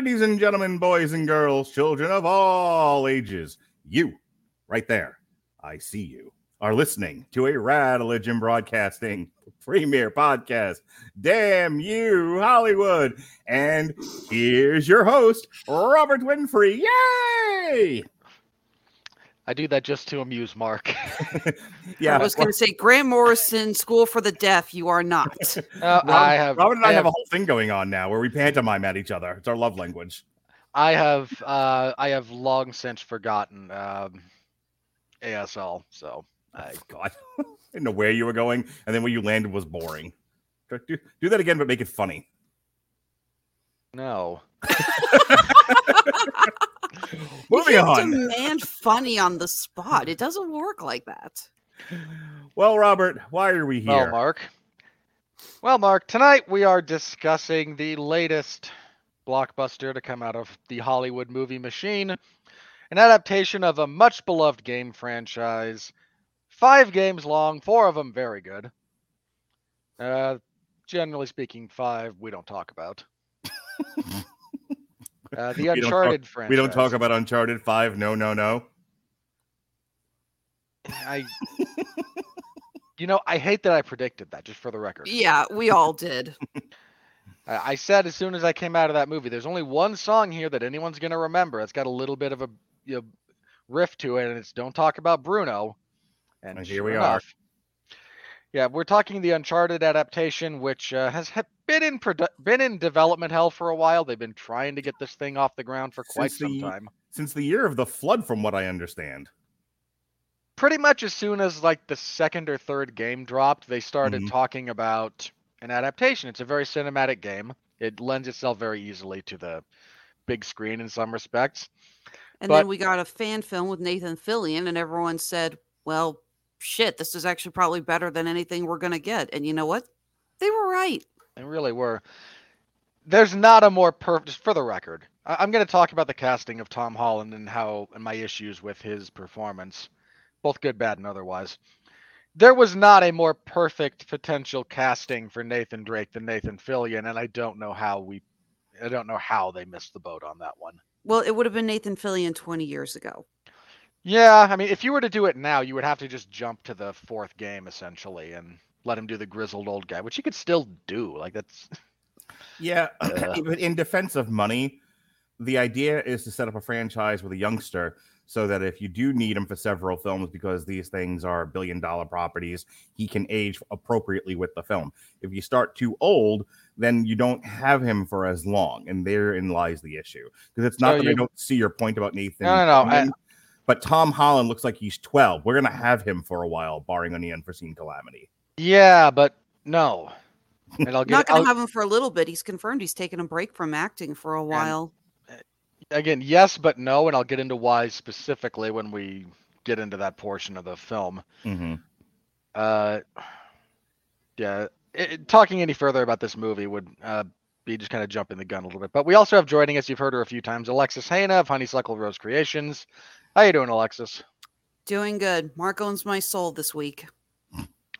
Ladies and gentlemen, boys and girls, children of all ages, you, right there, I see you, are listening to a Rad Religion Broadcasting premiere podcast. Damn you, Hollywood. And here's your host, Robert Winfree. Yay! I do that just to amuse Mark. Yeah, I was going to say, Grant Morrison, School for the Deaf. You are not. Uh, Robert, I have. Robert and I have, have a whole thing going on now where we pantomime at each other. It's our love language. I have. Uh, I have long since forgotten um, ASL. So I, God, I didn't know where you were going, and then where you landed was boring. Do, do that again, but make it funny. no. Moving you can't on. demand funny on the spot. It doesn't work like that. Well, Robert, why are we Well, here? Mark. Well, Mark. Tonight we are discussing the latest blockbuster to come out of the Hollywood movie machine, an adaptation of a much beloved game franchise. Five games long, four of them very good. Uh, generally speaking, five we don't talk about. uh, the We don't talk- Uncharted franchise. we don't talk about Uncharted Five. No, no, no. I. you know, I hate that I predicted that. Just for the record. Yeah, we all did. I I said as soon as I came out of that movie, there's only one song here that anyone's gonna remember. It's got a little bit of a you know, riff to it, and it's "Don't Talk About Bruno." And And here sure we are. Enough- Yeah, we're talking the Uncharted adaptation, which uh, has been in produ- been in development hell for a while. They've been trying to get this thing off the ground for quite Since some the- time. Since the year of the flood, from what I understand. Pretty much as soon as like the second or third game dropped, they started Mhm. talking about an adaptation. It's a very cinematic game. It lends itself very easily to the big screen in some respects. And But- then we got a fan film with Nathan Fillion, and everyone said, well, shit, this is actually probably better than anything we're going to get. And you know what? They were right. They really were. There's not a more perfect. Just for the record, I'm going to talk about the casting of Tom Holland and how and my issues with his performance, both good, bad, and otherwise. There was not a more perfect potential casting for Nathan Drake than Nathan Fillion, and I don't know how we, I don't know how they missed the boat on that one. Well, it would have been Nathan Fillion 20 years ago. Yeah, I mean, if you were to do it now, you would have to just jump to the fourth game essentially and let him do the grizzled old guy, which he could still do. Like that's Yeah, but in defense of money, the idea is to set up a franchise with a youngster so that if you do need him for several films because these things are billion dollar properties, he can age appropriately with the film. If you start too old, then you don't have him for as long, and therein lies the issue. Because it's not So that I don't see your point about Nathan. No, no, no, I- but Tom Holland looks like he's 12. We're gonna have him for a while, barring any unforeseen calamity. yeah, but no. And I'll get Not going to have him for a little bit. He's confirmed he's taking a break from acting for a while. again, yes, but no, and I'll get into why specifically when we get into that portion of the film. Mm-hmm. Uh, yeah, it, it- talking any further about this movie would uh, be just kind of jumping the gun a little bit. But we also have joining us, you've heard her a few times, Alexis Hejna of Honeysuckle Rose Creations. How you doing, Alexis? Doing good. Mark owns my soul this week.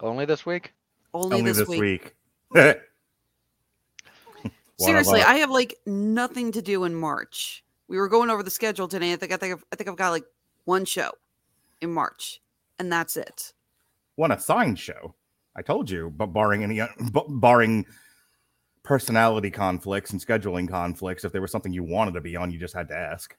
Only this week? Only, Only this, this week. week. Seriously. I have like nothing to do in March. We were going over the schedule today. I think I think I've, I think I've got like one show in March, and that's it. One assigned show. I told you, but barring any, uh, b- barring personality conflicts and scheduling conflicts, if there was something you wanted to be on, you just had to ask.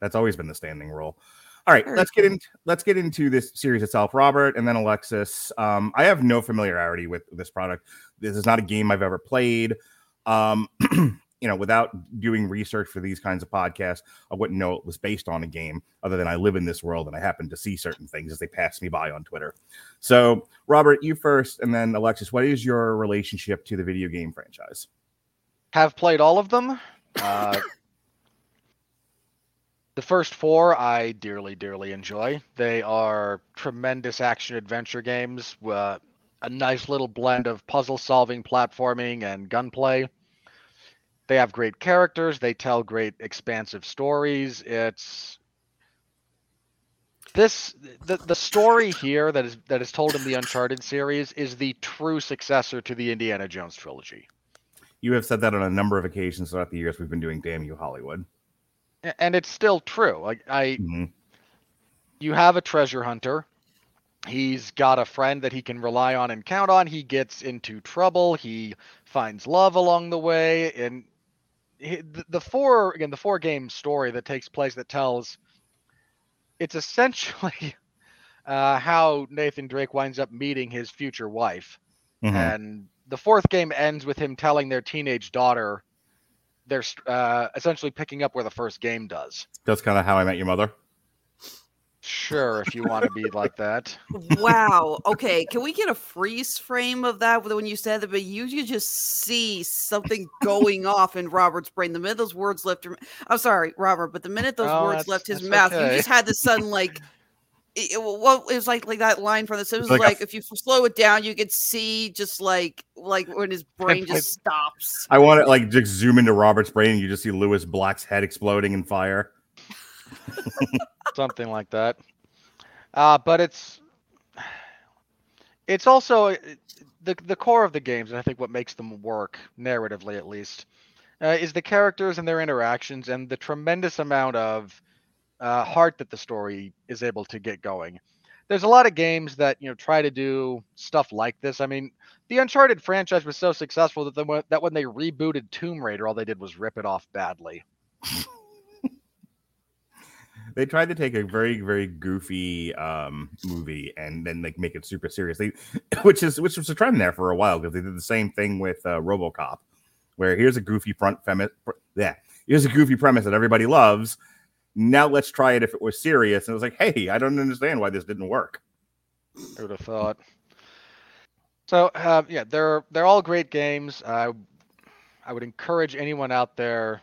That's always been the standing rule. All right, let's get cool. into let's get into this series itself. Robert and then Alexis. Um, I have no familiarity with this product. This is not a game I've ever played. Um, you know, without doing research for these kinds of podcasts, I wouldn't know it was based on a game. Other than I live in this world and I happen to see certain things as they pass me by on Twitter. So, Robert, you first, and then Alexis. What is your relationship to the video game franchise? Have played all of them. Uh, The first four I dearly, dearly enjoy. They are tremendous action adventure games, uh, a nice little blend of puzzle solving, platforming, and gunplay. They have great characters. They tell great, expansive stories. It's this the the story here that is that is told in the Uncharted series is the true successor to the Indiana Jones trilogy. You have said that on a number of occasions throughout the years we've been doing Damn You Hollywood. And it's still true. Like I Mhm. you have a treasure hunter. He's got a friend that he can rely on and count on. He gets into trouble. He finds love along the way, and he, the, the four again the four game story that takes place that tells it's essentially uh, how Nathan Drake winds up meeting his future wife, Mhm. and the fourth game ends with him telling their teenage daughter they're uh, essentially picking up where the first game does. That's kind of how I met your mother. Sure, if you want to be like that. Wow. Okay. Can we get a freeze frame of that when you said that? But you, you just see something going off in Robert's brain. The minute those words left your, I'm sorry, Robert, but the minute those Oh, words left his mouth, okay. you just had this sudden like. It, it- what was like like that line from the Simpsons like a- like, if you slow it down you could see just like like when his brain Pinpoint. just stops I want to like just zoom into Robert's brain and you just see Lewis Black's head exploding in fire. something like that. Uh, but it's it's also uh, the the core of the games, and I think what makes them work narratively, at least, uh, is the characters and their interactions, and the tremendous amount of uh, heart that the story is able to get going. There's a lot of games that you know try to do stuff like this. I mean, the Uncharted franchise was so successful that the, that when they rebooted Tomb Raider, all they did was rip it off badly. They tried to take a very very goofy um movie and then like make it super serious. They which is which was a trend there for a while because they did the same thing with uh, RoboCop where here's a goofy front premise yeah, here's a goofy premise that everybody loves. Now let's try it if it was serious. And it was like, "Hey, I don't understand why this didn't work." I would have thought. So uh, yeah, they're they're all great games. I I would encourage anyone out there.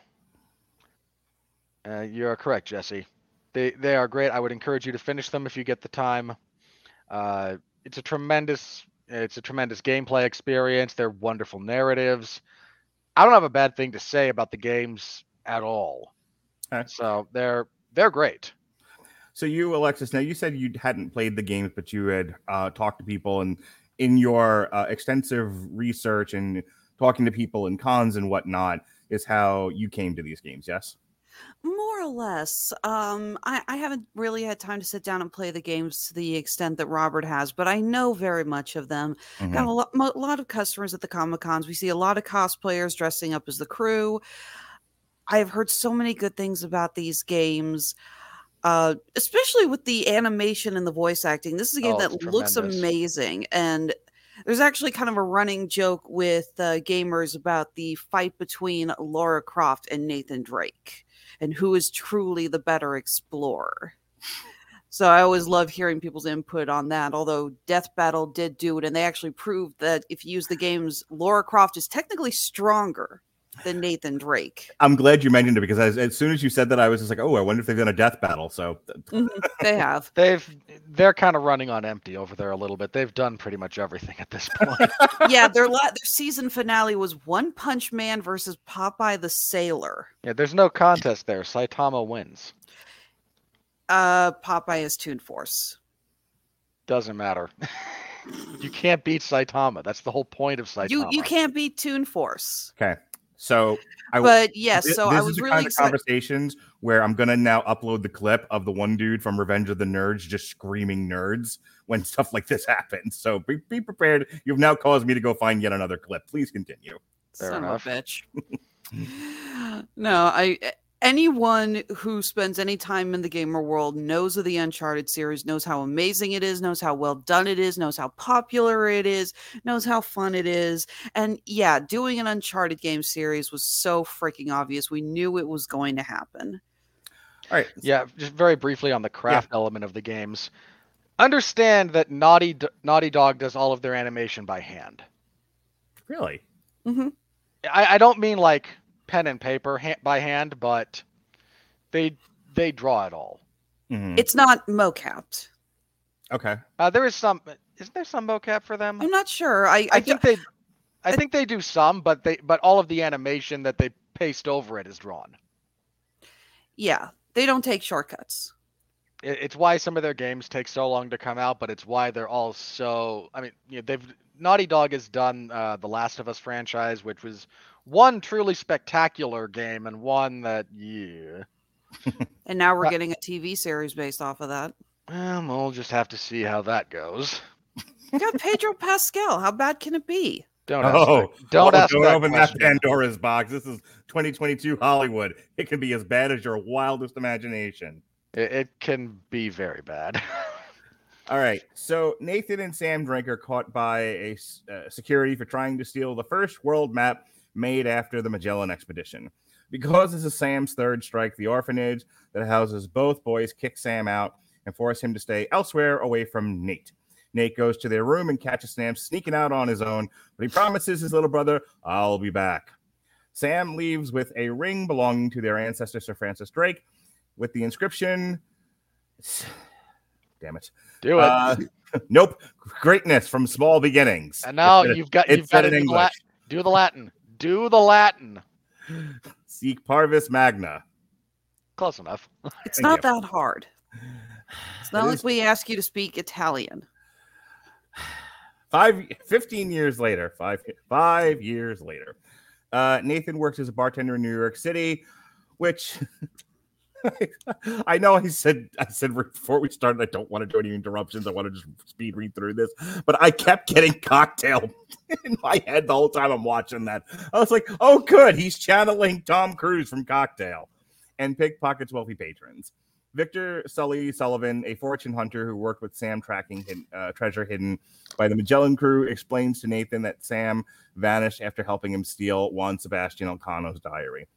Uh, you are correct, Jesse. They they are great. I would encourage you to finish them if you get the time. Uh, it's a tremendous it's a tremendous gameplay experience. They're wonderful narratives. I don't have a bad thing to say about the games at all. Okay. So they're they're great. So you, Alexis, now you said you hadn't played the games, but you had uh, talked to people, and in your uh, extensive research and talking to people in cons and whatnot, is how you came to these games. Yes. More or less. Um, I, I haven't really had time to sit down and play the games to the extent that Robert has, but I know very much of them. Mhm. Got a lot, mo- a lot of customers at the Comic Cons. We see a lot of cosplayers dressing up as the crew. I have heard so many good things about these games, uh, especially with the animation and the voice acting. This is a game Oh, that it's looks amazing. And there's actually kind of a running joke with uh, gamers about the fight between Lara Croft and Nathan Drake and who is truly the better explorer. So I always love hearing people's input on that. Although Death Battle did do it, and they actually proved that if you use the games, Lara Croft is technically stronger than Nathan Drake. I'm glad you mentioned it because as, as soon as you said that, I was just like, oh, I wonder if they've done a death battle. So Mhm, they have. They've they're kind of running on empty over there a little bit. They've done pretty much everything at this point. Yeah, their la- their season finale was One Punch Man versus Popeye the Sailor. yeah, there's no contest there. Saitama wins. Uh, Popeye is Toon Force. Doesn't matter. you can't beat Saitama. That's the whole point of Saitama. You you can't beat Toon Force. okay, so I But yes, thi- so this I is was the really kind of excited. conversations where I'm gonna now upload the clip of the one dude from Revenge of the Nerds just screaming nerds when stuff like this happens. So be, be prepared. You've now caused me to go find yet another clip. Please continue. Fair Son enough. of a bitch. no, I eh, anyone who spends any time in the gamer world knows of the Uncharted series, knows how amazing it is, knows how well done it is, knows how popular it is, knows how fun it is. And yeah, doing an Uncharted game series was so freaking obvious. We knew it was going to happen. All right. Yeah, just very briefly on the craft element of the games. Understand that Naughty D- Naughty Dog does all of their animation by hand. Really? mm-hmm. I, I don't mean like pen and paper ha- by hand, but they they draw it all. Mhm. It's not mocapped. Okay. Uh, there is some. Isn't there some mocap for them? I'm not sure. I, I, I think they. I I- think they do some, but they but all of the animation that they paste over it is drawn. yeah, they don't take shortcuts. It, it's why some of their games take so long to come out, but it's why they're all so. I mean, you know, they've Naughty Dog has done uh, the Last of Us franchise, which was one truly spectacular game and one that yeah. And now we're getting a TV series based off of that. Well, we'll just have to see how that goes. You got Pedro Pascal. How bad can it be? Don't ask Oh, that, don't oh, ask don't that open question. that Pandora's box. This is 2022 Hollywood. It can be as bad as your wildest imagination. It, it can be very bad. All right. So Nathan and Sam Drake are caught by a uh, security for trying to steal the first world map made after the Magellan expedition. Because this is Sam's third strike, the orphanage that houses both boys kick Sam out and force him to stay elsewhere away from Nate. Nate goes to their room and catches Sam sneaking out on his own, but he promises his little brother, I'll be back. Sam leaves with a ring belonging to their ancestor, Sir Francis Drake, with the inscription. Damn it. Do it. Uh, nope. Greatness from small beginnings. and now you've got you've got it in English. do the Latin. Do the Latin. Sic Parvis Magna. Close enough. It's Thank not you. that hard. It's not It like is- we ask you to speak Italian. Five, 15 years later, five, five years later, uh, Nathan works as a bartender in New York City, which I know I said, I said before we started, I don't want to do any interruptions. I want to just speed read through this, but I kept getting cocktail in my head the whole time I'm watching that. I was like, oh, good. He's channeling Tom Cruise from Cocktail and pickpockets wealthy patrons. Victor Sully Sullivan, a fortune hunter who worked with Sam tracking uh, treasure hidden by the Magellan crew, explains to Nathan that Sam vanished after helping him steal Juan Sebastian Elcano's diary.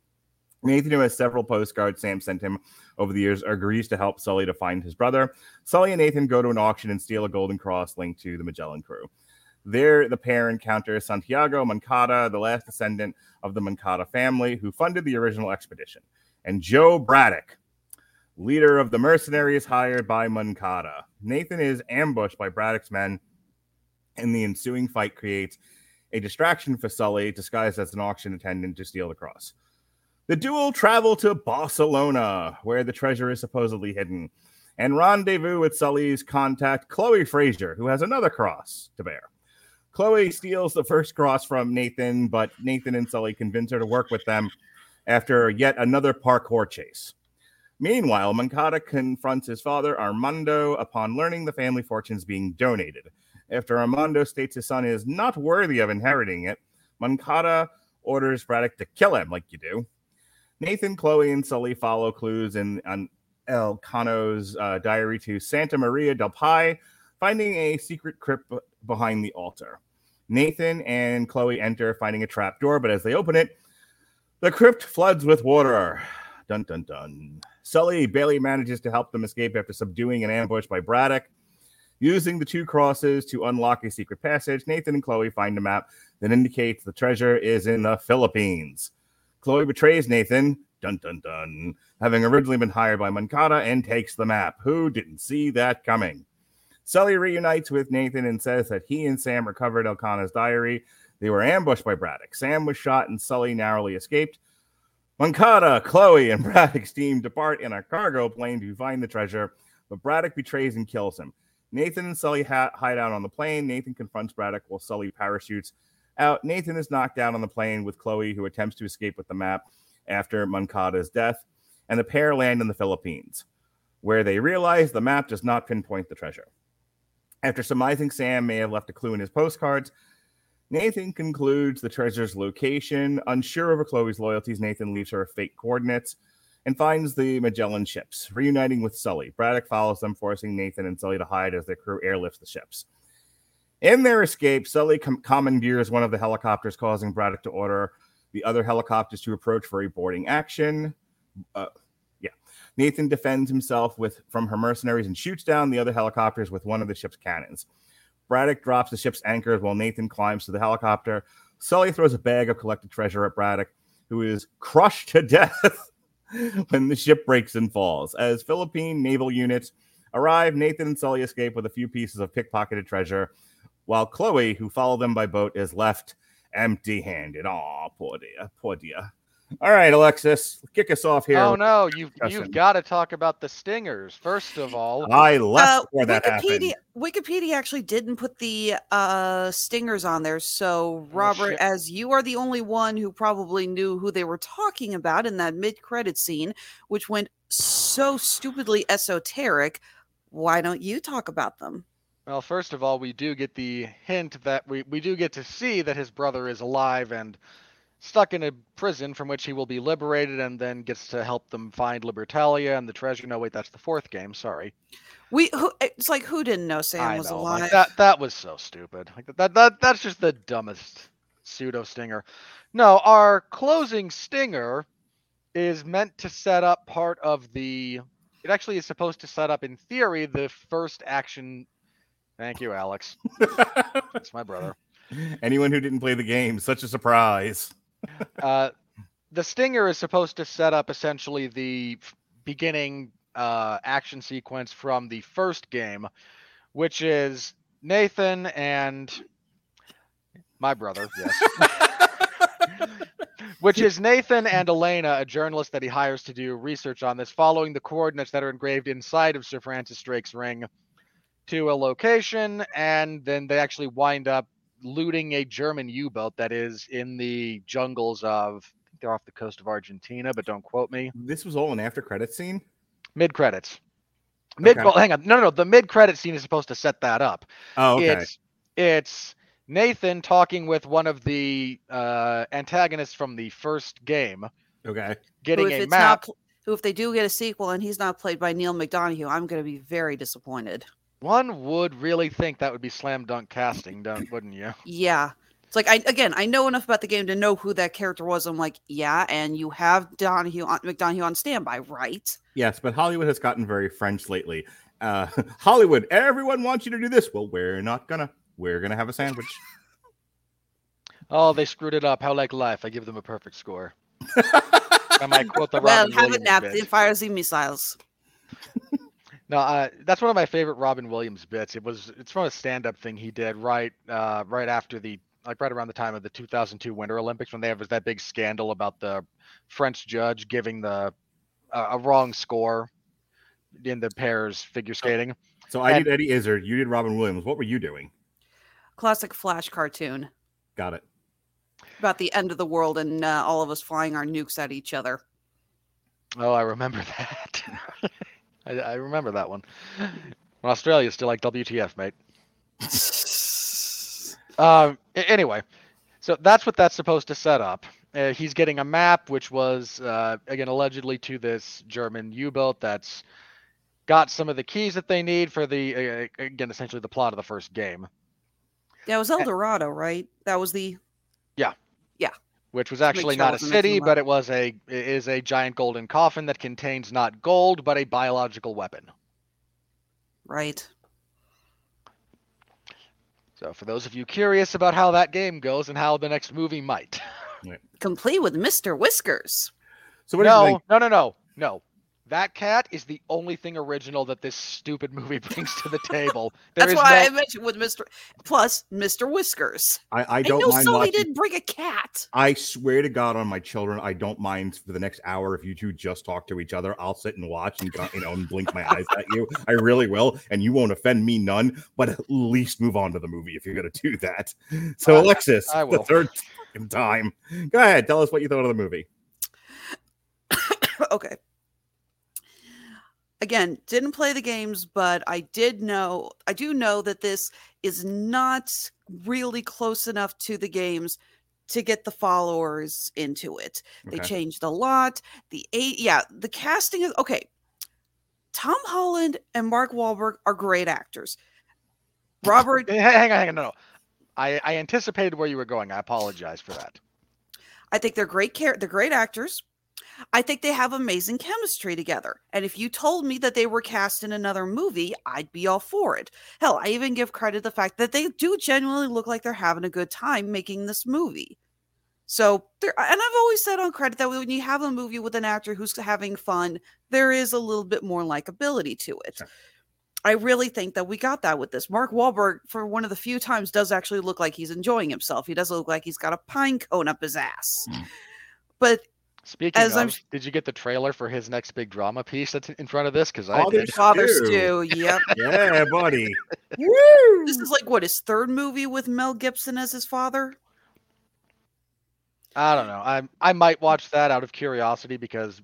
Nathan, who has several postcards Sam sent him over the years, agrees to help Sully to find his brother. Sully and Nathan go to an auction and steal a golden cross linked to the Magellan crew. There, the pair encounter Santiago Moncada, the last descendant of the Moncada family who funded the original expedition, and Jo Braddock, leader of the mercenaries hired by Moncada. Nathan is ambushed by Braddock's men, and the ensuing fight creates a distraction for Sully, disguised as an auction attendant, to steal the cross. The duo travel to Barcelona, where the treasure is supposedly hidden, and rendezvous with Sully's contact, Chloe Frazer, who has another cross to bear. Chloe steals the first cross from Nathan, but Nathan and Sully convince her to work with them after yet another parkour chase. Meanwhile, Moncada confronts his father, Armando, upon learning the family fortune is being donated. After Armando states his son is not worthy of inheriting it, Moncada orders Braddock to kill him, like you do. Nathan, Chloe, and Sully follow clues in on El Cano's uh, diary to Santa Maria del Pi, finding a secret crypt behind the altar. Nathan and Chloe enter, finding a trap door, but as they open it, the crypt floods with water. Dun dun dun. Sully barely manages to help them escape after subduing an ambush by Braddock. Using the two crosses to unlock a secret passage, Nathan and Chloe find a map that indicates the treasure is in the Philippines. Chloe betrays Nathan, dun dun dun, having originally been hired by Moncada, and takes the map. Who didn't see that coming? Sully reunites with Nathan and says that he and Sam recovered Elcano's diary. They were ambushed by Braddock. Sam was shot and Sully narrowly escaped. Moncada, Chloe, and Braddock's team depart in a cargo plane to find the treasure, but Braddock betrays and kills him. Nathan and Sully ha- hide out on the plane. Nathan confronts Braddock while Sully parachutes out. Nathan is knocked down on the plane with Chloe, who attempts to escape with the map after Moncada's death, and the pair land in the Philippines, where they realize the map does not pinpoint the treasure. After surmising Sam may have left a clue in his postcards, Nathan concludes the treasure's location. Unsure over Chloe's loyalties, Nathan leaves her fake coordinates and finds the Magellan ships, reuniting with Sully. Braddock follows them, forcing Nathan and Sully to hide as their crew airlifts the ships. In their escape, Sully com- commandeers one of the helicopters, causing Braddock to order the other helicopters to approach for a boarding action. Uh, yeah, Nathan defends himself with from her mercenaries and shoots down the other helicopters with one of the ship's cannons. Braddock drops the ship's anchors while Nathan climbs to the helicopter. Sully throws a bag of collected treasure at Braddock, who is crushed to death when the ship breaks and falls. As Philippine naval units arrive, Nathan and Sully escape with a few pieces of pickpocketed treasure, while Chloe, who followed them by boat, is left empty handed. Aw, poor dear, poor dear. All right, Alexis, kick us off here. Oh no, you've discussion. you've got to talk about the stingers first of all. I left Uh, before that Wikipedia, happened. Wikipedia actually didn't put the uh, stingers on there. So, Robert, Oh, as you are the only one who probably knew who they were talking about in that mid-credit scene, which went so stupidly esoteric, why don't you talk about them? Well, first of all, we do get the hint that we, we do get to see that his brother is alive and stuck in a prison from which he will be liberated and then gets to help them find Libertalia and the treasure. No, wait, that's the fourth game. Sorry. We who, it's like who didn't know Sam I was know, alive? like, that that was so stupid. Like that, that that's just the dumbest pseudo stinger. No, our closing stinger is meant to set up part of the. It actually is supposed to set up, in theory, the first action. Thank you, Alex. That's my brother. Anyone who didn't play the game, such a surprise. Uh, the stinger is supposed to set up essentially the beginning uh, action sequence from the first game, which is Nathan and my brother, yes. which is Nathan and Elena, a journalist that he hires to do research on this, following the coordinates that are engraved inside of Sir Francis Drake's ring to a location, and then they actually wind up looting a German U-boat that is in the jungles of. I think they're off the coast of Argentina, but don't quote me. This was all an after credit scene. Mid credits. Mid. Okay. Well, hang on. No, no, no. The mid credit scene is supposed to set that up. Oh, okay. It's it's Nathan talking with one of the uh, antagonists from the first game, okay. getting if a it's map. not, who if they do get a sequel and he's not played by Neal McDonough, I'm going to be very disappointed. One would really think that would be slam dunk casting, don't wouldn't you? Yeah. It's like I again, I know enough about the game to know who that character was. I'm like, yeah, and you have Donahue on McDonough on standby, right? Yes, but Hollywood has gotten very French lately. Uh, Hollywood, everyone wants you to do this. Well, we're not gonna. We're gonna have a sandwich. Oh, they screwed it up. How like life? I give them a perfect score. I might quote the well, Robin have a nap bit. and fire the missiles. No, uh, that's one of my favorite Robin Williams bits. It was it's from a stand-up thing he did right uh, right after the like right around the time of the 2002 Winter Olympics when there was that big scandal about the French judge giving the uh, a wrong score in the pairs figure skating. So I And- did Eddie Izzard. You did Robin Williams. What were you doing? Classic Flash cartoon Got it. about the end of the world and uh, all of us flying our nukes at each other. Oh, I remember that. I, I remember that one. When Australia's still like WTF, mate. Um. Anyway, so that's what that's supposed to set up. Uh, he's getting a map, which was uh, again allegedly to this German U-boat that's got some of the keys that they need for the uh, again essentially the plot of the first game, Yeah, it was El Dorado, right? That was the which was actually not a city, but it was a it is a giant golden coffin that contains not gold but a biological weapon. right. So for those of you curious about how that game goes and how the next movie might, Complete with Mr. Whiskers. So what do you think? no, no, no, no. That cat is the only thing original that this stupid movie brings to the table. There That's is why no- I mentioned with Mr. Plus Mr. Whiskers. I, I I, don't know mind Sully watching. didn't bring a cat. I swear to God on my children, I don't mind for the next hour if you two just talk to each other. I'll sit and watch and you know and blink my eyes at you. I really will, and you won't offend me none. But at least move on to the movie if you're going to do that. So I- Alexis, I the third time, go ahead. Tell us what you thought of the movie. okay. Again, didn't play the games, but I did know, I do know that this is not really close enough to the games to get the followers into it. They changed a lot. The eight, yeah, the casting is okay. Tom Holland and Mark Wahlberg are great actors. Robert, hang on, hang on, no, no. I, I anticipated where you were going. I apologize for that. I think they're great care they're great actors. I think they have amazing chemistry together. And if you told me that they were cast in another movie, I'd be all for it. Hell, I even give credit the fact that they do genuinely look like they're having a good time making this movie. So there, and I've always said on credit that when you have a movie with an actor who's having fun, there is a little bit more likability to it. Sure. I really think that we got that with this. Mark Wahlberg, for one of the few times, does actually look like he's enjoying himself. He doesn't look like he's got a pine cone up his ass. Mm. But Speaking As of, I'm- did you get the trailer for his next big drama piece that's in front of this? Because I did. there's- Father Stu. Stu, yep. Yeah, buddy. Woo! This is like what his third movie with Mel Gibson as his father. I don't know. I I might watch that out of curiosity because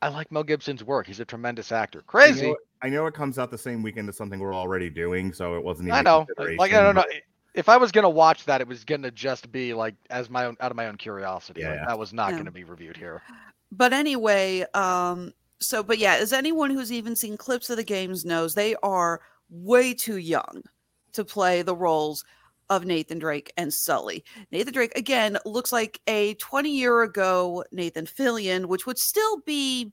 I like Mel Gibson's work. He's a tremendous actor. I Crazy. know, I know it comes out the same weekend as something we're already doing, so it wasn't even. I a know. Like I don't know. But- If I was gonna watch that, it was gonna just be like as my own out of my own curiosity. Like, that was not Yeah. gonna be reviewed here. But anyway, um, so but yeah, as anyone who's even seen clips of the games knows, they are way too young to play the roles of Nathan Drake and Sully. Nathan Drake again looks like a 20 year ago Nathan Fillion, which would still be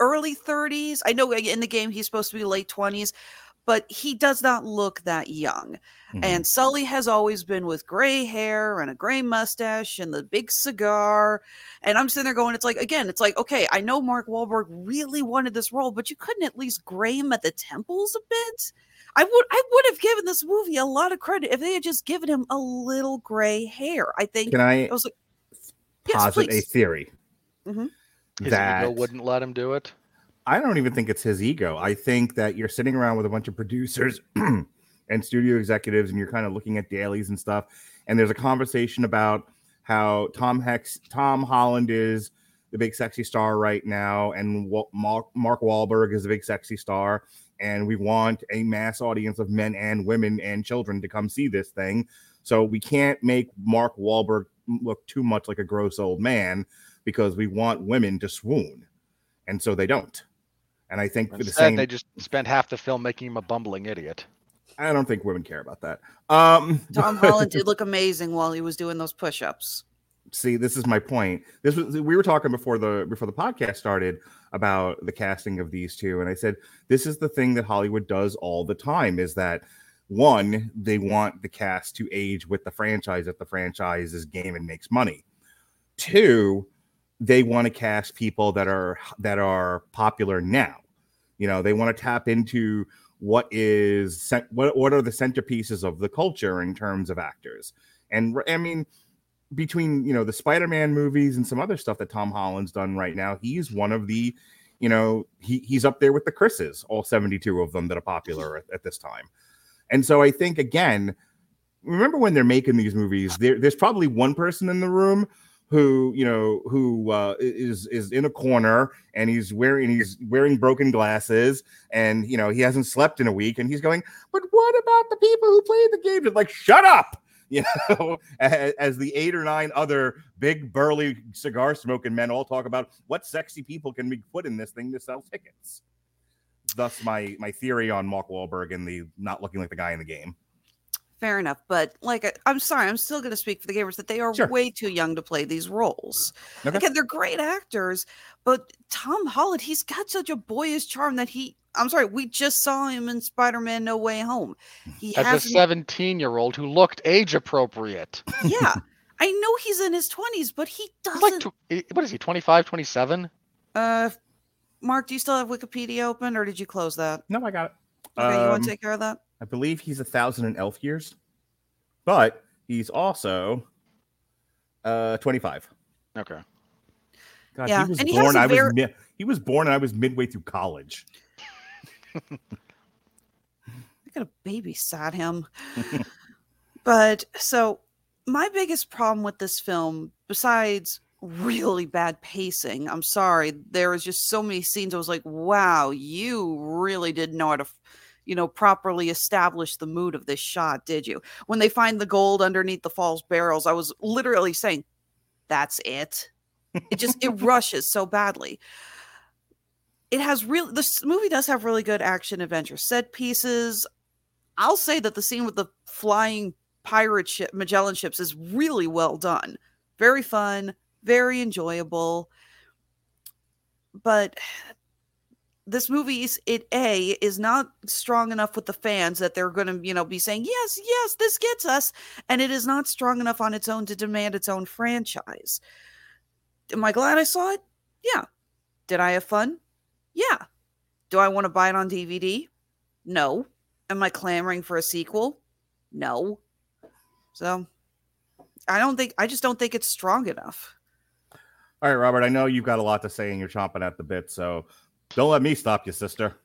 early 30s. I know in the game he's supposed to be late 20s, but he does not look that young. Mhm. And Sully has always been with gray hair and a gray mustache and the big cigar. And I'm sitting there going, it's like, again, it's like, okay, I know Mark Wahlberg really wanted this role, but you couldn't at least gray him at the temples a bit. I would I would have given this movie a lot of credit if they had just given him a little gray hair. I think Can I it was like, yes, posit a please. theory? Mhm. His that ego wouldn't let him do it. I don't even think it's his ego. I think that you're sitting around with a bunch of producers and studio executives, and you're kind of looking at dailies and stuff. And there's a conversation about how Tom Hex, Tom Holland is the big sexy star right now, and Mark, Mark Wahlberg is the big sexy star. And we want a mass audience of men and women and children to come see this thing. So we can't make Mark Wahlberg look too much like a gross old man because we want women to swoon. And so they don't. And I think for the same, they just spent half the film making him a bumbling idiot. I don't think women care about that. Um, Tom Holland did look amazing while he was doing those push-ups. see, this is my point. This was we were talking before the before the podcast started about the casting of these two, and I said this is the thing that Hollywood does all the time: is that one, they want the cast to age with the franchise if the franchise is game and makes money. Two, they want to cast people that are that are popular now. You know, they want to tap into what is what what are the centerpieces of the culture in terms of actors. And I mean, between you know the Spider-Man movies and some other stuff that Tom Holland's done right now, he's one of the, you know, he he's up there with the Chris's, all 72 of them that are popular at, at this time. And so I think again, remember when they're making these movies, there, there's probably one person in the room who you know who uh, is is in a corner and he's wearing he's wearing broken glasses and you know he hasn't slept in a week and he's going, but what about the people who played the games? It's like shut up, you know, as, as the eight or nine other big burly cigar smoking men all talk about what sexy people can be put in this thing to sell tickets. Thus, my my theory on Mark Wahlberg and the not looking like the guy in the game. Fair enough, but like I- I'm sorry, I'm still going to speak for the gamers that they are Sure. way too young to play these roles. Okay. Again, they're great actors, but Tom Holland, he's got such a boyish charm that he. I'm sorry, we just saw him in Spider-Man: No Way Home. He As a 17 year old who looked age appropriate. yeah. I know he's in his 20s, but he doesn't. like, tw- eh, what is he, 25, 27? uh, Mark, do you still have Wikipedia open, or did you close that? No, I got it. Okay, you want Um, to take care of that? I believe he's a thousand in elf years, but he's also uh 25. Okay. God, Yeah, he was and he has born. a I very- was mi- he was born and I was midway through college. I could have babysat him. but so my biggest problem with this film, besides really bad pacing, I'm sorry, there was just so many scenes. I was like, wow, you really didn't know how to, you know, properly establish the mood of this shot, did you? When they find the gold underneath the false barrels, I was literally saying, that's it. It just it rushes so badly it has real this movie does have really good action adventure set pieces i'll say that the scene with the flying pirate ship magellan ships is really well done very fun very enjoyable but this movie is it a is not strong enough with the fans that they're going to you know be saying yes yes this gets us and it is not strong enough on its own to demand its own franchise. Am i glad i saw it? Yeah. Did i have fun? Yeah. Do i want to buy it on dvd no. Am i clamoring for a sequel? No. So i don't think i just don't think it's strong enough. All right, Robert. I know you've got a lot to say and you're chomping at the bit, so don't let me stop you, sister.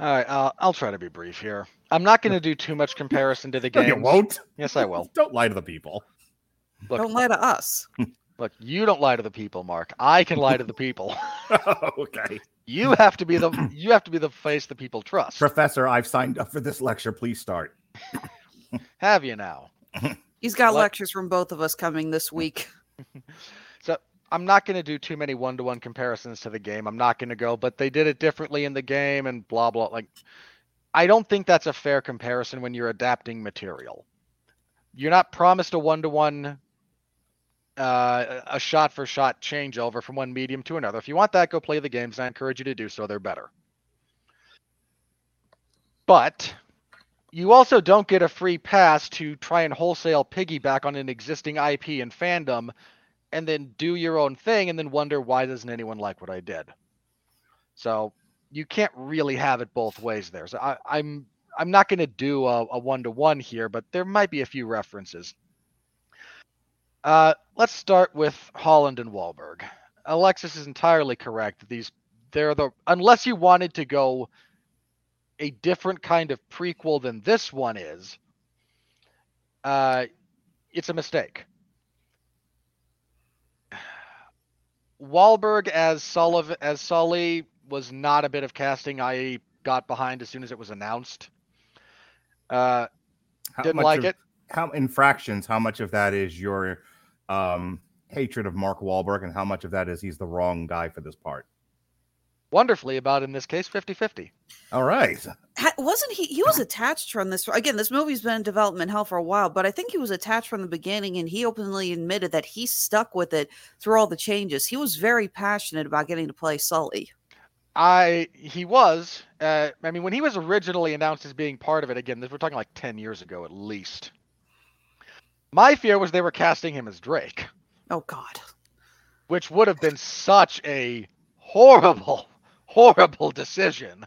All right, uh, I'll try to be brief here. I'm not going to do too much comparison to the No, game. you won't. Yes, I will. Don't lie to the people. Look, don't lie to us look, you don't lie to the people, Mark. I can lie to the people. okay, You have to be the you have to be the face the people trust. Professor. I've signed up for this lecture. Please start. Have you now? he's got What? lectures from both of us coming this week I'm not going to do too many one to one comparisons to the game. I'm not going to go, but they did it differently in the game and blah blah. Like, I don't think that's a fair comparison when you're adapting material. You're not promised a one to one, a shot for shot changeover from one medium to another. If you want that, go play the games. I encourage you to do so. They're better. But you also don't get a free pass to try and wholesale piggyback on an existing IP and fandom and then do your own thing and then wonder why doesn't anyone like what I did. So you can't really have it both ways there. So I, I'm I'm not going to do a one to one here, but there might be a few references. Uh, let's start with Holland and Wahlberg. Alexis is entirely correct. These they're the unless you wanted to go a different kind of prequel than this one is, uh, it's a mistake. Wahlberg as Sullivan as Sully was not a bit of casting I got behind as soon as it was announced. Uh, How didn't like of- it. How in fractions? How much of that is your um, hatred of Mark Wahlberg, and how much of that is he's the wrong guy for this part? Wonderfully about in this case 50-50. All right. Ha- wasn't he he was attached from this again this movie's been in development hell for a while but i think he was attached from the beginning and he openly admitted that he stuck with it through all the changes he was very passionate about getting to play sully I he was. Uh, I mean, when he was originally announced as being part of it, again, this we're talking like ten years ago at least. My fear was they were casting him as Drake, oh god which would have been such a horrible, horrible decision.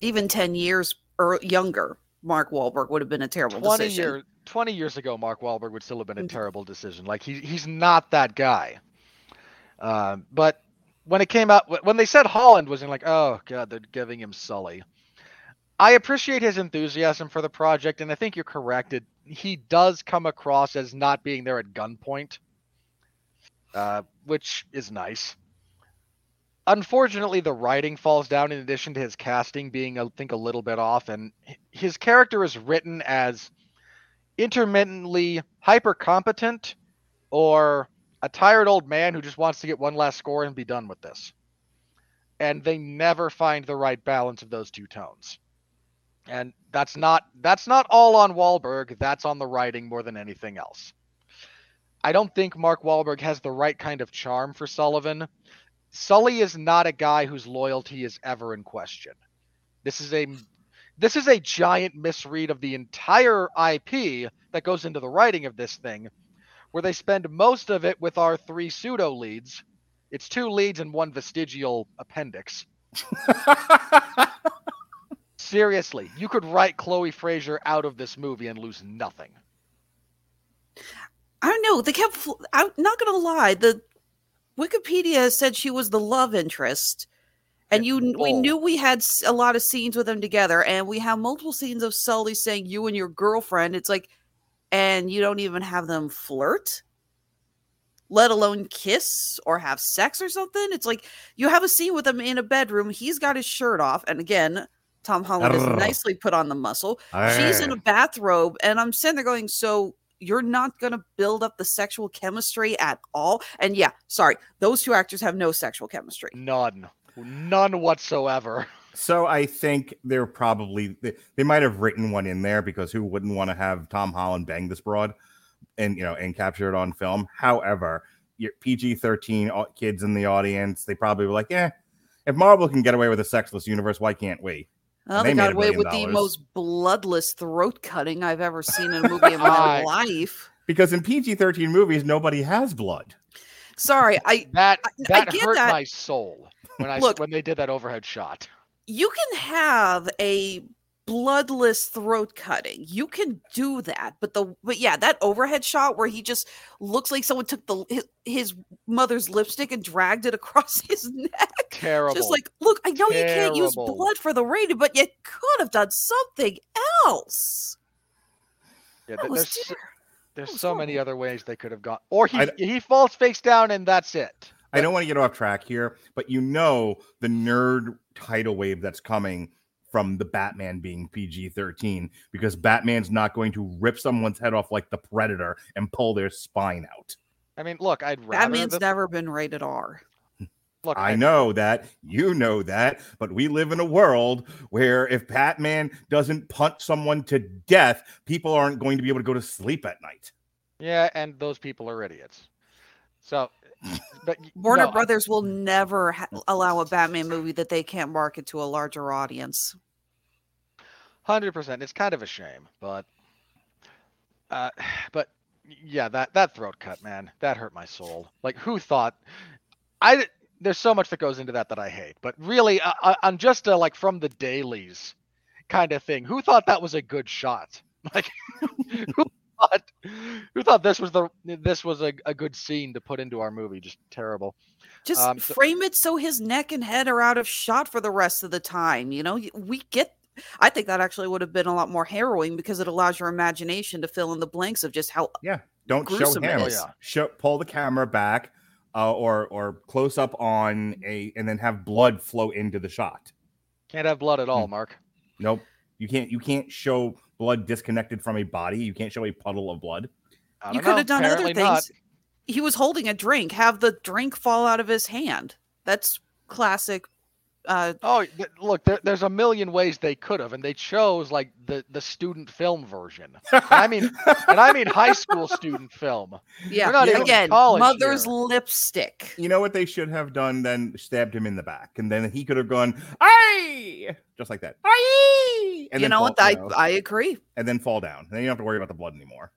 even 10 years or younger mark Wahlberg would have been a terrible Twenty decision years, twenty years ago, Mark Wahlberg would still have been a Mhm. terrible decision. Like he he's not that guy. Um, but when it came out, when they said Holland was in, like, oh god, they're giving him Sully. I appreciate his enthusiasm for the project, and I think you're correct. It, he does come across as not being there at gunpoint, uh, which is nice. Unfortunately, the writing falls down in addition to his casting being, I think, a little bit off, and his character is written as intermittently hyper competent or a tired old man who just wants to get one last score and be done with this. And they never find the right balance of those two tones. And that's not that's not all on Wahlberg, that's on the writing more than anything else. I don't think Mark Wahlberg has the right kind of charm for Sullivan. Sully is not a guy whose loyalty is ever in question. This is a this is a giant misread of the entire IP that goes into the writing of this thing, where they spend most of it with our three pseudo leads. It's two leads and one vestigial appendix. Seriously, you could write Chloe Frazer out of this movie and lose nothing. I don't know. They kept. I'm not gonna lie. The Wikipedia said she was the love interest, and you. We knew we had a lot of scenes with them together, and we have multiple scenes of Sully saying "you and your girlfriend." It's like, and you don't even have them flirt, let alone kiss or have sex or something. It's like you have a scene with them in a bedroom. He's got his shirt off, and again, Tom Holland has Arrgh. nicely put on the muscle. She's in a bathrobe, and I'm sitting there going, so you're not going to build up the sexual chemistry at all? And yeah, sorry, those two actors have no sexual chemistry. None. None whatsoever. So I think they're probably they, they might have written one in there because who wouldn't want to have Tom Holland bang this broad and you know and capture it on film. However, your PG thirteen kids in the audience, they probably were like, yeah, If Marvel can get away with a sexless universe, why can't we? Oh, well, They they got away billion with the most bloodless throat cutting I've ever seen in a movie in my life. Because in PG 13 movies, nobody has blood. Sorry, I That I- I that get hurt that. my soul when I Look- when they did that overhead shot. you can have a bloodless throat cutting. You can do that, but the but yeah, that overhead shot where he just looks like someone took the his, his mother's lipstick and dragged it across his neck. Terrible. Just like, look, I know you can't use blood for the rating, but you could have done something else. yeah, That th- was there's so- ter- there's so many other ways they could have gone. Or he I- he falls face down and that's it. I don't want to get off track here, but you know the nerd tidal wave that's coming from the Batman being PG 13 because Batman's not going to rip someone's head off like the Predator and pull their spine out. I mean, look, I'd rather Batman's them- never been rated R. look. I know that, you know that, but we live in a world where if Batman doesn't punch someone to death, people aren't going to be able to go to sleep at night. Yeah, and those people are idiots. So, but Warner no, I- Brothers will never ha- allow a Batman movie that they can't market to a larger audience. Hundred percent. It's kind of a shame, but, uh, but yeah, that that throat cut, man, that hurt my soul. Like, who thought? I there's so much that goes into that that I hate, but really, uh, uh, on just a like from the dailies kind of thing, who thought that was a good shot? Like, who thought? Who thought this was the this was a, a good scene to put into our movie? Just terrible. Just Um, so- frame it so his neck and head are out of shot for the rest of the time. You know, we get. I think that actually would have been a lot more harrowing because it allows your imagination to fill in the blanks of just how. Yeah. Don't show him. Oh, yeah. Show, pull the camera back uh, or or close up on a and then have blood flow into the shot. Can't have blood at all, Hmm. Mark. Nope. You can't you can't show blood disconnected from a body. You can't show a puddle of blood. I You don't could know, have done other things. not. He was holding a drink. Have the drink fall out of his hand. That's classic. Uh, Oh, th- look, there, there's a million ways they could have, and they chose like the the student film version. I mean, and I mean high school student film. yeah. not even Again, mother's here. lipstick. You know what they should have done then? Stabbed him in the back, and then he could have gone, "Aye!" just like that. Aye! And you know what? I I agree. and then fall down. Then you don't have to worry about the blood anymore.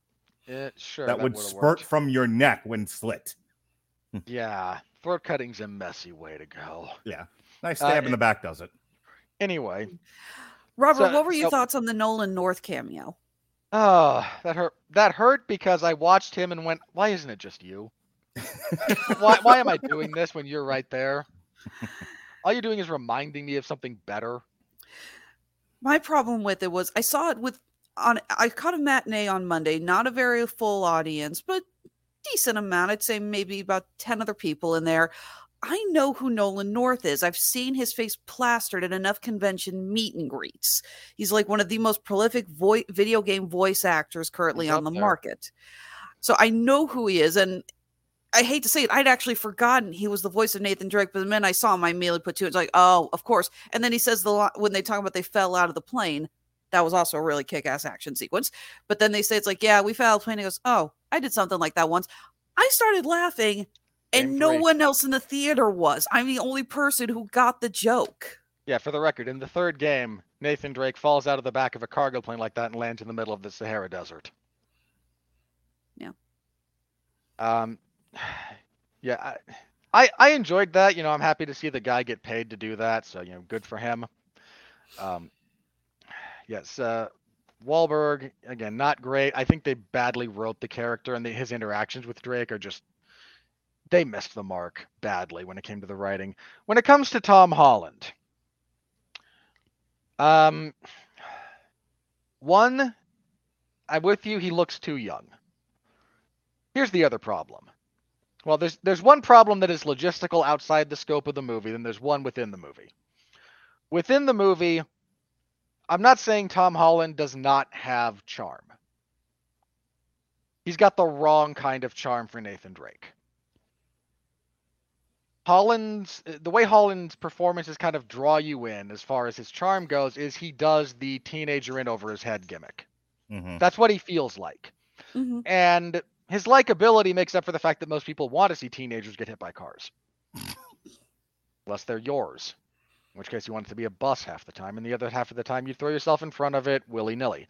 Yeah, sure, that, would would've spurt worked. from your neck when slit. Yeah, throat cutting's a messy way to go. Yeah. Nice Uh, stab in it- the back does it. Anyway, Robert, So- what were your so- thoughts on the Nolan North cameo? oh, that hurt. That hurt because I watched him and went, "Why isn't it just you? why why am I doing this when you're right there? All you're doing is reminding me of something better." My problem with it was I saw it with on I caught a matinee on Monday, not a very full audience, but decent amount. I'd say maybe about 10 other people in there. I know who Nolan North is. I've seen his face plastered at enough convention meet and greets. He's like one of the most prolific voi- video game voice actors currently on the there. market. So I know who he is. And I hate to say it, I'd actually forgotten he was the voice of Nathan Drake. But the minute I saw him, I immediately put two. It's like, oh, of course. And then he says the when they talk about they fell out of the plane, that was also a really kick-ass action sequence. But then they say it's like, yeah, we fell out of the plane. He goes, oh, I did something like that once. I started laughing, and Same no one else in the theater was. I'm the only person who got the joke. Yeah, for the record, in the third game, Nathan Drake falls out of the back of a cargo plane like that and lands in the middle of the Sahara Desert. Yeah. Um, yeah, I, I I enjoyed that. You know, I'm happy to see the guy get paid to do that. So you know, good for him. Um, yes, uh, Wahlberg again, not great. I think they badly wrote the character, and the, his interactions with Drake are just they missed the mark badly when it came to the writing. When it comes to Tom Holland, um, one, I'm with you. He looks too young. Here's the other problem. Well, there's there's one problem that is logistical outside the scope of the movie, then there's one within the movie. Within the movie, I'm not saying Tom Holland does not have charm. He's got the wrong kind of charm for Nathan Drake. Holland's the way Holland's performances kind of draw you in as far as his charm goes is he does the teenager in over his head gimmick. Mhm. That's what he feels like. Mhm. And his likability makes up for the fact that most people want to see teenagers get hit by cars. unless they're yours. In which case, you want it to be a bus half the time, and the other half of the time, you throw yourself in front of it willy nilly.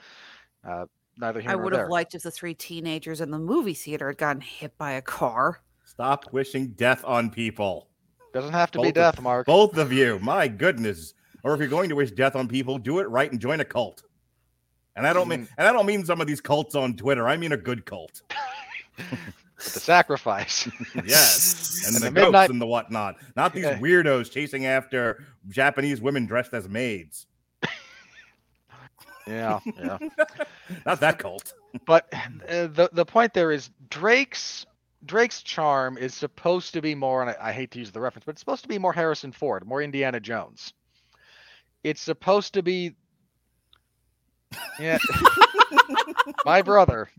Uh, neither here I nor would there. have liked if the three teenagers in the movie theater had gotten hit by a car. Stop wishing death on people. Doesn't have to be Both of- death, Mark. Both of you. My goodness. Or if you're going to wish death on people, do it right and join a cult. And I don't mean and I don't mean some of these cults on Twitter. I mean a good cult. With the sacrifice. Yes. And And the, the ghosts and the whatnot. Not these Yeah. weirdos chasing after Japanese women dressed as maids. yeah, yeah. Not that cult. But uh, the the point there is Drake's Drake's charm is supposed to be more, and I, I hate to use the reference, but it's supposed to be more Harrison Ford, more Indiana Jones. It's supposed to be, yeah, my brother.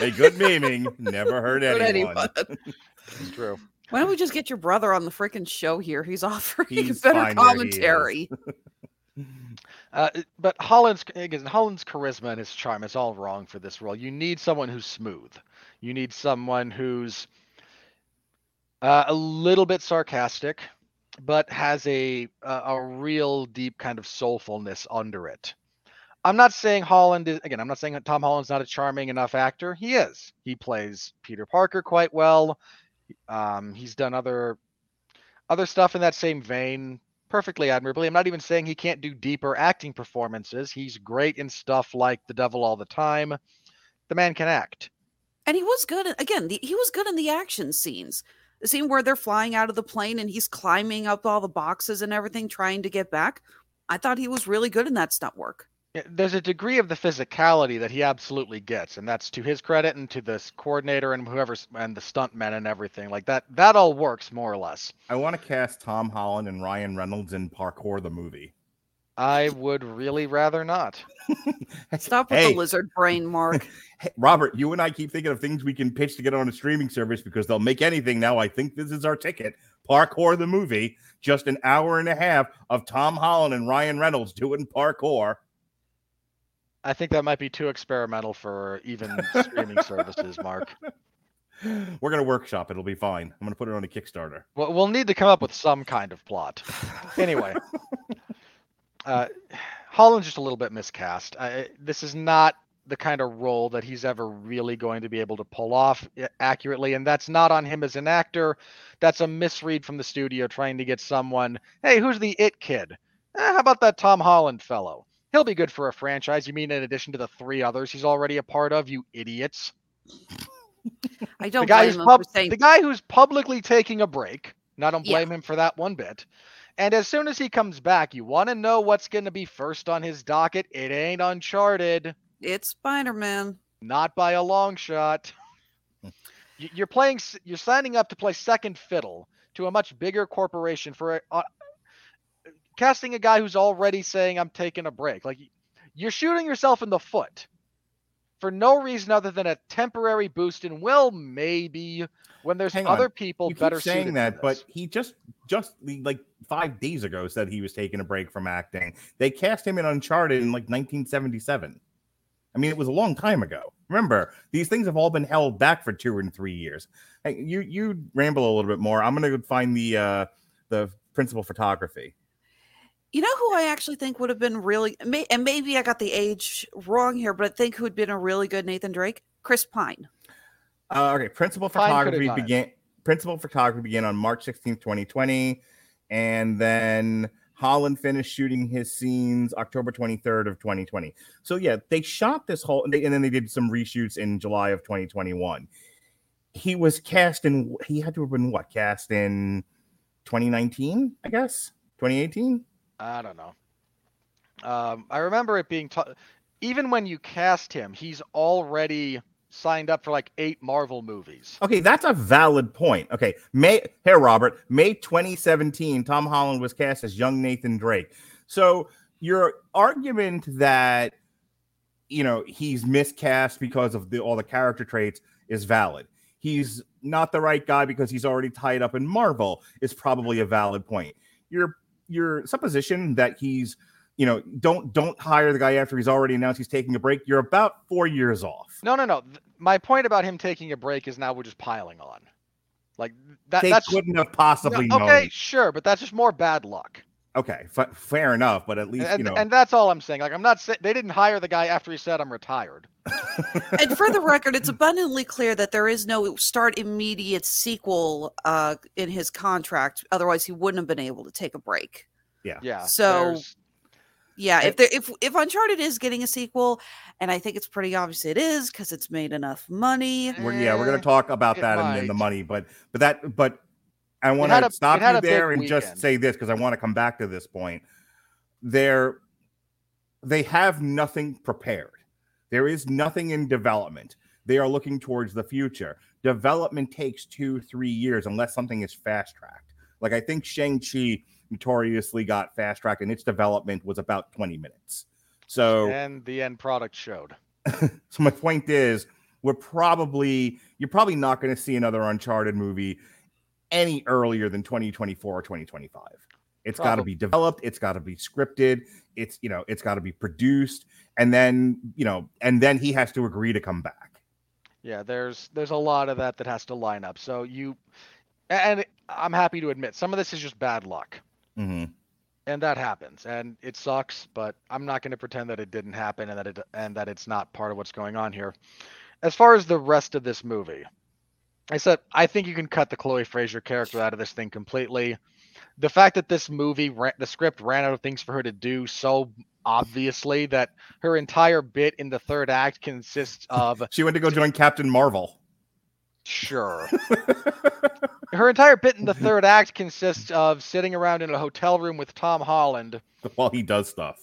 A good memeing never hurt Hurt anyone. anyone. It's true. Why don't we just get your brother on the freaking show here? He's offering He's better fine where he commentary. Uh, but Holland's again, Holland's charisma and his charm is all wrong for this role. You need someone who's smooth. You need someone who's uh, a little bit sarcastic, but has a a, a real deep kind of soulfulness under it. I'm not saying Holland is again. I'm not saying Tom Holland's not a charming enough actor. He is. He plays Peter Parker quite well. Um, he's done other other stuff in that same vein perfectly admirably. I'm not even saying he can't do deeper acting performances. He's great in stuff like The Devil All the Time. The man can act. And he was good again, the, he was good in the action scenes. The scene where they're flying out of the plane and he's climbing up all the boxes and everything, trying to get back. I thought he was really good in that stunt work. Yeah, There's a degree of the physicality that he absolutely gets, and that's to his credit and to this coordinator and whoever's and the stuntmen and everything. Like that, that all works more or less. I want to cast Tom Holland and Ryan Reynolds in Parkour the movie. I would really rather not. Stop with Hey. the lizard brain, Mark. Hey, Robert, you and I keep thinking of things we can pitch to get on a streaming service because they'll make anything now. I think this is our ticket. Parkour the movie, just an hour and a half of Tom Holland and Ryan Reynolds doing parkour. I think that might be too experimental for even streaming services, Mark. We're gonna workshop. It'll be fine. I'm gonna put it on a Kickstarter. We'll, we'll need to come up with some kind of plot. Anyway, uh, Holland's just a little bit miscast. I, this is not the kind of role that he's ever really going to be able to pull off accurately, and that's not on him as an actor. That's a misread from the studio trying to get someone. Hey, who's the it kid? Eh, how about that Tom Holland fellow? He'll be good for a franchise. You mean in addition to the three others he's already a part of? You idiots! I don't the guy blame who's him pub- for saying the guy who's publicly taking a break. And I don't Yeah. blame him for that one bit. And as soon as he comes back, you want to know what's going to be first on his docket. It ain't Uncharted, it's Spider-Man. not by a long shot. You're playing. You're signing up to play second fiddle to a much bigger corporation for a, uh, casting a guy who's already saying I'm taking a break. Like you're shooting yourself in the foot for no reason other than a temporary boost in will maybe when there's Hang on. other people You better saying that, but he just just like five days ago said he was taking a break from acting. They cast him in Uncharted in like 1977. I mean, it was a long time ago. Remember, these things have all been held back for two and three years. Hey, you you ramble a little bit more. I'm gonna find the uh the principal photography. You know who I actually think would have been really, may, and maybe I got the age wrong here, but I think who had been a really good Nathan Drake? Chris Pine. Uh, okay, principal photography have done it. began. Principal photography began on March 16th, 2020, and then Holland finished shooting his scenes October 23rd of 2020. So yeah, they shot this whole, and, they, and then they did some reshoots in July of 2021. He was cast in. He had to have been what cast in 2019, I guess 2018. I don't know. Um, I remember it being even when you cast him, he's already signed up for like eight Marvel movies. Okay, that's a valid point. Okay, May here, Robert, May 2017, Tom Holland was cast as young Nathan Drake. So your argument that you know he's miscast because of the all the character traits is valid. He's not the right guy because he's already tied up in Marvel is probably a valid point. Your your supposition that he's you know don't don't hire the guy after he's already announced he's taking a break. You're about four years off. No, no, no. My point about him taking a break is now we're just piling on. Like that. they that's couldn't have no, possibly known. okay, sure, but that's just more bad luck. Okay, fa- fair enough, but at least And, you know. and that's all I'm saying. Like I'm not saying they didn't hire the guy after he said I'm retired. and for the record, it's abundantly clear that there is no start immediate sequel uh, in his contract. Otherwise, he wouldn't have been able to take a break. Yeah. Yeah. So- there's- Yeah, I- if there, if if Uncharted is getting a sequel, and I think it's pretty obvious it is because it's made enough money. we're, yeah, we're Eh, gonna talk about it that and, and the money, but but that but I want to stop you there and just say this because I want to come back to this point. They're they have nothing prepared. There is nothing in development. They are looking towards the future. Development takes two, three years unless something is fast tracked. Like I think Shang-Chi notoriously got fast tracked and its development was about 20 minutes. So and the end product showed. so my point is, we're probably you're probably not going to see another Uncharted movie any earlier than 2024 or 2025. It's got to be developed, it's got to be scripted, it's you know, it's got to be produced, and then you know, and then he has to agree to come back. Yeah, there's there's a lot of that that has to line up. So you and I'm happy to admit some of this is just bad luck. Mhm. And that happens and it sucks, but I'm not going to pretend that it didn't happen and that it and that it's not part of what's going on here. As far as the rest of this movie, I said I think you can cut the Chloe Frazer character out of this thing completely. The fact that this movie, ra- the script ran out of things for her to do so obviously that her entire bit in the third act consists of She went to go join Captain Marvel. Sure. Her entire bit in the third act consists of sitting around in a hotel room with Tom Holland While he does stuff.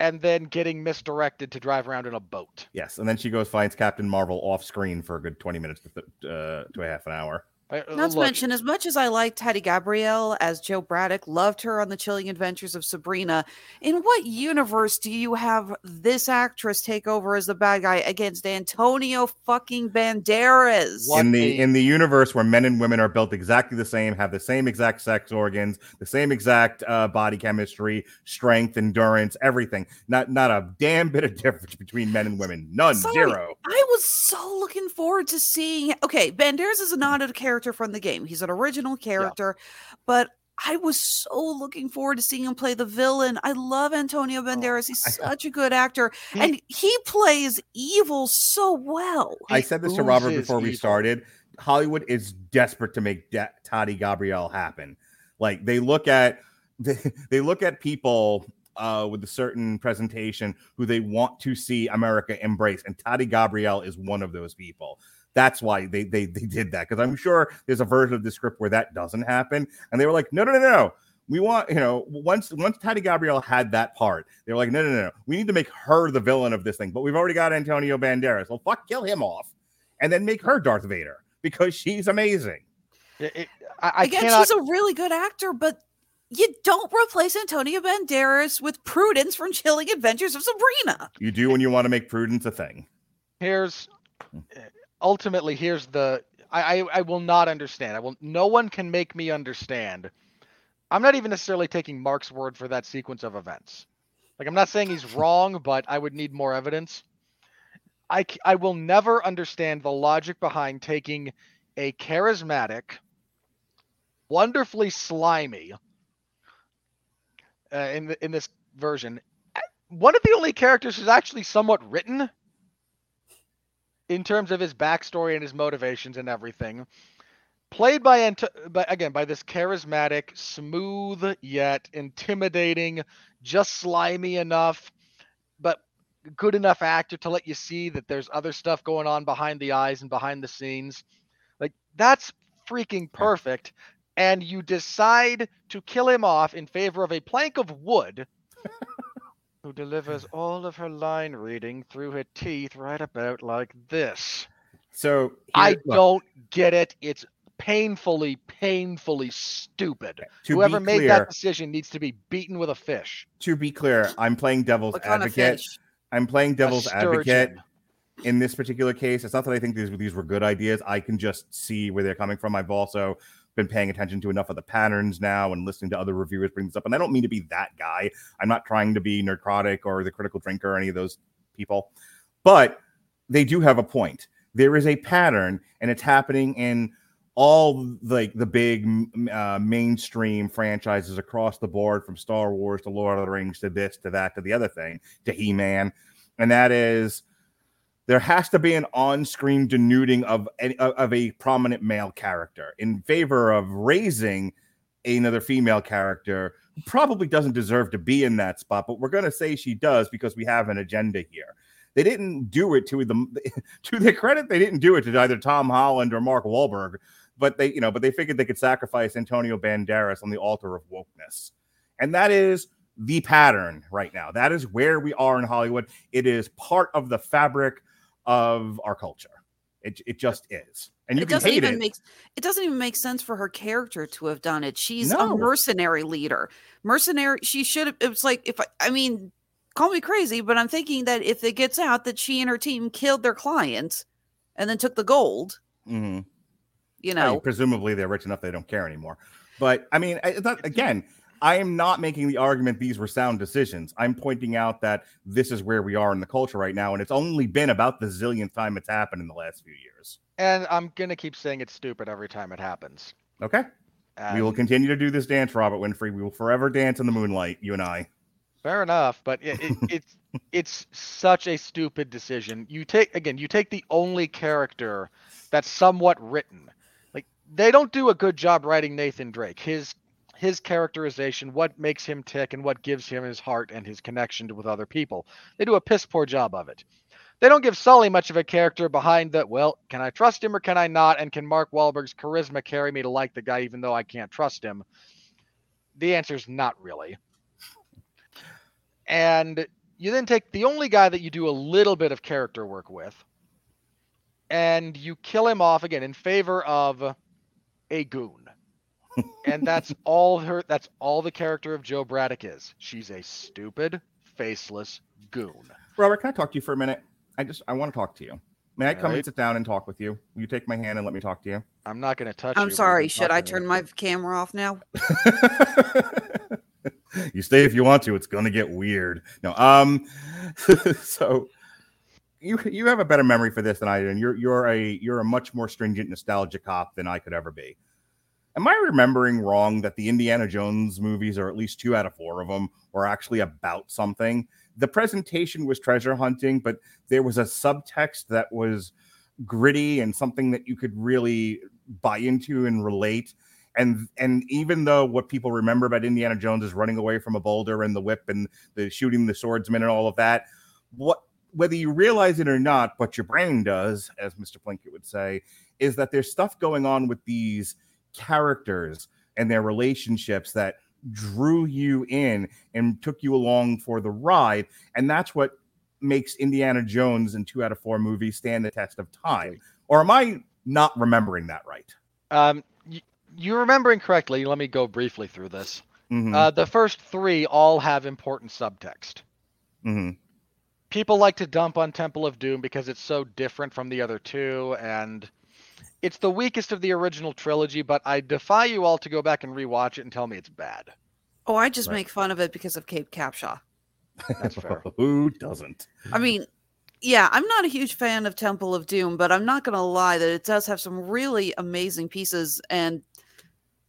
And then getting misdirected to drive around in a boat. Yes, and then she goes finds Captain Marvel off screen for a good 20 minutes to, th- uh, to a half an hour. Uh, Not to look, mention, as much as I liked Tati Gabrielle as Jo Braddock, loved her on the Chilling Adventures of Sabrina. In what universe do you have this actress take over as the bad guy against Antonio fucking Banderas? In the the- in the universe where men and women are built exactly the same, have the same exact sex organs, the same exact uh, body chemistry, strength, endurance, everything. Not not a damn bit of difference between men and women. None, Sorry. zero. I was so looking forward to seeing. Okay, Banderas is not a character from the game. He's an original character, but I was so looking forward to seeing him play the villain. I love Antonio Banderas. He's I- such a good actor, He- and he plays evil so well. I said this to Robert oozes before we started. Hollywood is desperate to make da- Tati Gabrielle happen. Like they look at they, they look at people uh, with a certain presentation who they want to see America embrace, and Tati Gabrielle is one of those people. That's why they they they did that because I'm sure there's a version of the script where that doesn't happen, and they were like, no, no, no, no. We want, you know, once once Tati Gabrielle had that part, they were like, no, no, no, no. We need to make her the villain of this thing. But we've already got Antonio Banderas. Well, fuck, kill him off, and then make her Darth Vader because she's amazing. It- it- I, I Again, cannot. she's a really good actor, but you don't replace Antonio Banderas with Prudence from Chilling Adventures of Sabrina. You do when you want to make prudence a thing. here's hmm. eh, ultimately here's the I, I I will not understand. I will no one can make me understand. I'm not even necessarily taking Mark's word for that sequence of events. Like I'm not saying he's wrong, but I would need more evidence. I I will never understand the logic behind taking a charismatic, wonderfully slimy uh, in the, in this version, uh, one of the only characters who's actually somewhat written in terms of his backstory and his motivations and everything. Played by, Ant- by again by this charismatic, smooth yet intimidating, just slimy enough, but good enough actor to let you see that there's other stuff going on behind the eyes and behind the scenes. Like that's freaking perfect. And you decide to kill him off in favor of a plank of wood who delivers all of her line reading through her teeth right about like this. So I look, don't get it. It's painfully, painfully stupid. to Whoever made clear, that decision needs to be beaten with a fish. to be clear, I'm playing devil's What kind of advocate. fish? I'm playing devil's advocate in this particular case. It's not that I think these these were good ideas. I can just see where they're coming from. I've also been paying attention to enough of the patterns now and listening to other reviewers bring this up. And I don't mean to be that guy. I'm not trying to be Nerdrotic or the critical drinker or any of those people. But they do have a point. There is a pattern, and it's happening in all like the big uh, mainstream franchises across the board, from Star Wars to Lord of the Rings to this to that to the other thing to He Man, and that is there has to be an on-screen denuding of of a prominent male character in favor of raising another female character who probably doesn't deserve to be in that spot, but we're going to say she does because we have an agenda here. They didn't do it to the to their credit. They didn't do it to either Tom Holland or Mark Wahlberg, but they you know, but they figured they could sacrifice Antonio Banderas on the altar of wokeness, and that is the pattern right now. That is where we are in Hollywood. It is part of the fabric of our culture. It it just is, and you it can doesn't even it. make it doesn't even make sense for her character to have done it. She's No. a mercenary leader. Mercenary. She should have. It was like if I, I mean, call me crazy, but I'm thinking that if it gets out that she and her team killed their client and then took the gold, Mhm. you I mean, know, presumably they're rich enough they don't care anymore. But I mean, it's not, again, I am not making the argument these were sound decisions. I'm pointing out that this is where we are in the culture right now, and it's only been about the zillionth time it's happened in the last few years. And I'm gonna keep saying it's stupid every time it happens. Okay, we will continue to do this dance, Robert Winfree. We will forever dance in the moonlight, you and I. Fair enough, but it, it, it's it's such a stupid decision. You take again, you take the only character that's somewhat written. Like they don't do a good job writing Nathan Drake. His his characterization, what makes him tick, and what gives him his heart and his connection to, with other people. They do a piss poor job of it. They don't give Sully much of a character behind the well, can I trust him or can I not? And can Mark Wahlberg's charisma carry me to like the guy even though I can't trust him? The answer is not really. And you then take the only guy that you do a little bit of character work with, and you kill him off again in favor of a goon. And that's all her that's all the character of Jo Braddock is. She's a stupid, faceless goon. Robert, can I talk to you for a minute? I just I want to talk to you. May I come and sit down and talk with you? Will you take my hand and let me talk to you? I'm not gonna touch I'm you. but sorry. Should I turn me. my camera off now? you stay if you want to. It's gonna get weird. No, um, so you you have a better memory for this than I do, and you're you're a you're a much more stringent nostalgia cop than I could ever be. Am I remembering wrong that the Indiana Jones movies, or at least two out of four of them, were actually about something? The presentation was treasure hunting, but there was a subtext that was gritty and something that you could really buy into and relate and and even though what people remember about Indiana Jones is running away from a boulder and the whip and the shooting the swordsman and all of that, what whether you realize it or not, what your brain does, as Mr. Plinkett would say, is that there's stuff going on with these characters and their relationships that drew you in and took you along for the ride, and that's what makes Indiana Jones and two out of four movies stand the test of time. Or am I not remembering that right? Um you're remembering correctly. Let me go briefly through this. Mhm, Uh, the first three all have important subtext. mhm. people like to dump on Temple of Doom because it's so different from the other two, and it's the weakest of the original trilogy. But I defy you all to go back and rewatch it and tell me it's bad. Oh, I just Right. make fun of it because of Kate Capshaw. That's fair. Who doesn't? I mean, yeah, I'm not a huge fan of Temple of Doom, but I'm not going to lie that it does have some really amazing pieces, and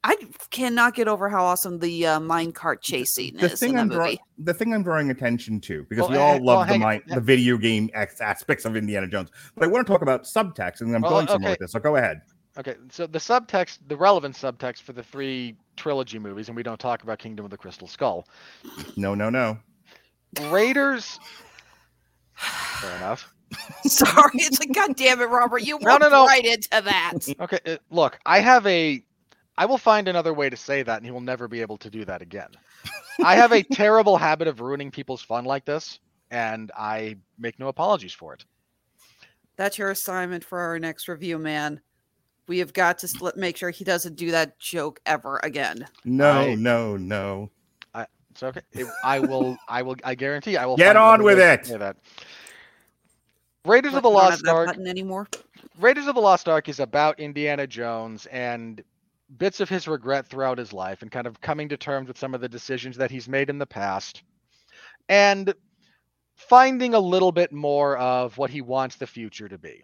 I cannot get over how awesome the uh, minecart chase scene The is in thing that I'm movie. drawing, the thing I'm drawing attention to, because Well, we all well, love the hang- mind, the video game ex- aspects of Indiana Jones, but I want to talk about subtext, and I'm Well, going somewhere okay. with this. So go ahead. Okay, so the subtext, the relevant subtext for the three trilogy movies, and we don't talk about Kingdom of the Crystal Skull. No, no, no. Raiders. Fair enough. Sorry, it's like, God damn it, Robert, you No, walked no, no. right into that. Okay, uh, look, I have a. I will find another way to say that, and he will never be able to do that again. I have a terrible habit of ruining people's fun like this, and I make no apologies for it. That's your assignment for our next review, man. We have got to sl- make sure he doesn't do that joke ever again. No, I- no, no. It's okay. It- I will. I will. I guarantee. I will Get on with it. That. Raiders of the you don't have Lost Ark. anymore. Raiders of the Lost Ark is about Indiana Jones and bits of his regret throughout his life and kind of coming to terms with some of the decisions that he's made in the past and finding a little bit more of what he wants the future to be.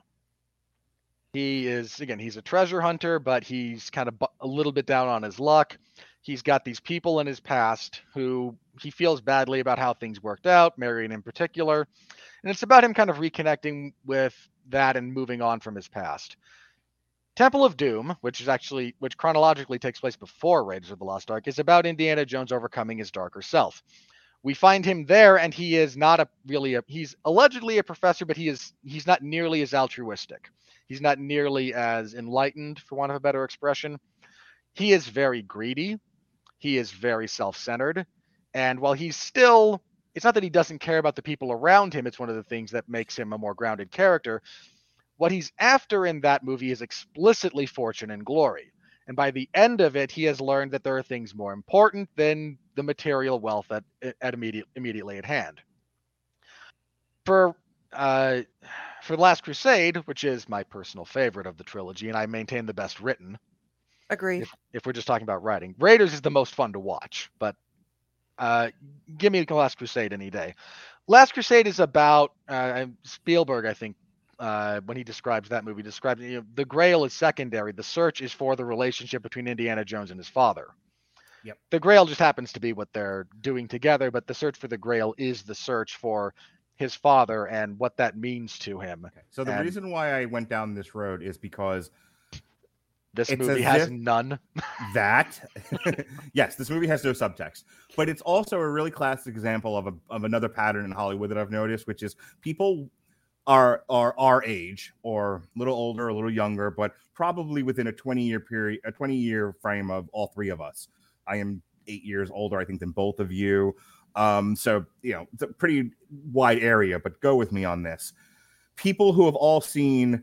He is again, he's a treasure hunter, but he's kind of bu- a little bit down on his luck. He's got these people in his past who he feels badly about how things worked out, Marion in particular. And it's about him kind of reconnecting with that and moving on from his past. Temple of Doom, which is actually which chronologically takes place before Raiders of the Lost Ark, is about Indiana Jones overcoming his darker self. We find him there, and he is not a really a he's allegedly a professor, but he is he's not nearly as altruistic. He's not nearly as enlightened, for want of a better expression. He is very greedy. He is very self-centered, and while he's still it's not that he doesn't care about the people around him. It's one of the things that makes him a more grounded character. What he's after in that movie is explicitly fortune and glory. And by the end of it, he has learned that there are things more important than the material wealth at, at immediate, immediately at hand. For uh, for the Last Crusade, which is my personal favorite of the trilogy, and I maintain the best written, Agree. if, if we're just talking about writing. Raiders is the most fun to watch, but uh, give me the Last Crusade any day. Last Crusade is about uh, Spielberg, I think, uh, when he describes that movie, describes you know, the Grail is secondary. The search is for the relationship between Indiana Jones and his father. Yep. The Grail just happens to be what they're doing together, but the search for the Grail is the search for his father and what that means to him. Okay. So the And- reason why I went down this road is because This movie has none. that yes this movie has no subtext but it's also a really classic example of a, of another pattern in hollywood that i've noticed which is people are are our age or a little older a little younger but probably within a 20 year period a 20 year frame of all three of us i am eight years older i think than both of you um so you know it's a pretty wide area but go with me on this people who have all seen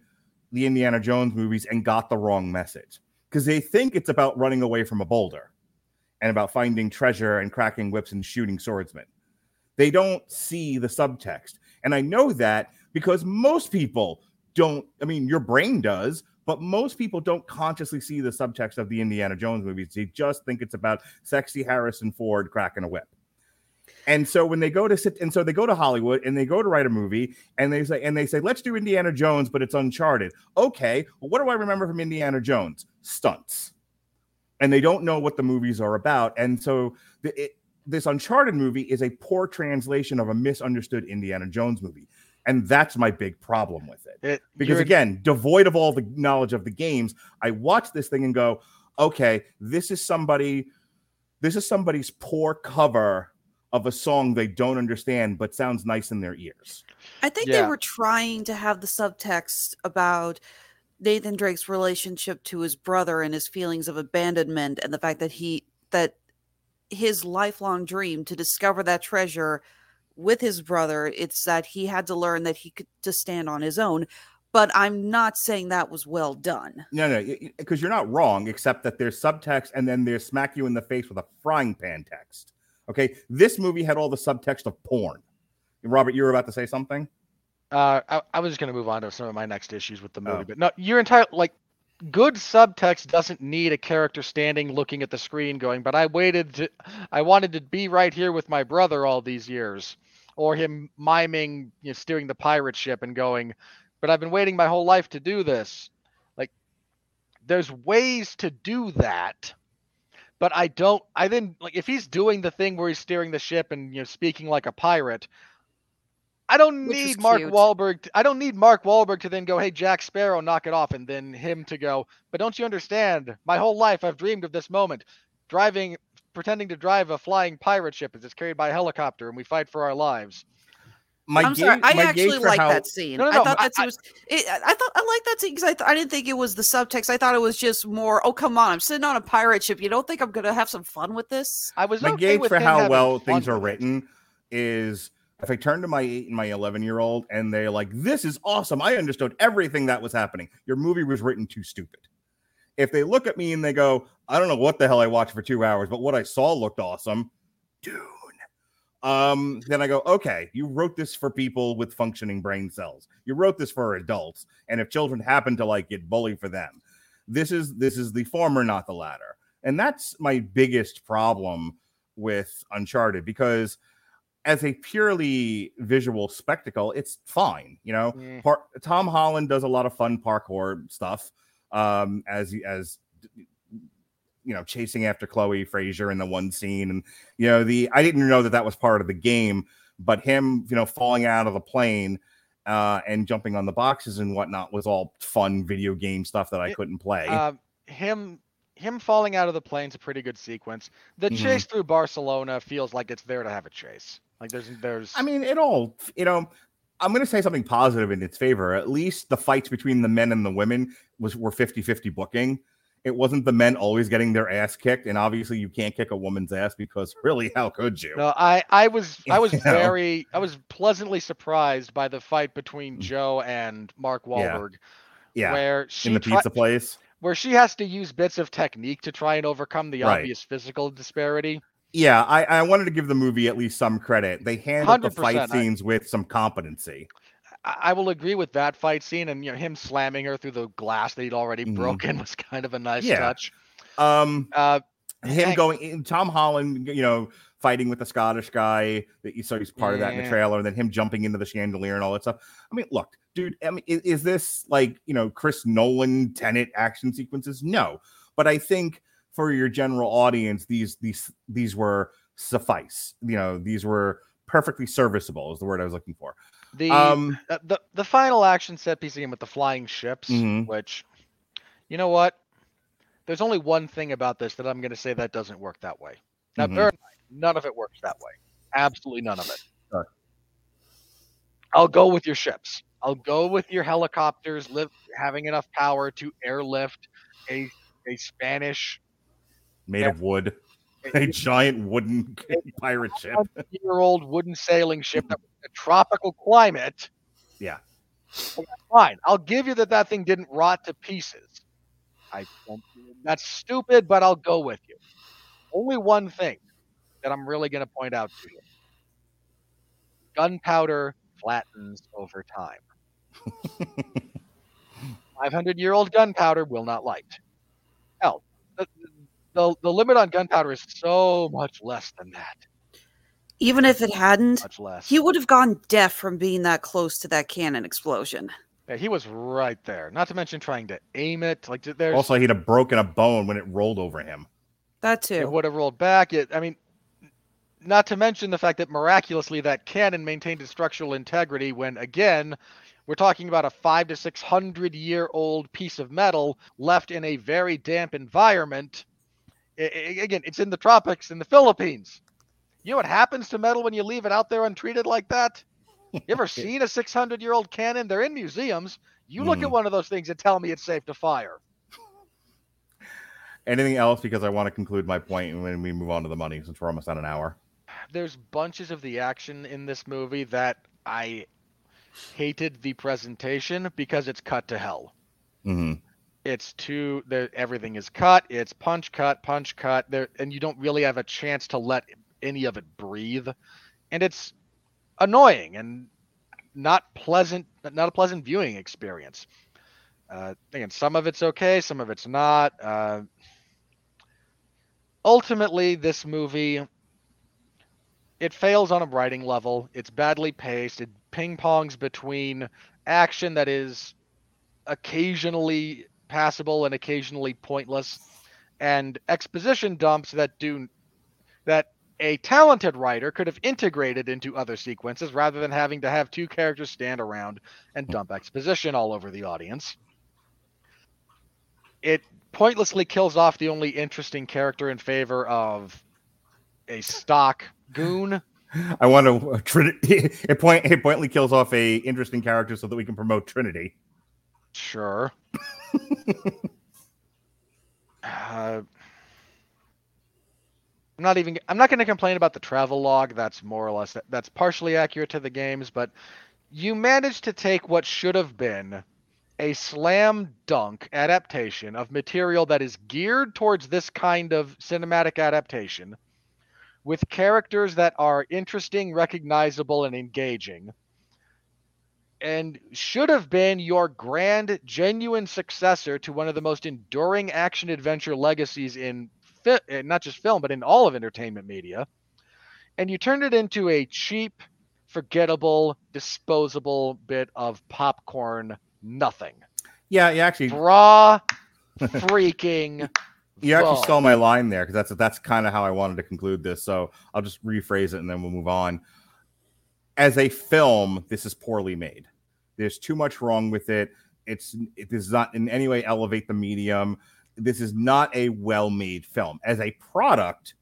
the indiana jones movies and got the wrong message because they think it's about running away from a boulder and about finding treasure and cracking whips and shooting swordsmen. They don't see the subtext. And I know that because most people don't, I mean, your brain does, but most people don't consciously see the subtext of the Indiana Jones movies. They just think it's about sexy Harrison Ford cracking a whip. And so when they go to sit, and so they go to Hollywood and they go to write a movie, and they say, and they say, let's do Indiana Jones, but it's Uncharted. Okay, well, what do I remember from Indiana Jones? Stunts, and they don't know what the movies are about, and so the, it, this Uncharted movie is a poor translation of a misunderstood Indiana Jones movie, and that's my big problem with it It, because again devoid of all the knowledge of the games i watch this thing and go okay this is somebody this is somebody's poor cover of a song they don't understand but sounds nice in their ears I think Yeah. they were trying to have the subtext about Nathan Drake's relationship to his brother and his feelings of abandonment and the fact that he that his lifelong dream to discover that treasure with his brother it's that he had to learn that he could to stand on his own but I'm not saying that was well done. no no because you're not wrong except that there's subtext and then there's smack you in the face with a frying pan text okay this movie had all the subtext of porn robert you were about to say something Uh, I, I was just gonna move on to some of my next issues with the movie, Oh. but no, your entire like good subtext doesn't need a character standing looking at the screen going, but I waited to, I wanted to be right here with my brother all these years, or him miming, you know, steering the pirate ship and going, but I've been waiting my whole life to do this. Like, there's ways to do that. But I don't. I didn't like if he's doing the thing where he's steering the ship and you know speaking like a pirate. I don't Which need Mark. Wahlberg. To, I don't need Mark Wahlberg to then go, "Hey, Jack Sparrow, knock it off," and then him to go. But don't you understand? My whole life, I've dreamed of this moment, driving, pretending to drive a flying pirate ship as it's carried by a helicopter, and we fight for our lives. my I'm sorry, I my actually like how- that scene. No, no, I thought I- that scene I- was. It, I I thought I like that scene because I, th- I didn't think it was the subtext. I thought it was just more. Oh come on, I'm sitting on a pirate ship. You don't think I'm gonna have some fun with this? I was my okay gauge with for how well things are written is if I turn to my eight and my 11 year old and they're like, this is awesome. I understood everything that was happening. Your movie was written too stupid. If they look at me and they go, I don't know what the hell I watched for two hours, but what I saw looked awesome, Dune. Um, then I go, okay, you wrote this for people with functioning brain cells. You wrote this for adults. And if children happen to like get bullied for them. This is this is the former, not the latter. And that's my biggest problem with Uncharted because as a purely visual spectacle, it's fine. You know, Mm. Par- Tom Holland does a lot of fun parkour stuff. Um, as as you know, chasing after Chloe Frazer in the one scene, and you know, the I didn't know that that was part of the game, but him, you know, falling out of the plane uh, and jumping on the boxes and whatnot was all fun video game stuff that I Yeah, couldn't play. Um, him him falling out of the plane's a pretty good sequence. The Mhm. chase through Barcelona feels like it's there to have a chase. Like there's there's I mean, it all, you know, I'm going to say something positive in its favor. At least the fights between the men and the women was were 50-50 booking. It wasn't the men always getting their ass kicked, and obviously you can't kick a woman's ass because really, how could you? no, I I was I was You know? very I was pleasantly surprised by the fight between Mm. Jo and Mark Yeah. Wahlberg, yeah, where she in the tri- pizza place. where she has to use bits of technique to try and overcome the Right. obvious physical disparity. Yeah, I, I wanted to give the movie at least some credit. They handled the fight I- scenes with some competency. I, I will agree with that fight scene, and you know him slamming her through the glass that he'd already Mhm. broken was kind of a nice Yeah. touch. Um, Uh, him going Tom Holland, you know, fighting with the Scottish guy that you saw he's part of that in the trailer, and then him jumping into the chandelier and all that stuff. I mean, look, dude, I mean, is, is this like you know Chris Nolan Tenet action sequences? No, but I think for your general audience, these these these were suffice. You know, these were perfectly serviceable is the word I was looking for. The Um, uh, the the final action set piece again with the flying ships, Mhm. which, you know what? There's only one thing about this that I'm going to say that doesn't work that way. Now, Mhm. bear in mind, none of it works that way. Absolutely none of it. Sure. I'll go with your ships. I'll go with your helicopters live, having enough power to airlift a a Spanish made Yeah. of wood, a giant wooden pirate ship. year old wooden sailing ship that was a tropical climate. Yeah. Fine. I'll give you that that thing didn't rot to pieces. I that's stupid, but I'll go with you. Only one thing that I'm really going to point out to you. Gunpowder flattens over time. 500 year old gunpowder will not light. Hell, the, the, the limit on gunpowder is so much less than that. Even if it hadn't, Much less. he would have gone deaf from being that close to that cannon explosion. Yeah, he was right there. Not to mention trying to aim it. Like th- there's Also, he'd have broken a bone when it rolled over him. That too. it too. would have rolled back. It. I mean, not to mention the fact that miraculously that cannon maintained its structural integrity when again we're talking about a five to six hundred year old piece of metal left in a very damp environment. I- I- again, it's in the tropics in the Philippines. You know what happens to metal when you leave it out there untreated like that? You ever seen a 600 year old cannon? They're in museums. You look Mhm. at one of those things and tell me it's safe to fire. Anything else? Because I want to conclude my point when we move on to the money, since we're almost at an hour. There's bunches of the action in this movie that I hated the presentation because it's cut to hell. hmm It's too there everything is cut, it's punch cut, punch cut, there and you don't really have a chance to let any of it breathe. And it's annoying and not pleasant not a pleasant viewing experience. Uh, again, some of it's okay, some of it's not. Uh, ultimately, this movie it fails on a writing level. It's badly paced. It ping pongs between action that is occasionally passable and occasionally pointless, and exposition dumps that do that a talented writer could have integrated into other sequences rather than having to have two characters stand around and dump exposition all over the audience. It pointlessly kills off the only interesting character in favor of a stock goon. I want to Trinity. It point it pointedly kills off a interesting character so that we can promote Trinity. Sure. uh, I'm not even. I'm not going to complain about the travel log. That's more or less. That's partially accurate to the games, but you managed to take what should have been a slam dunk adaptation of material that is geared towards this kind of cinematic adaptation, with characters that are interesting, recognizable, and engaging and should have been your grand, genuine successor to one of the most enduring action adventure legacies in fi- eh, not just film, but in all of entertainment media. and you turned it into a cheap, forgettable, disposable bit of popcorn nothing. Yeah, you actually Bra freaking you actually stole my line there because that's that's kind of how I wanted to conclude this. So I'll just rephrase it and then we'll move on. As a film, this is poorly made. There's too much wrong with it. It's it does not in any way elevate the medium. This is not a well-made film. As a product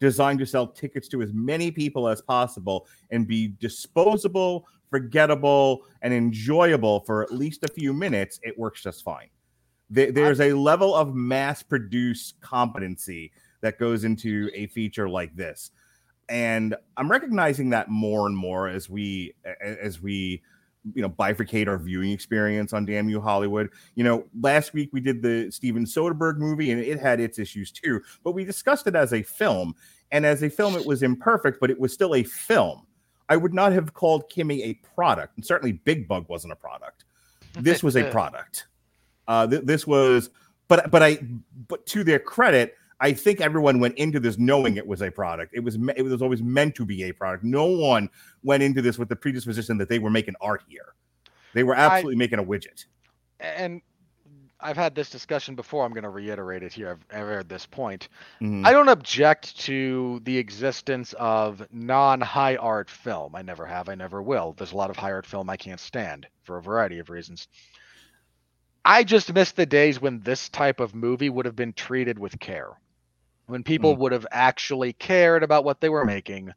designed to sell tickets to as many people as possible and be disposable, forgettable, and enjoyable for at least a few minutes, it works just fine. There's a level of mass-produced competency that goes into a feature like this, and I'm recognizing that more and more as we as we you know bifurcate our viewing experience on Damn You Hollywood. You know, last week we did the Steven Soderbergh movie, and it had its issues too, but we discussed it as a film, and as a film, it was imperfect, but it was still a film. I would not have called Kimi a product, and certainly Big Bug wasn't a product. This was a product. Uh, th- this was, but but I, but to their credit, I think everyone went into this knowing it was a product. It was me- it was always meant to be a product. No one went into this with the predisposition that they were making art here. They were absolutely making a widget. and I've had this discussion before. I'm going to reiterate it here. I've, I've at this point. Mhm. I don't object to the existence of non-high art film. I never have. I never will. There's a lot of high art film I can't stand for a variety of reasons. I just miss the days when this type of movie would have been treated with care, when people would have actually cared about what they were making,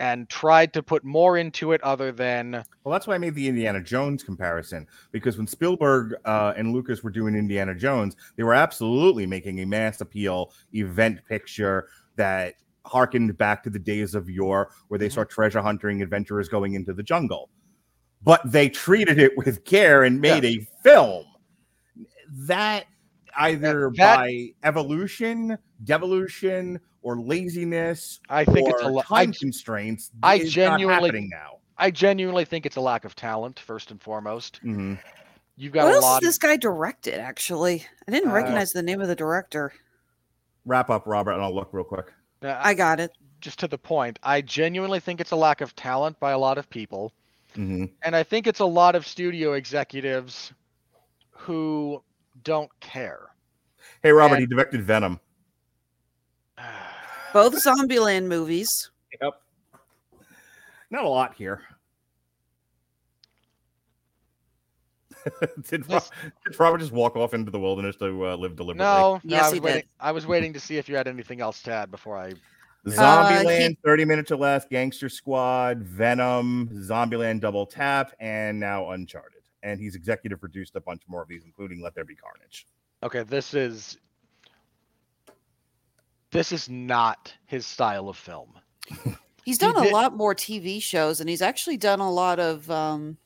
and tried to put more into it other than Well, that's why I made the Indiana Jones comparison because when Spielberg uh, and Lucas were doing Indiana Jones, they were absolutely making a mass appeal event picture that harkened back to the days of yore where they saw treasure hunting adventurers going into the jungle. But they treated it with care and made a film. That either That- by evolution, devolution, or laziness, I think it's a or lo- I time constraints, I genuinely- now. I genuinely think it's a lack of talent first and foremost. Mhm. You've got What a else lot has this guy directed? Actually, I didn't Uh, recognize the name of the director. Wrap up, Robert, and I'll look real quick. of I got it. just to the point. I genuinely think it's a lack of talent by a lot of people. hmm And I think it's a lot of studio executives who don't care. Hey, Robert, And- he directed Venom. Both Zombieland movies. Yep. Not a lot here. did, Ro- did Robert just walk off into the wilderness to uh, live deliberately? no, no, Yes, I was he waiting. did. I was waiting to see if you had anything else to add before I. Zombieland, Uh, he- 30 minutes or less, Gangster Squad, Venom, Zombieland Double Tap, and now Uncharted. And he's executive produced a bunch more of these, including Let There Be Carnage. Okay, this is. This is not his style of film. He's He done a did- lot more TV shows, and he's actually done a lot of um,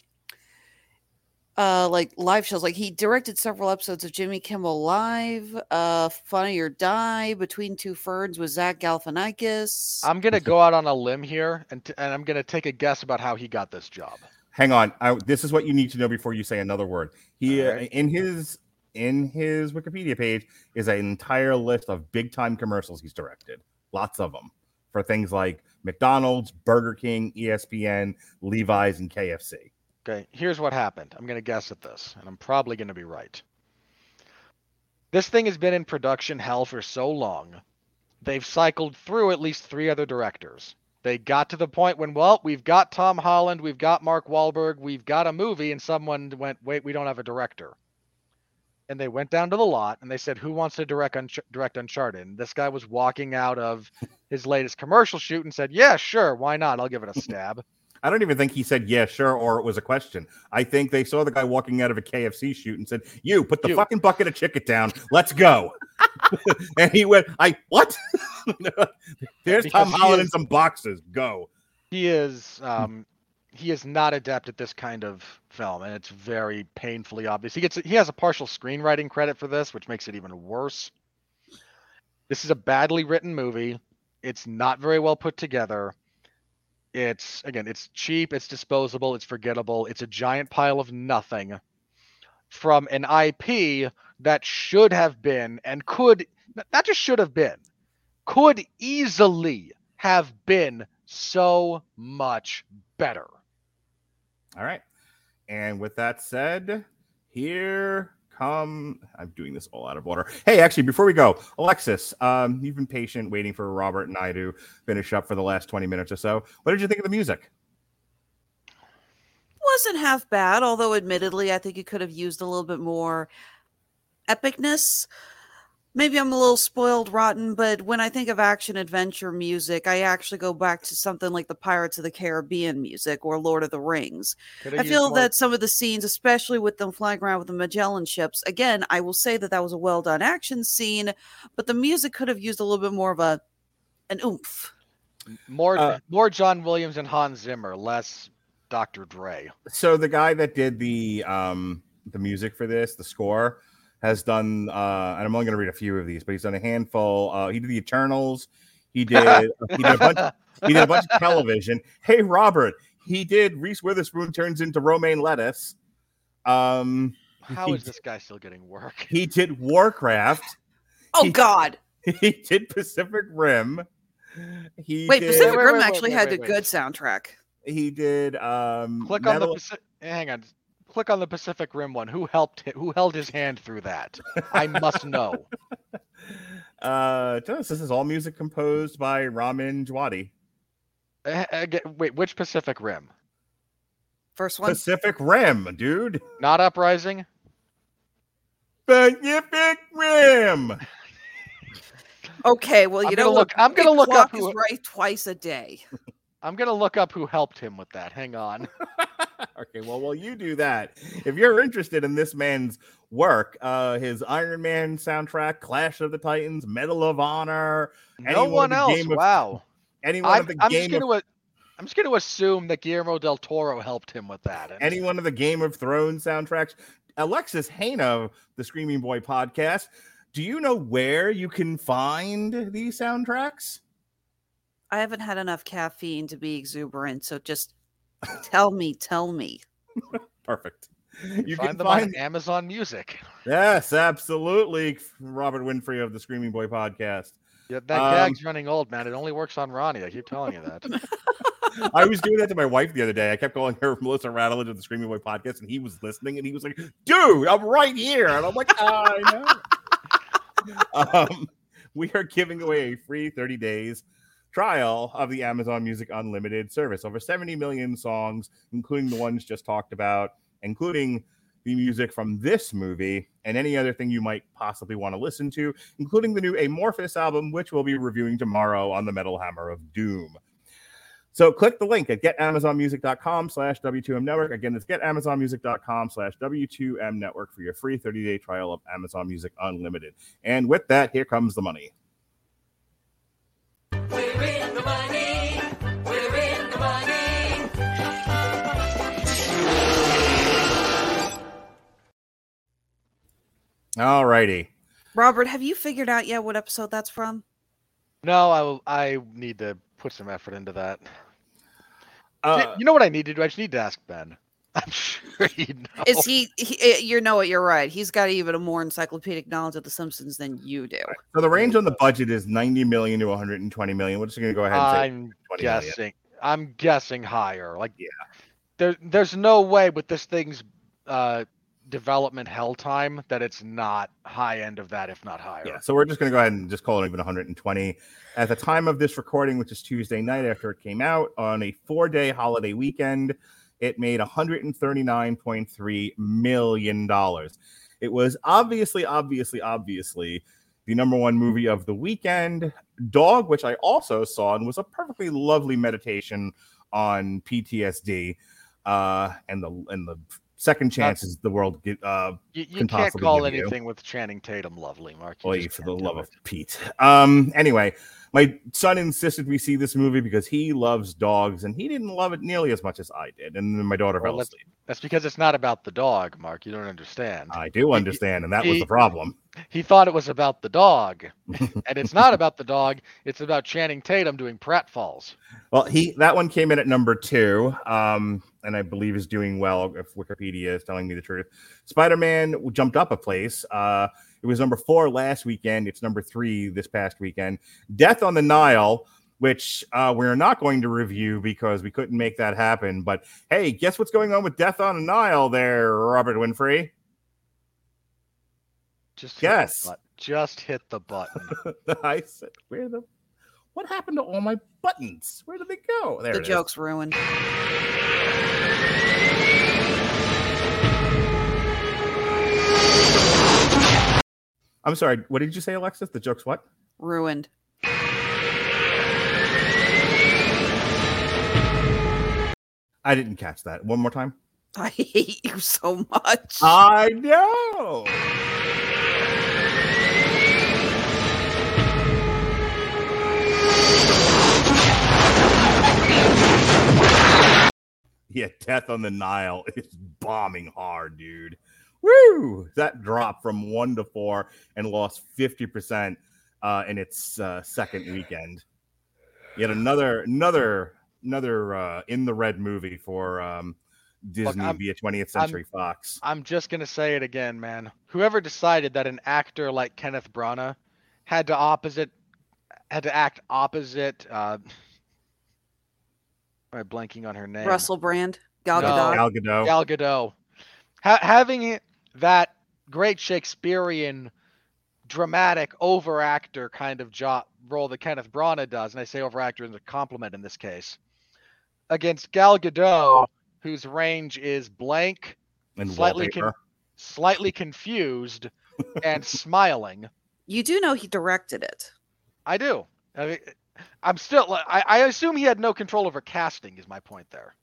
uh, like live shows. Like he directed several episodes of Jimmy Kimmel Live, uh, Funny or Die, Between Two Ferns with Zach Galifianakis. I'm gonna go out on a limb here, and t- and I'm gonna take a guess about how he got this job. Hang on. I, this is what you need to know before you say another word. He uh, Alright. in his in his Wikipedia page is an entire list of big time commercials he's directed. Lots of them for things like McDonald's, Burger King, ESPN, Levi's, and KFC. Okay, here's what happened. I'm going to guess at this, and I'm probably going to be right. This thing has been in production hell for so long. They've cycled through at least three other directors. They got to the point when, well, we've got Tom Holland, we've got Mark Wahlberg, we've got a movie, and someone went, wait, we don't have a director. And they went down to the lot and they said, who wants to direct, Unch- direct Uncharted? And this guy was walking out of his latest commercial shoot and said, yeah, sure, why not? I'll give it a stab. I don't even think he said yeah, sure, or it was a question. I think they saw the guy walking out of a KFC shoot and said, "You put the You. fucking bucket of chicken down. Let's go." and he went, "I what?" There's Because Tom Holland is- in some boxes. Go. he is um he is not adept at this kind of film and it's very painfully obvious he gets he has a partial screenwriting credit for this which makes it even worse this is a badly written movie it's not very well put together it's again it's cheap it's disposable it's forgettable it's a giant pile of nothing from an ip that should have been and could not just should have been could easily have been so much better. All right. And with that said, here come I'm doing this all out of order. Hey, actually, before we go, Alexis, um, you've been patient waiting for Robert and I to finish up for the last 20 minutes or so. What did you think of the music? Wasn't half bad, although admittedly, I think it could have used a little bit more epicness. Maybe I'm a little spoiled rotten, but when I think of action adventure music, I actually go back to something like the Pirates of the Caribbean music or Lord of the Rings. Coulda I feel more- that some of the scenes, especially with them flying around with the Magellan ships, again, I will say that that was a well done action scene, but the music could have used a little bit more of a an oomph. more uh, more John Williams and Hans Zimmer, less Dr. Dre. So the guy that did the um the music for this, the score, has done uh and I'm only gonna read a few of these, but he's done a handful. Uh he did the Eternals, he did he did a bunch he did a bunch of television. Hey Robert, he did Reese Witherspoon turns into romaine lettuce. Um How he, is this guy still getting work? he did Warcraft, Oh He- God! he did Pacific Rim. He Wait, did, Pacific Wait, wait, Rim wait, actually wait, had wait, a wait. good soundtrack. he did um Click on the Paci- hang on. Click on the Pacific Rim one. Who helped him? Who held his hand through that? I must know. uh this is all music composed by Ramin Djawadi. Eh, eh, Wait, which Pacific Rim? First one. Pacific Rim, dude. Not Uprising. Pacific Rim. Okay, well, you I'm know gonna what? look- I'm gonna look up clock is who- right twice a day. I'm gonna look up who helped him with that. Hang on. okay, well, while you do that, if you're interested in this man's work, uh, his Iron Man soundtrack, Clash of the Titans, Medal of Honor, No Anyone one else. Game of- Wow. any one I'm, of the I'm just Game of gonna. a- I'm just gonna assume that Guillermo del Toro helped him with that. and- any one of the Game of Thrones soundtracks. Alexis Hejna of the Screaming Boy podcast. Do you know where you can find these soundtracks? I haven't had enough caffeine to be exuberant, so just tell me, tell me. Perfect. You find can them find on Amazon Music. yes, absolutely. Robert Winfree of the Screaming Boy podcast. Yeah, that Um, gag's running old, man. It only works on Ronnie. I keep telling you that. I was doing that to my wife the other day. I kept calling her Melissa Rattledge of the Screaming Boy podcast, and he was listening, and he was like, "Dude, I'm right here," and I'm like, "I know." um, we are giving away a free 30 days trial of the Amazon Music Unlimited service. Over 70 million songs, including the ones just talked about, including the music from this movie and any other thing you might possibly want to listen to, including the new Amorphis album, which we'll be reviewing tomorrow on the Metal Hammer of Doom. So click the link at getamazonmusic.com slash W2M network. Again, it's getamazonmusic.com slash W2M network for your free 30 day trial of Amazon Music Unlimited. And with that, here comes the money. All righty. Robert, have you figured out yet what episode that's from? No, I will. I need to put some effort into that. Uh, you know what I need to do? I just need to ask Ben. I'm sure he knows. Is he, he? eh, You know what? You're right. He's got even a more encyclopedic knowledge of The Simpsons than you do. so the range on the budget is 90 million to 120 million. We're just going to go ahead and say I'm 20 million. guessing. I'm guessing higher. Like, Yeah. There, there's no way with this thing's uh, development hell time that it's not high end of that, if not higher. Yeah, so we're just going to go ahead and just call it even 120. At the time of this recording, which is Tuesday night after it came out on a four day holiday weekend, it made 139.3 million dollars. It was obviously, obviously, obviously the number one movie of the weekend. Dog, which I also saw and was a perfectly lovely meditation on PTSD uh, and the and the second chances the world get uh, You, you can can't call give you. anything with Channing Tatum lovely, Mark. You just for the love it. of Pete. Um, anyway, my son insisted we see this movie because he loves dogs and he didn't love it nearly as much as I did. And then my daughter Well, fell asleep. That's because it's not about the dog, Mark. You don't understand. I do understand, and that was the problem. He thought it was about the dog, and it's not about the dog. It's about Channing Tatum doing pratfalls. Well, he that one came in at number two, um, and I believe is doing well if Wikipedia is telling me the truth. Spider-Man jumped up a place. Uh, it was number four last weekend. It's number three this past weekend. Death on the Nile which uh, we're not going to review because we couldn't make that happen. But hey, guess what's going on with Death on the Nile there, Robert Winfree? Just hit the Yes. button. Just hit the button. I said, where the what happened to all my buttons? Where did they go? There the it is. joke's ruined. I'm sorry. What did you say, Alexis? The joke's what? Ruined. I didn't catch that. One more time. I hate you so much. I know. Yeah, Death on the Nile is bombing hard, dude. Woo! That dropped from one to four and lost 50% uh, in its uh, second weekend. Yet another, another, another uh, in the red movie for um, Disney I'm- via 20th Century Fox. I'm just gonna say it again, man. Whoever decided that an actor like Kenneth Branagh had to opposite had to act opposite uh am I blanking on her name? Russell Brand. Gal No. Gadot. Gal Gadot. Gal Gadot. Ha- having that great Shakespearean dramatic over actor kind of job role that Kenneth Branagh does, and I say over actor as a compliment in this case, against Gal Gadot, whose range is blank, and slightly wallpaper. slightly confused, and smiling. You do know he directed it. I do. I mean, I'm still. I, I assume he had no control over casting. Is my point there?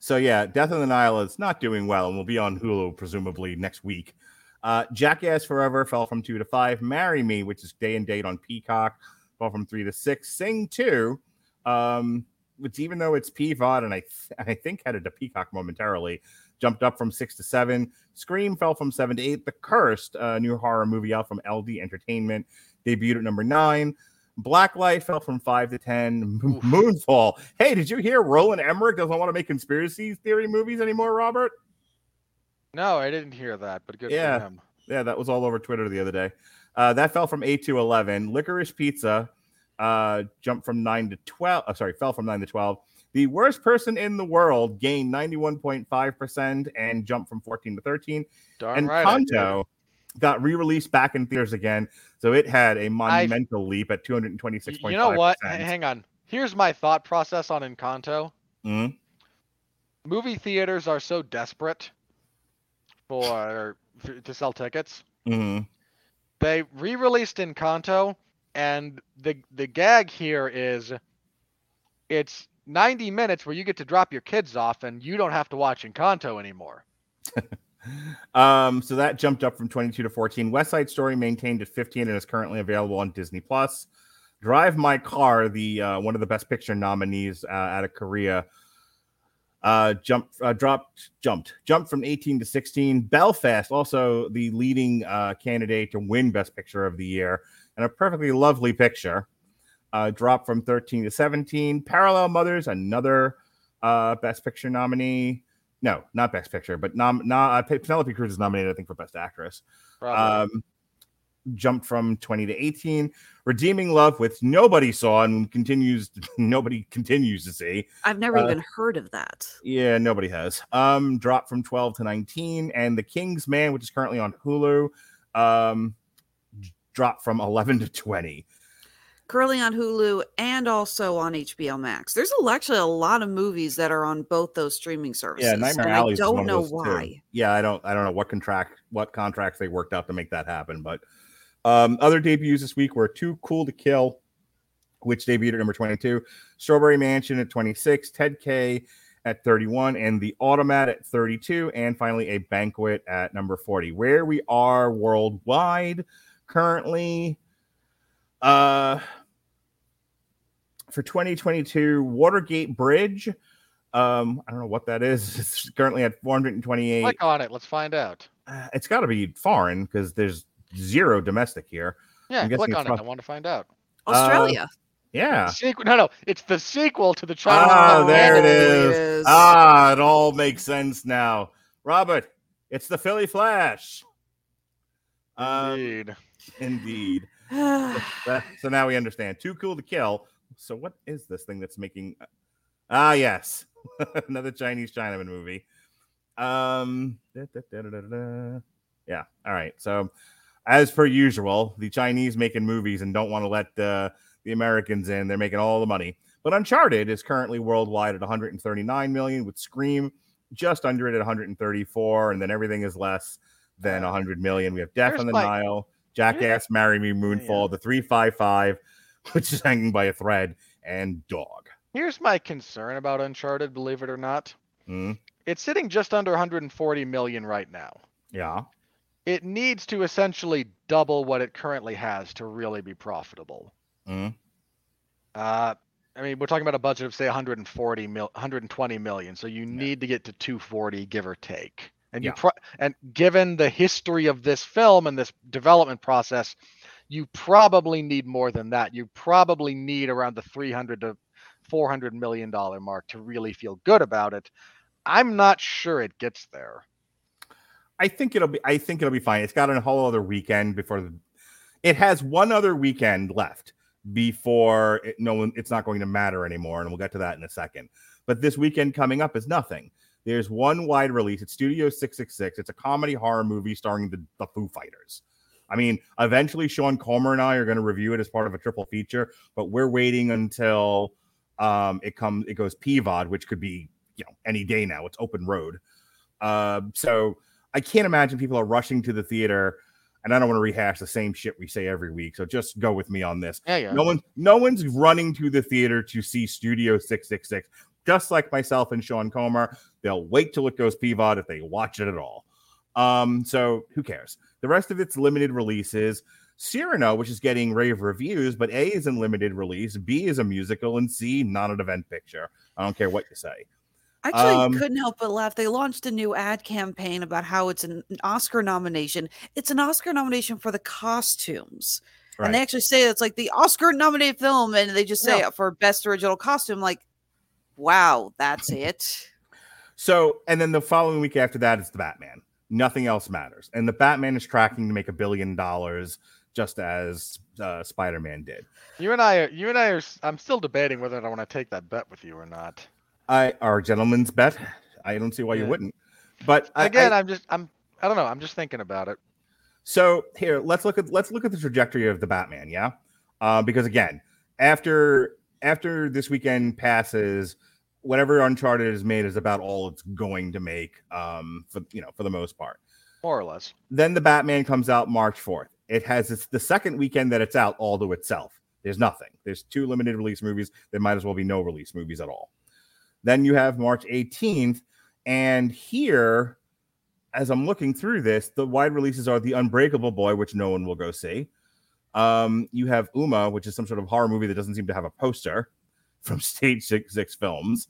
So yeah, Death on the Nile is not doing well and will be on Hulu presumably next week. Uh, Jackass Forever fell from two to five. Marry Me, which is day and date on Peacock, fell from three to six. Sing two, um, which even though it's PVOD and I th- I think headed to Peacock momentarily, jumped up from six to seven. Scream fell from seven to eight. The Cursed, a new horror movie out from LD Entertainment, debuted at number nine. Blacklight fell from five to ten. Oof. Moonfall. Hey, did you hear Roland Emmerich doesn't want to make conspiracy theory movies anymore, Robert? No, I didn't hear that, but good Yeah. for him. Yeah, that was all over Twitter the other day. Uh, that fell from eight to eleven. Licorice Pizza uh, jumped from nine to twelve. Uh, sorry, fell from nine to twelve. The worst person in the world gained ninety-one point five percent and jumped from fourteen to thirteen. Darn and right. Kanto got re-released back in theaters again, so it had a monumental leap at two hundred and twenty-six point You know what? Hang on. Here's my thought process on Encanto. Mhm. Movie theaters are so desperate for f- to sell tickets. Mhm. They re-released Encanto, and the the gag here is, it's 90 minutes where you get to drop your kids off, and you don't have to watch Encanto anymore. Um, so that jumped up from 22 to 14. West Side Story maintained at 15 and is currently available on Disney Plus. Drive My Car, the uh, one of the Best Picture nominees uh, out of Korea, uh, jumped, uh, dropped, jumped, jumped from 18 to 16. Belfast, also the leading uh, candidate to win Best Picture of the year, and a perfectly lovely picture, uh, dropped from 13 to 17. Parallel Mothers, another Best Picture nominee. No, not Best Picture, but nom, nah, uh, Penelope Cruz is nominated, I think, for Best Actress. Probably. Um, jumped from 20 to 18. Redeeming Love, which nobody saw and continues, nobody continues to see. I've never Uh, even heard of that. Yeah, nobody has. Um, dropped from 12 to 19. And The King's Man, which is currently on Hulu, um, dropped from 11 to 20. Currently on Hulu and also on HBO Max. There's actually a lot of movies that are on both those streaming services. Yeah, Nightmare Alley. I don't one of know why. Yeah, I don't. I don't know what contract, what contracts they worked out to make that happen. But um, other debuts this week were Too Cool to Kill, which debuted at number twenty-two, Strawberry Mansion at twenty-six, Ted K at thirty-one, and The Automat at thirty-two, and finally A Banquet at number forty. Where we are worldwide currently, uh, for 2022, Watergate Bridge. Um, I don't know what that is. It's currently at 428. Click on it. Let's find out. Uh, it's got to be foreign because there's zero domestic here. Yeah, click on it. prob- I want to find out. Uh, Australia. Yeah. Sequel? No, no, it's the sequel to the China. Ah, there it There it is. is. Ah, it all makes sense now. Robert, it's the Philly Flash. Um, Indeed. indeed. That- so now we understand. Too cool to kill. So what is this thing that's making? Ah, yes, another Chinese Chinaman movie. Um, da, da, da, yeah. All right. So, as per usual, the Chinese making movies and don't want to let uh, the Americans in. They're making all the money. But Uncharted is currently worldwide at 139 million, with Scream just under it at 134, and then everything is less than 100 million. We have Death Here's on the Nile, Jackass, Marry Me, Moonfall, the 355, which is hanging by a thread, and Dog. Here's my concern about Uncharted, believe it or not. Hmm? It's sitting just under 140 million right now. Yeah. It needs to essentially double what it currently has to really be profitable. Mhm. Uh, I mean, we're talking about a budget of say 140 mil, 120 million. So you need to get to 240, give or take. And you pro- and given the history of this film and this development process, you probably need more than that. You probably need around the 300 to 400 million dollar mark to really feel good about it. I'm not sure it gets there. I think it'll be. I think it'll be fine. It's got a whole other weekend before. The, it has one other weekend left before it, no one. It's not going to matter anymore, and we'll get to that in a second. But this weekend coming up is nothing. There's one wide release. It's Studio 666. It's a comedy horror movie starring the, the Foo Fighters. I mean, eventually Sean Comer and I are going to review it as part of a triple feature, but we're waiting until um, it comes. It goes PVOD, which could be you know any day now. It's open road. Uh, so I can't imagine people are rushing to the theater, and I don't want to rehash the same shit we say every week. So just go with me on this. Yeah, yeah. No one, no one's running to the theater to see Studio Six Six Six. Just like myself and Sean Comer, they'll wait till it goes PVOD if they watch it at all. Um, so who cares? The rest of it's limited releases. Cyrano, which is getting rave reviews, but A is in limited release, B is a musical, and C not an event picture. I don't care what you say. I Actually, Um, couldn't help but laugh. They launched a new ad campaign about how it's an an Oscar nomination. It's an Oscar nomination for the costumes. And they actually say it's like the Oscar nominated film, and they just say Yeah. for best original costume. Like, wow, that's it. So, and then the following week after that, it's the Batman. Nothing else matters. And the Batman is tracking to make a billion dollars, just as uh, Spider Man did. You and I, are, you and I are. I'm still debating whether I want to take that bet with you or not. I our gentleman's bet. I don't see why you wouldn't. But Again, I, am just, I'm, I don't know. I'm just thinking about it. so here, let's look at let's look at the trajectory of the Batman. Yeah, uh, because again, after after this weekend passes, whatever Uncharted is made is about all it's going to make. Um, for you know, for the most part. More or less. Then the Batman comes out March 4th. It has it's the second weekend that it's out all to itself. There's nothing. There's two limited release movies. There might as well be no release movies at all. Then you have March 18th. And here, as I'm looking through this, the wide releases are The Unbreakable Boy, which no one will go see. Um, you have Umma, which is some sort of horror movie that doesn't seem to have a poster from Stage Six Six Films.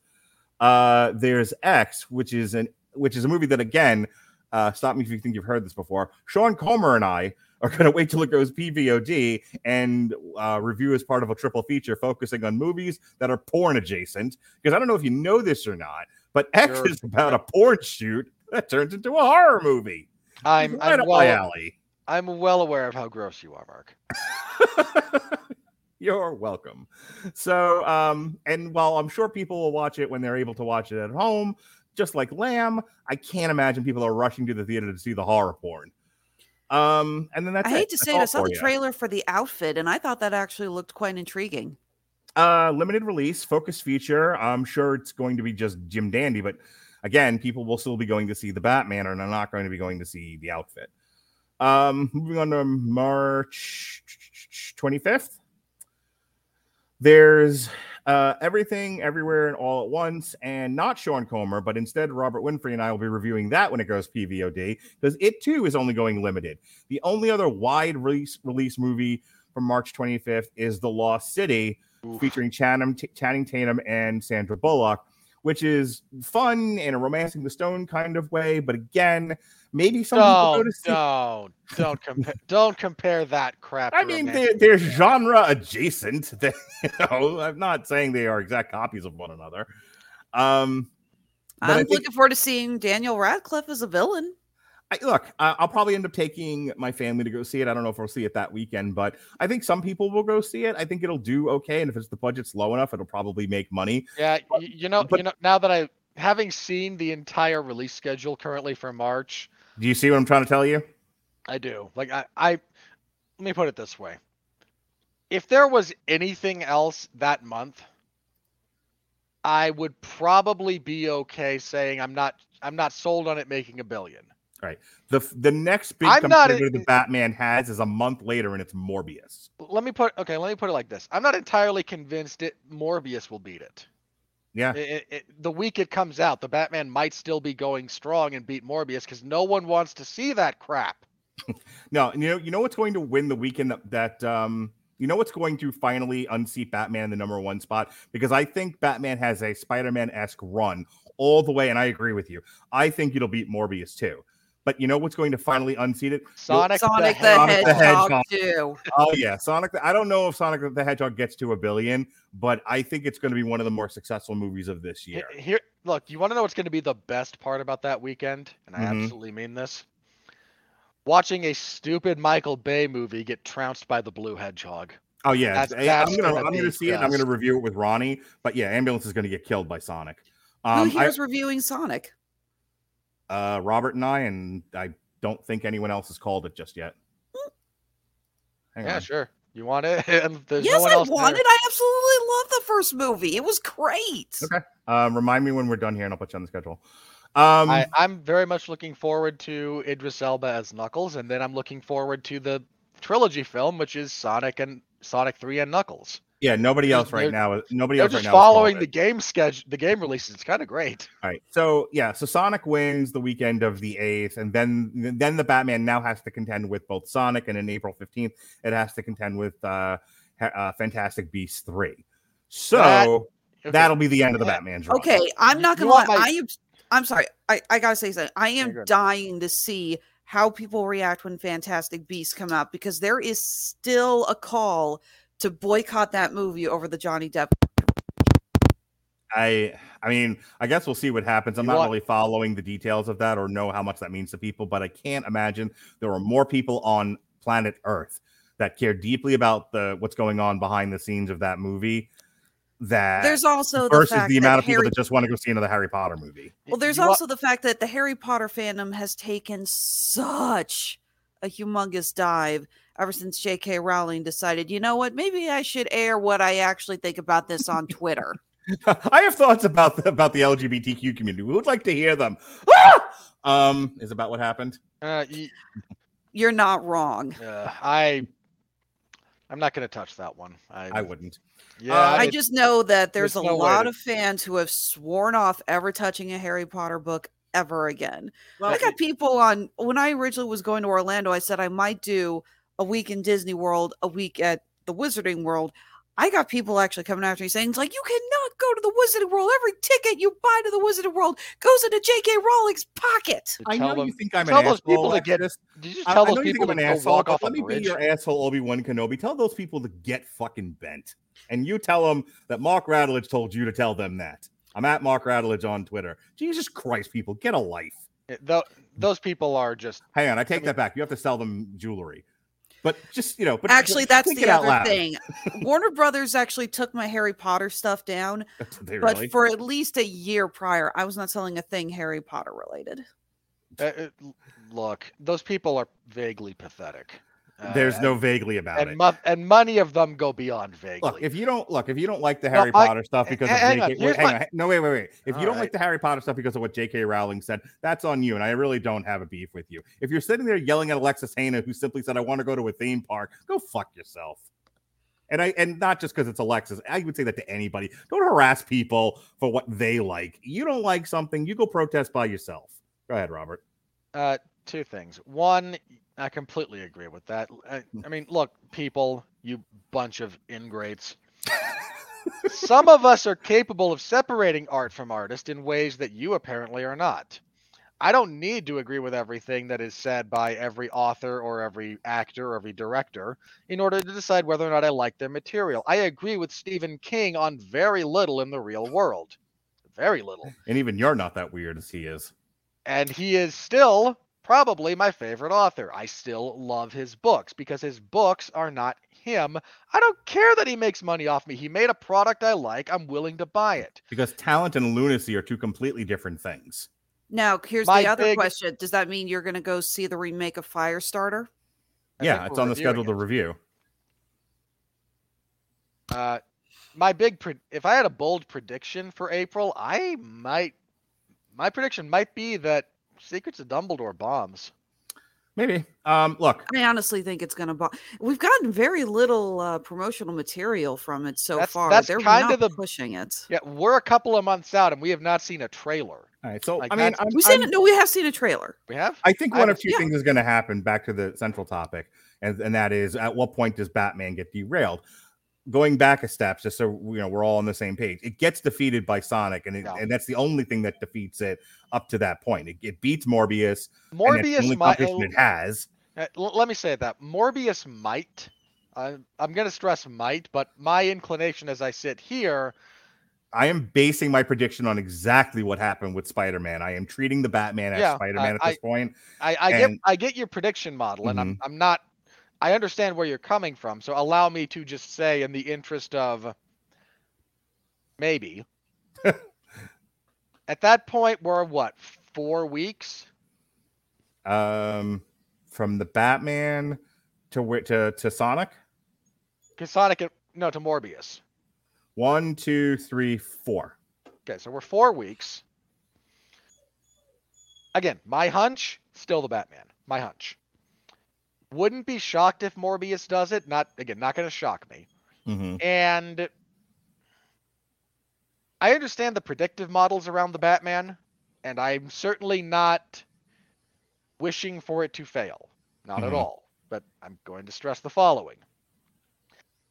Uh, there's X, which is an which is a movie that again uh, stop me if you think you've heard this before. Sean Comer and I are going to wait till it goes PVOD and uh, review as part of a triple feature focusing on movies that are porn adjacent. Because I don't know if you know this or not, but X Sure. is about a porn shoot that turns into a horror movie. I'm, right I'm well, alley. I'm well aware of how gross you are, Mark. You're welcome. So, um, and while I'm sure people will watch it when they're able to watch it at home, just like Lamb, I can't imagine people are rushing to the theater to see the horror porn. Um, and then that's I it. hate to That's say it, I saw the you. trailer for the outfit, and I thought that actually looked quite intriguing. Uh, limited release, focus feature. I'm sure it's going to be just Jim Dandy, but again, people will still be going to see the Batman, and are not going to be going to see the outfit. Um, moving on to March 25th. There's uh, everything, everywhere, and all at once, and not Sean Comer, but instead Robert Winfree and I will be reviewing that when it goes PVOD because it too is only going limited. The only other wide release release movie from March 25th is The Lost City, Oof. featuring Channing, Channing Tatum and Sandra Bullock, which is fun in a romancing the stone kind of way. But again, maybe some people go Don't, to see. don't, don't compare, don't compare that crap. I mean, they're, they're genre adjacent. They, you know, I'm not saying they are exact copies of one another. Um, I I'm think- looking forward to seeing Daniel Radcliffe as a villain. I, look, I, I'll probably end up taking my family to go see it. I don't know if we'll see it that weekend, but I think some people will go see it. I think it'll do okay, and if it's the budget's low enough, it'll probably make money. Yeah, y- you know, but- you know. Now that I, having seen the entire release schedule currently for March, Do you see what I'm trying to tell you? I do. Like I, I, let me put it this way: if there was anything else that month, I would probably be okay saying I'm not, I'm not sold on it making a billion. Right. The the next big I'm competitor in- the Batman has is a month later, and it's Morbius. Let me put okay. Let me put it like this: I'm not entirely convinced it Morbius will beat it. Yeah, It- it- the week it comes out, the Batman might still be going strong and beat Morbius because no one wants to see that crap. no, you know, you know what's going to win the weekend that, that um, you know what's going to finally unseat Batman in the number one spot because I think Batman has a Spider-Man esque run all the way, and I agree with you. I think it'll beat Morbius too. But you know what's going to finally unseat it? Sonic, Sonic the, Hedgehog- Sonic the Hedgehog, Hedgehog. Oh yeah, Sonic. The, I don't know if Sonic the Hedgehog gets to a billion, but I think it's going to be one of the more successful movies of this year. Here, look, you want to know what's going to be the best part about that weekend? And I Mhm. absolutely mean this. Watching a stupid Michael Bay movie get trounced by the blue hedgehog. Oh yeah, That's- I- that's I'm gonna, gonna I'm gonna be see it. I'm gonna review it with Ronnie. But yeah, ambulance is gonna get killed by Sonic. Who Um, I, here's reviewing Sonic? Uh, Robert and I, and I don't think anyone else has called it just yet. Hang Yeah, on. sure. You want it? And there's no yes, one I else want there. it. I absolutely love the first movie. It was great. Okay. Um, remind me when we're done here, and I'll put you on the schedule. Um, I, I'm very much looking forward to Idris Elba as Knuckles, and then I'm looking forward to the trilogy film, which is Sonic and Sonic Three and Knuckles. Yeah, nobody else right they're- now. Nobody They're else right now. following the game schedule, the game releases. It's kind of great. All right. So yeah, so Sonic wins the weekend of the eighth, and then then the Batman now has to contend with both Sonic, and in April fifteenth, it has to contend with uh, uh Fantastic Beasts three. So That- Okay. that'll be the end of the Yeah. Batman's run. Okay, I'm not gonna lie. my- I am. I'm sorry. I, I gotta say something. I am dying to see how people react when Fantastic Beasts come out because there is still a call to boycott that movie over the Johnny Depp. I I mean, I guess we'll see what happens. I'm You not want- really following the details of that or know how much that means to people, but I can't imagine there are more people on planet Earth that care deeply about the what's going on behind the scenes of that movie. That There's also the versus fact the amount that of people that just want to go see another Harry Potter movie. Well, there's You wa- also the fact that the Harry Potter fandom has taken such a humongous dive ever since J.K. Rowling decided, you know what, maybe I should air what I actually think about this on Twitter. I have thoughts about the, about the LGBTQ community. We would like to hear them. Ah! Um, is about what happened. Uh, y- You're not wrong. uh, I, I'm not going to touch that one. I, I wouldn't. Yeah, Uh, I just know that there's, there's a no lot to- of fans who have sworn off ever touching a Harry Potter book ever again. Well, I got people on when I originally was going to Orlando, I said I might do a week in Disney World, a week at the Wizarding World. I got people actually coming after me saying, it's like, you cannot go to the Wizarding World. Every ticket you buy to the Wizarding World goes into J.K. Rowling's pocket. I know them, you think I'm an tell those asshole. people to get- Exodus. Did you I, tell I know those you think people I'm to an go asshole, walk but off let a me be bridge? your asshole, Obi Wan Kenobi. Tell those people to get fucking bent, and you tell them that Mark Radulich told you to tell them that. I'm at Mark Radulich on Twitter. Jesus Christ, people, get a life. Yeah, tho- those people are just Hang on, I take mean- that back. You have to sell them jewelry, but just you know, but Actually, that's the other loud. thing. Warner Brothers actually took my Harry Potter stuff down, They but really? for at least a year prior, I was not selling a thing Harry Potter related. uh, look. Those people are vaguely pathetic. Uh, There's and- no vaguely about and it. mo- and many of them go beyond vaguely. Look, if you don't look, if you don't like the No, Harry I- Potter stuff because of hang on, wait, hang my- on, no, wait, wait, wait. If you don't right. like the Harry Potter stuff because of what J.K. Rowling said, that's on you, and I really don't have a beef with you. If you're sitting there yelling at Alexis Hejna, who simply said, "I want to go to a theme park," go fuck yourself. And I and not just because it's Alexis, I would say that to anybody. Don't harass people for what they like. You don't like something, you go protest by yourself. Go ahead, Robert. Uh, two things. One, I completely agree with that. I, hmm. I mean, look, people, you bunch of ingrates. Some of us are capable of separating art from artist in ways that you apparently are not. I don't need to agree with everything that is said by every author or every actor or every director in order to decide whether or not I like their material. I agree with Stephen King on very little in the real world. Very little. And even you're not that weird as he is. and he is still probably my favorite author. I still love his books because his books are not him. I don't care that he makes money off me. He made a product I like. I'm willing to buy it. Because talent and lunacy are two completely different things. Now, here's My the other big- question: Does that mean you're going to go see the remake of Firestarter? I yeah, it's on the schedule to review. Uh, my big, pre- if I had a bold prediction for April, I might, my prediction might be that Secrets of Dumbledore bombs. Maybe. Um, look, I honestly think it's going to. Bo- We've gotten very little uh, promotional material from it so That's- far. that's They're kinda the- pushing it. Yeah, we're a couple of months out and we have not seen a trailer. all right. So Like, I mean, I'm, We've seen I'm- it. No, we have seen a trailer. We have. I think one have- of two yeah. things is going to happen. Back to the central topic, and and that is, at what point does Batman get derailed? Going back a step, just so you know, we're all on the same page. It gets defeated by Sonic, and it, Yeah. and that's the only thing that defeats it up to that point. It, it beats Morbius, and that's the Morbius might. it has. Uh, let me say that Morbius might. Uh, I'm going to stress might, but my inclination as I sit here, I am basing my prediction on exactly what happened with Spider-Man. I am treating the Batman as Yeah, Spider-Man I- at this point. I, I get I get your prediction model, and I'm I'm not. I understand where you're coming from, so allow me to just say, in the interest of maybe, at that point we're what four weeks. Um, from the Batman to where to to Sonic, Because Sonic, no, to Morbius. one, two, three, four. Okay, so we're four weeks. Again, my hunch, still the Batman. My hunch. Wouldn't be shocked if Morbius does it. Not again, not going to shock me. Mm-hmm. And I understand the predictive models around the Batman, and I'm certainly not wishing for it to fail. Not at Mhm. all. But I'm going to stress the following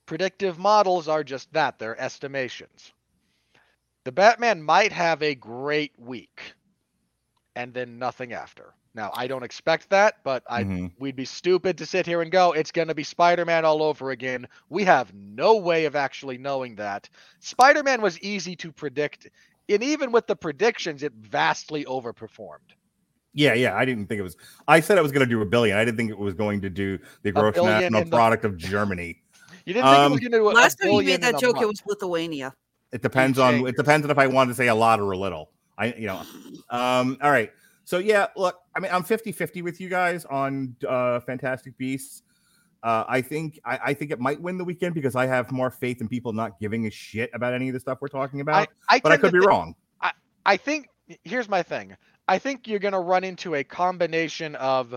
predictive models are just that they're estimations. The Batman might have a great week and then nothing after. Now, I don't expect that, but I Mhm. we'd be stupid to sit here and go, it's going to be Spider Man all over again. We have no way of actually knowing that. Spider Man was easy to predict, and even with the predictions, it vastly overperformed. Yeah, yeah. I didn't think it was. I said it was going to do a billion. I didn't think it was going to do the gross national in the- product of Germany. You didn't think it Um, was going to do a Last time you made that in a joke, it was Lithuania. It depends on. It depends on if I wanted to say a lot or a little. I, you know. Um. All right. So yeah, look. I mean, I'm 50-50 with you guys on uh Fantastic Beasts. Uh, I think I, I think it might win the weekend because I have more faith in people not giving a shit about any of the stuff we're talking about. I but I could be think- wrong. I I think here's my thing. I think you're going to run into a combination of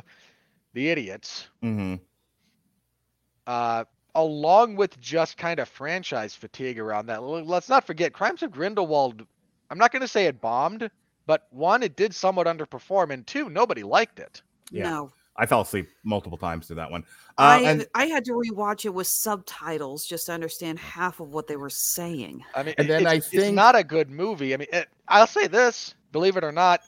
the idiots, hmm uh, along with just kind of franchise fatigue around that. Let's not forget, Crimes of Grindelwald. I'm not going to say it bombed, but one, it did somewhat underperform, and two, nobody liked it. Yeah. No, I fell asleep multiple times to that one. Uh, I and I had to rewatch it with subtitles just to understand half of what they were saying. I mean, And it- then I it's, it's not a good movie. I mean, it, I'll say this, believe it or not,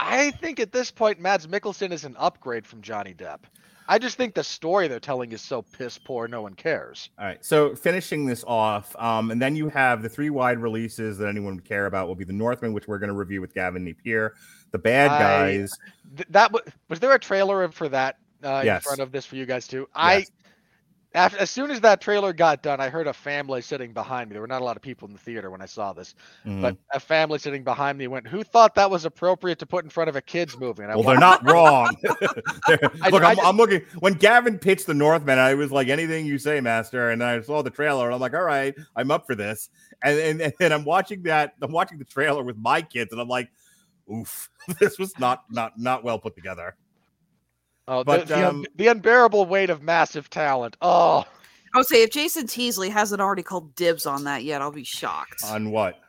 I think at this point, Mads Mikkelsen is an upgrade from Johnny Depp. I just think the story they're telling is so piss poor, no one cares. All right. So finishing this off, um, and then you have the three wide releases that anyone would care about will be the Northman, which we're going to review with Gavin Napier. The bad I- guys. Th- that was was there a trailer for that uh, in front of this for you guys too? I Yes. After as soon as that trailer got done, I heard a family sitting behind me. There were not a lot of people in the theater when I saw this, Mhm. but a family sitting behind me went, "Who thought that was appropriate to put in front of a kids movie?" And I well, wa- they're not wrong. I- Look, I I'm, just- I'm looking. When Gavin pitched the Northman, I was like, anything you say, Master. And I saw the trailer, and I'm like, all right, I'm up for this. And and, and I'm watching that. I'm watching the trailer with my kids, and I'm like, oof, this was not not not well put together. Oh, the- But, the, un- um, the unbearable weight of massive talent. Oh, I would say if Jason Teasley hasn't already called dibs on that yet, I'll be shocked. On what?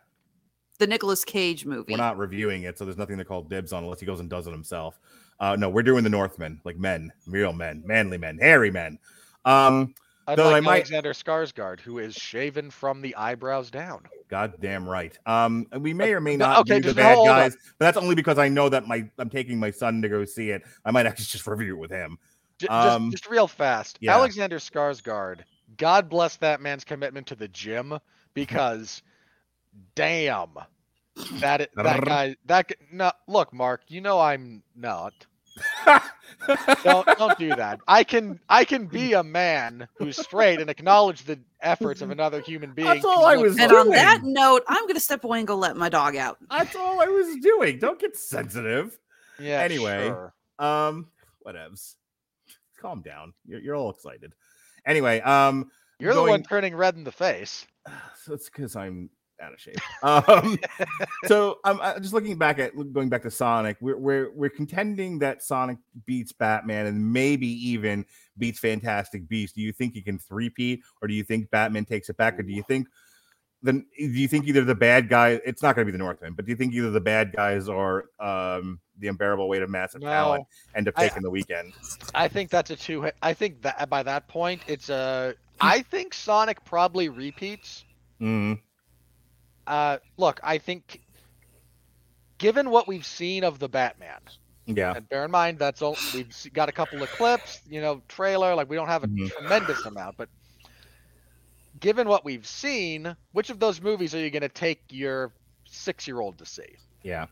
the Nicolas Cage movie. We're not reviewing it, so there's nothing to call dibs on unless he goes and does it himself. Uh, no, we're doing the Northmen, like men, real men, manly men, hairy men. Um, unlike Though I might- Alexander Skarsgård, who is shaven from the eyebrows down. goddamn right. Um, and we may or may not okay, do the bad hold on. guys, but that's only because I know that my I'm taking my son to go see it. I might actually just review it with him. J- Um, just, just real fast. yeah. Alexander Skarsgård. God bless that man's commitment to the gym because, damn, that that guy that no look, Mark. You know I'm not. Don't don't do that. I can I can be a man who's straight and acknowledge the efforts of another human being. That's all I look- was And on that note, I'm gonna step away and go let my dog out. That's all I was doing. Don't get sensitive. Yeah. Anyway. sure. Um, whatevs. Calm down. You're, you're all excited. Anyway, um, you're the one turning red in the face. so it's because I'm out of shape. Um, so I'm, i just looking back at going back to Sonic. We're, we're we're contending that Sonic beats Batman and maybe even beats Fantastic Beast. Do you think he can three-peat, or do you think Batman takes it back, or do you think then do you think either the bad guy? It's not going to be the Northman, but do you think either the bad guys or um the unbearable weight of massive talent No, end up I- taking the weekend? I think that's a two. I think that by that point, it's a. I think Sonic probably repeats. Mm, Uh, look, I think, given what we've seen of the Batman, yeah. and bear in mind that's all we've got a couple of clips, you know, trailer. Like we don't have a Mhm. tremendous amount, but given what we've seen, which of those movies are you going to take your six-year-old to see? Yeah.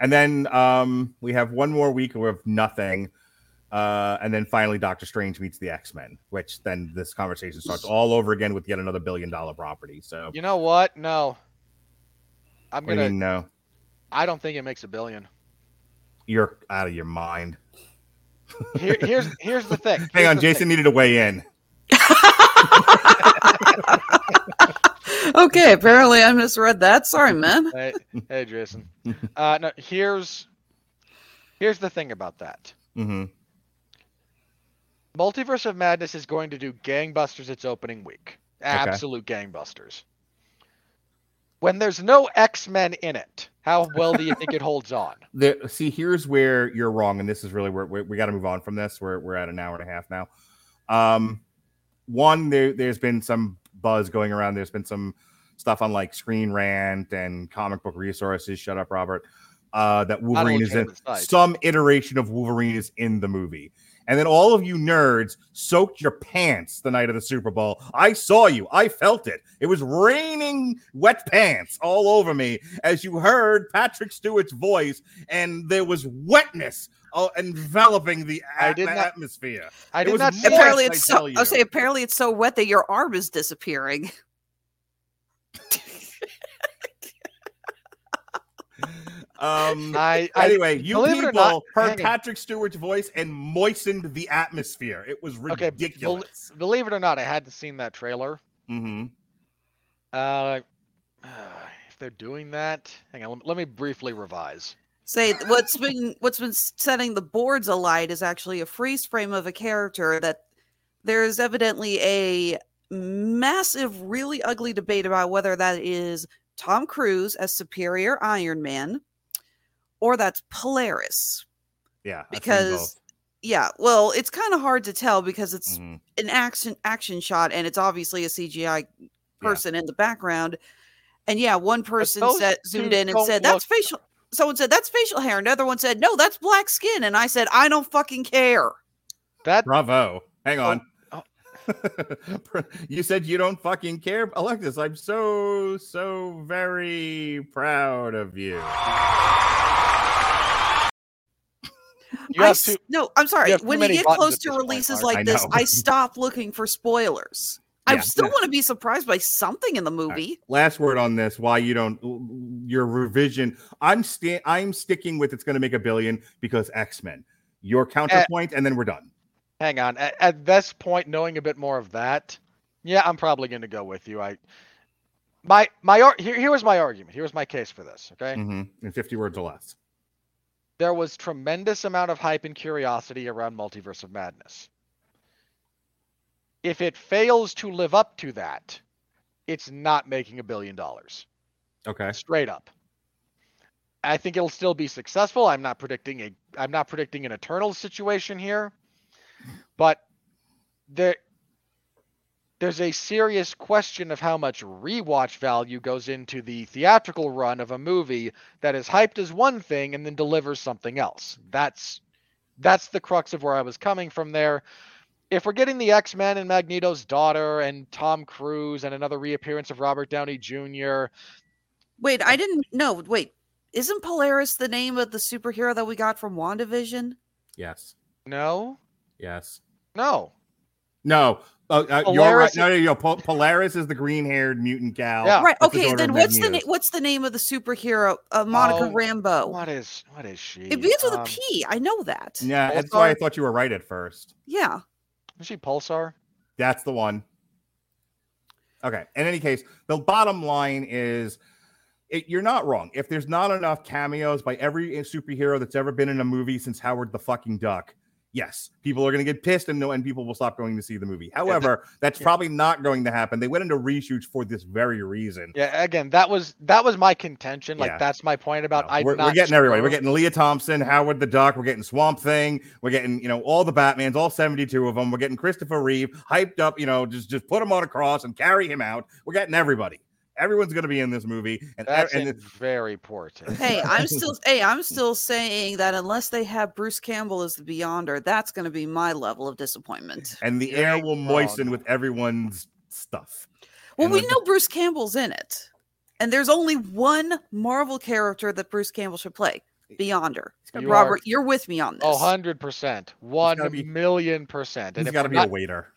And then um we have one more week of nothing. Uh, and then finally Doctor Strange meets the X-Men, which then this conversation starts all over again with yet another billion dollar property. So You know what? No, I'm do you gonna. mean, no, I don't think it makes a billion. you're out of your mind. Here, here's here's the thing. Hang on, Jason thing. needed to weigh in. Okay, apparently I misread that. Sorry, man. Hey, hey, Jason. Uh, no, here's here's the thing about that. hmm Multiverse of Madness is going to do gangbusters its opening week. Absolute gangbusters. When there's no X-Men in it, how well do you think it holds on? The, see, here's where you're wrong, and this is really where we, we got to move on from this. We're we're at an hour and a half now. Um, one, there there's been some buzz going around. There's been some stuff on like Screen Rant and Comic Book Resources. Shut up, Robert. Uh, that Wolverine is in some iteration of Wolverine is in the movie. And then all of you nerds soaked your pants the night of the Super Bowl. I saw you. I felt it. It was raining wet pants all over me as you heard Patrick Stewart's voice, and there was wetness uh, enveloping the I at- did not- atmosphere. I It did was not apparently it's tell so. you. I say apparently it's so wet that your arm is disappearing. Um, I, I anyway, you believe it people not- heard hang on. Patrick Stewart's voice and moistened the atmosphere. It was Okay, bel- ridiculous. believe it or not, I hadn't seen that trailer. Mm-hmm. Uh, if they're doing that, hang on. Let me, let me briefly revise. Say what's been what's been setting the boards alight is actually a freeze frame of a character that there is evidently a massive, really ugly debate about whether that is Tom Cruise as Superior Iron Man or that's Polaris. Yeah, Because yeah, well, it's kind of hard to tell because it's both. Mhm. an action action shot and it's obviously a CGI person in the background. And yeah, one person those said zoomed in and said that's look- facial. Someone said that's facial hair. Another one said no, that's black skin. And I said I don't fucking care. That Bravo. Hang Oh, on. oh. you said you don't fucking care, Alexis. I'm so so very proud of you. You I have s- to. no, I'm sorry. have When you get close to this point, releases Mark. I like this, know. I stop looking for spoilers. I still yeah. want to be surprised by something in the movie. Last word on this. Why you don't your revision? I'm sta- I'm sticking with it's going to make a billion because X Men. Your counterpoint, and then we're done. Hang on. At, at this point, knowing a bit more of that, yeah, I'm probably going to go with you. I my my ar- here, here was my argument. Here was my case for this. Okay, mm-hmm. In 50 words or less. There was tremendous amount of hype and curiosity around Multiverse of Madness. If it fails to live up to that, it's not making a billion dollars. Okay. straight up. I think it'll still be successful. I'm not predicting a I'm not predicting an eternal situation here, but there there's a serious question of how much rewatch value goes into the theatrical run of a movie that is hyped as one thing and then delivers something else. That's that's the crux of where I was coming from there. If we're getting the X-Men and Magneto's daughter and Tom Cruise and another reappearance of Robert Downey Jr., Wait, I didn't know. Wait, isn't Polaris the name of the superhero that we got from WandaVision? Yes. No, Yes. no. No. Uh, uh, you're right. Polaris- No, no, no. Pol- Polaris is the green-haired mutant gal. Yeah. right. that's the Okay. Then what's the na- what's the name of the superhero? Uh, Monica Oh, Rambeau. What is what is she? It begins with a Um, P. I know that. Yeah, that's why I thought you were right at first. Yeah. Is she Pulsar? That's the one. Okay. In any case, the bottom line is it, you're not wrong. If there's not enough cameos by every superhero that's ever been in a movie since Howard the fucking Duck, yes, people are going to get pissed and no, and people will stop going to see the movie. However, that's yeah. probably not going to happen. They went into reshoots for this very reason. Yeah. Again, that was that was my contention. Like Yeah. that's my point about. No, I'm we're, we're getting everybody. We're getting Lea Thompson, Howard the Duck. We're getting Swamp Thing. We're getting you know all the Batmans, all seventy-two of them. We're getting Christopher Reeve hyped up. You know, just just put him on a cross and carry him out. We're getting everybody. Everyone's going to be in this movie, and That's and in it's- very poor taste. Hey, I'm still hey, I'm still saying that unless they have Bruce Campbell as the Beyonder, that's going to be my level of disappointment. and the air will moisten with everyone's stuff. Well, And we the- know Bruce Campbell's in it, and there's only one Marvel character that Bruce Campbell should play. Beyonder. You Robert, are- you're with me on this. Oh, 100%. One be- million percent. He's if got to be not- a waiter.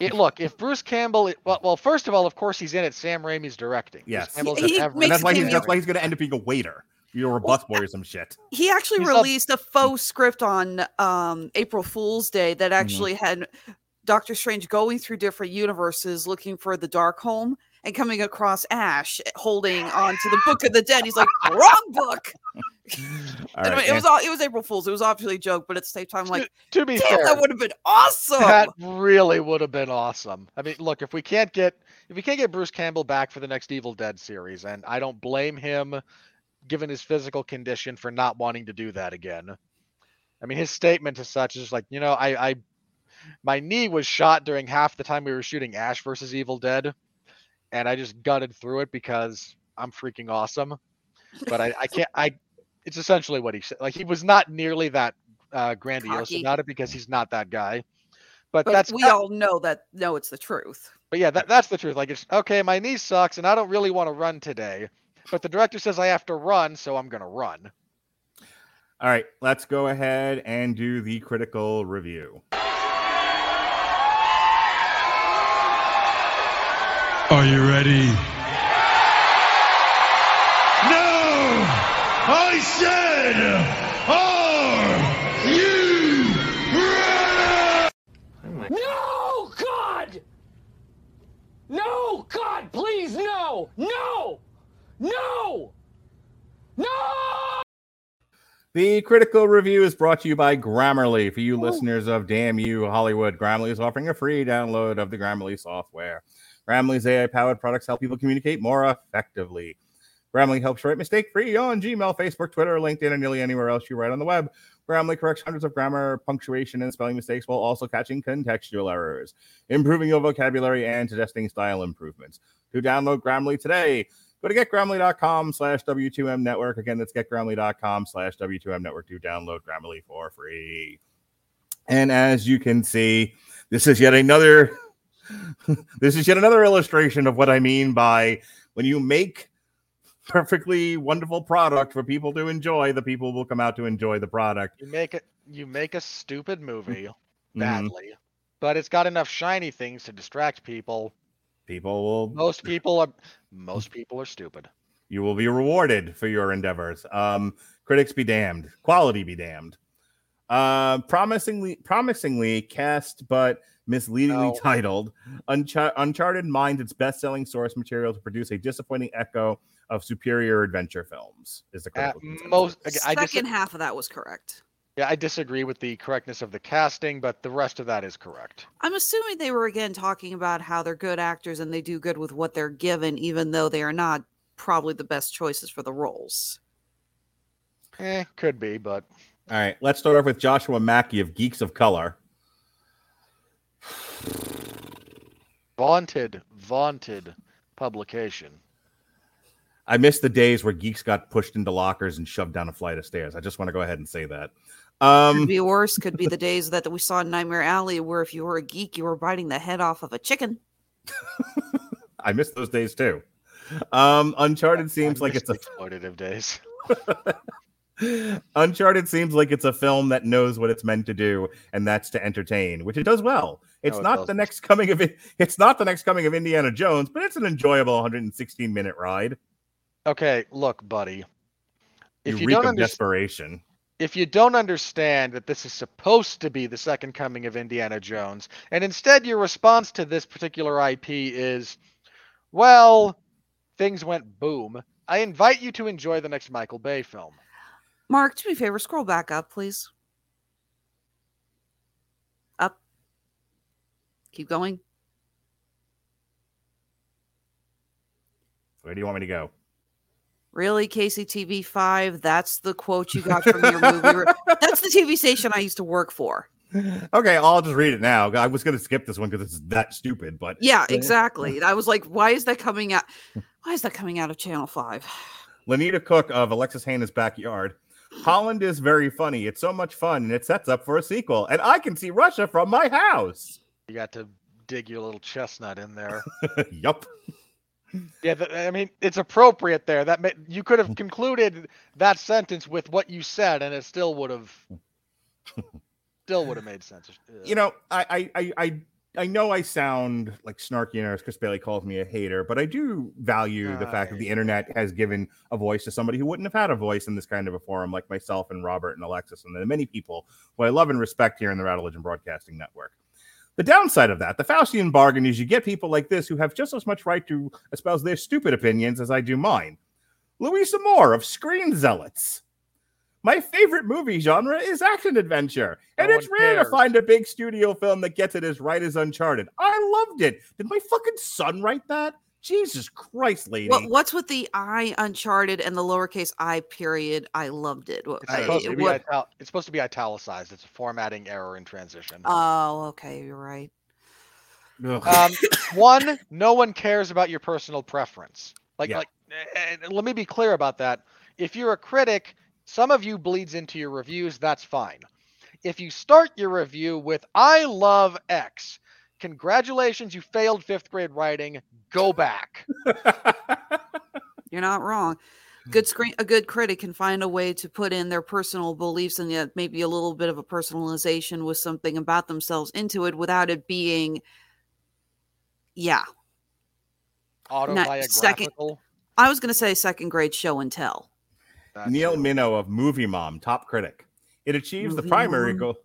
It, look, if Bruce Campbell, well, well, first of all, of course, he's in it. Sam Raimi's directing. Yes. Campbell's He- he And makes that's why he's that's why he's going to end up being a waiter. You're a Well, busboy or some shit. He actually He's a- released a faux script on um, April Fool's Day that Mm-hmm. actually had Doctor Strange going through different universes looking for the Darkhold and coming across Ash holding on to the Book of the Dead. He's like, wrong book. All And right, mean, it was all it was April Fool's. It was obviously a joke, but at the same time, like, to be damn, fair, that would have been awesome. that really would have been awesome. I mean, look, if we can't get if we can't get Bruce Campbell back for the next Evil Dead series, and I don't blame him, given his physical condition, for not wanting to do that again. I mean, his statement as such is like, you know, I, I, my knee was shot during half the time we were shooting Ash versus Evil Dead, and I just gutted through it because I'm freaking awesome. But I, I can't. I, it's essentially what he said. Like he was not nearly that uh, grandiose Cocky. about it because he's not that guy. But, but that's we not- all know that no, it's the truth. but yeah, that, that's the truth. Like, it's okay, my knee sucks and I don't really want to run today. But the director says I have to run, so I'm going to run. All right, let's go ahead and do the critical review. Are you ready? I said, are you ready? No, God! No, God, please, no! No! No! No! The critical review is brought to you by Grammarly. For you listeners of Damn You Hollywood, Grammarly is offering a free download of the Grammarly software. Grammarly's AI powered products help people communicate more effectively. Grammarly helps write mistake free on Gmail, Facebook, Twitter, LinkedIn, and nearly anywhere else you write on the web. Grammarly corrects hundreds of grammar, punctuation, and spelling mistakes while also catching contextual errors, improving your vocabulary and suggesting style improvements. To download Grammarly today, go to getgrammarly.com slash W2M network. Again, that's getgrammarly.com slash W2M network to download Grammarly for free. And as you can see, this is yet another this is yet another illustration of what I mean by when you make perfectly wonderful product for people to enjoy, the people will come out to enjoy the product. You make it. You make a stupid movie Mhm. badly, but it's got enough shiny things to distract people. People will Most people are. Most people are stupid. you will be rewarded for your endeavors. Um, critics be damned, quality be damned. Uh, promisingly, promisingly cast but misleadingly No. titled, Uncha- Uncharted minds its best-selling source material to produce a disappointing echo of superior adventure films. Is the At critical consensus. most, again, I Second dis- half of that was correct. yeah, I disagree with the correctness of the casting, but the rest of that is correct. I'm assuming they were again talking about how they're good actors and they do good with what they're given, even though they are not probably the best choices for the roles. Eh, could be, but All right, let's start off with Joshua Mackey of Geeks of Color. vaunted, vaunted publication. I miss the days where geeks got pushed into lockers and shoved down a flight of stairs. I just want to go ahead and say that. Could Um, be worse. Could be the days that we saw in Nightmare Alley, where if you were a geek, you were biting the head off of a chicken. I miss those days too. Um, Uncharted seems like it's a the exploitative days. Uncharted seems like it's a film that knows what it's meant to do, and that's to entertain, which it does well. It's No, it not the doesn't. next coming of it. It's not the next coming of Indiana Jones, but it's an enjoyable 116 minute ride. Okay, look, buddy. If you, you, reek don't of understand. desperation. if you don't understand that this is supposed to be the second coming of Indiana Jones, and instead your response to this particular IP is, well, things went boom, I invite you to enjoy the next Michael Bay film. Mark, do me a favor, scroll back up, please. Up. Keep going. Where do you want me to go? Really, KCTV five? That's the quote you got from your movie. That's the TV station I used to work for. Okay, I'll just read it now. I was going to skip this one because it's that stupid, but Yeah, exactly. I was like, why is that coming out? Why is that coming out of Channel Five? Lenita Cook of Alexis Hejna's backyard. Holland is very funny. It's so much fun, and it sets up for a sequel. And I can see Russia from my house. You got to dig your little chestnut in there. yup. Yeah, th- I mean, it's appropriate there. That ma- you could have hmm. concluded that sentence with what you said, and it still would have, still would have made sense. Uh, you know, I, I, I, I, know I sound like snarky, and as Chris Bailey calls me a hater, but I do value the fact that the internet has given a voice to somebody who wouldn't have had a voice in this kind of a forum, like myself and Robert and Alexis, and the many people who I love and respect here in the Rattlegion Broadcasting Network. The downside of that, the Faustian bargain, is you get people like this who have just as much right to espouse their stupid opinions as I do mine. Louisa Moore of Screen Zealots. My favorite movie genre is action adventure, and No it's rare to find a big studio film that gets it as right as Uncharted. I loved it. Did my fucking son write that? Jesus Christ, lady. What, what's with the I Uncharted and the lowercase I period? I loved it. What, It's I- supposed, to be what- ital- it's supposed to be italicized. It's a formatting error in transition. oh, okay, you're right. Um, one, no one cares about your personal preference. Like, Yeah. like, and let me be clear about that. If you're a critic, some of you bleeds into your reviews. That's fine. If you start your review with "I love X," congratulations, you failed fifth grade writing. Go back. You're not wrong. Good screen, a good critic can find a way to put in their personal beliefs and yet maybe a little bit of a personalization with something about themselves into it without it being, yeah. Autobiographical. I was going to say second grade show and tell. That Nell too. Minow of Movie Mom, top critic. It achieves the primary Mom. goal.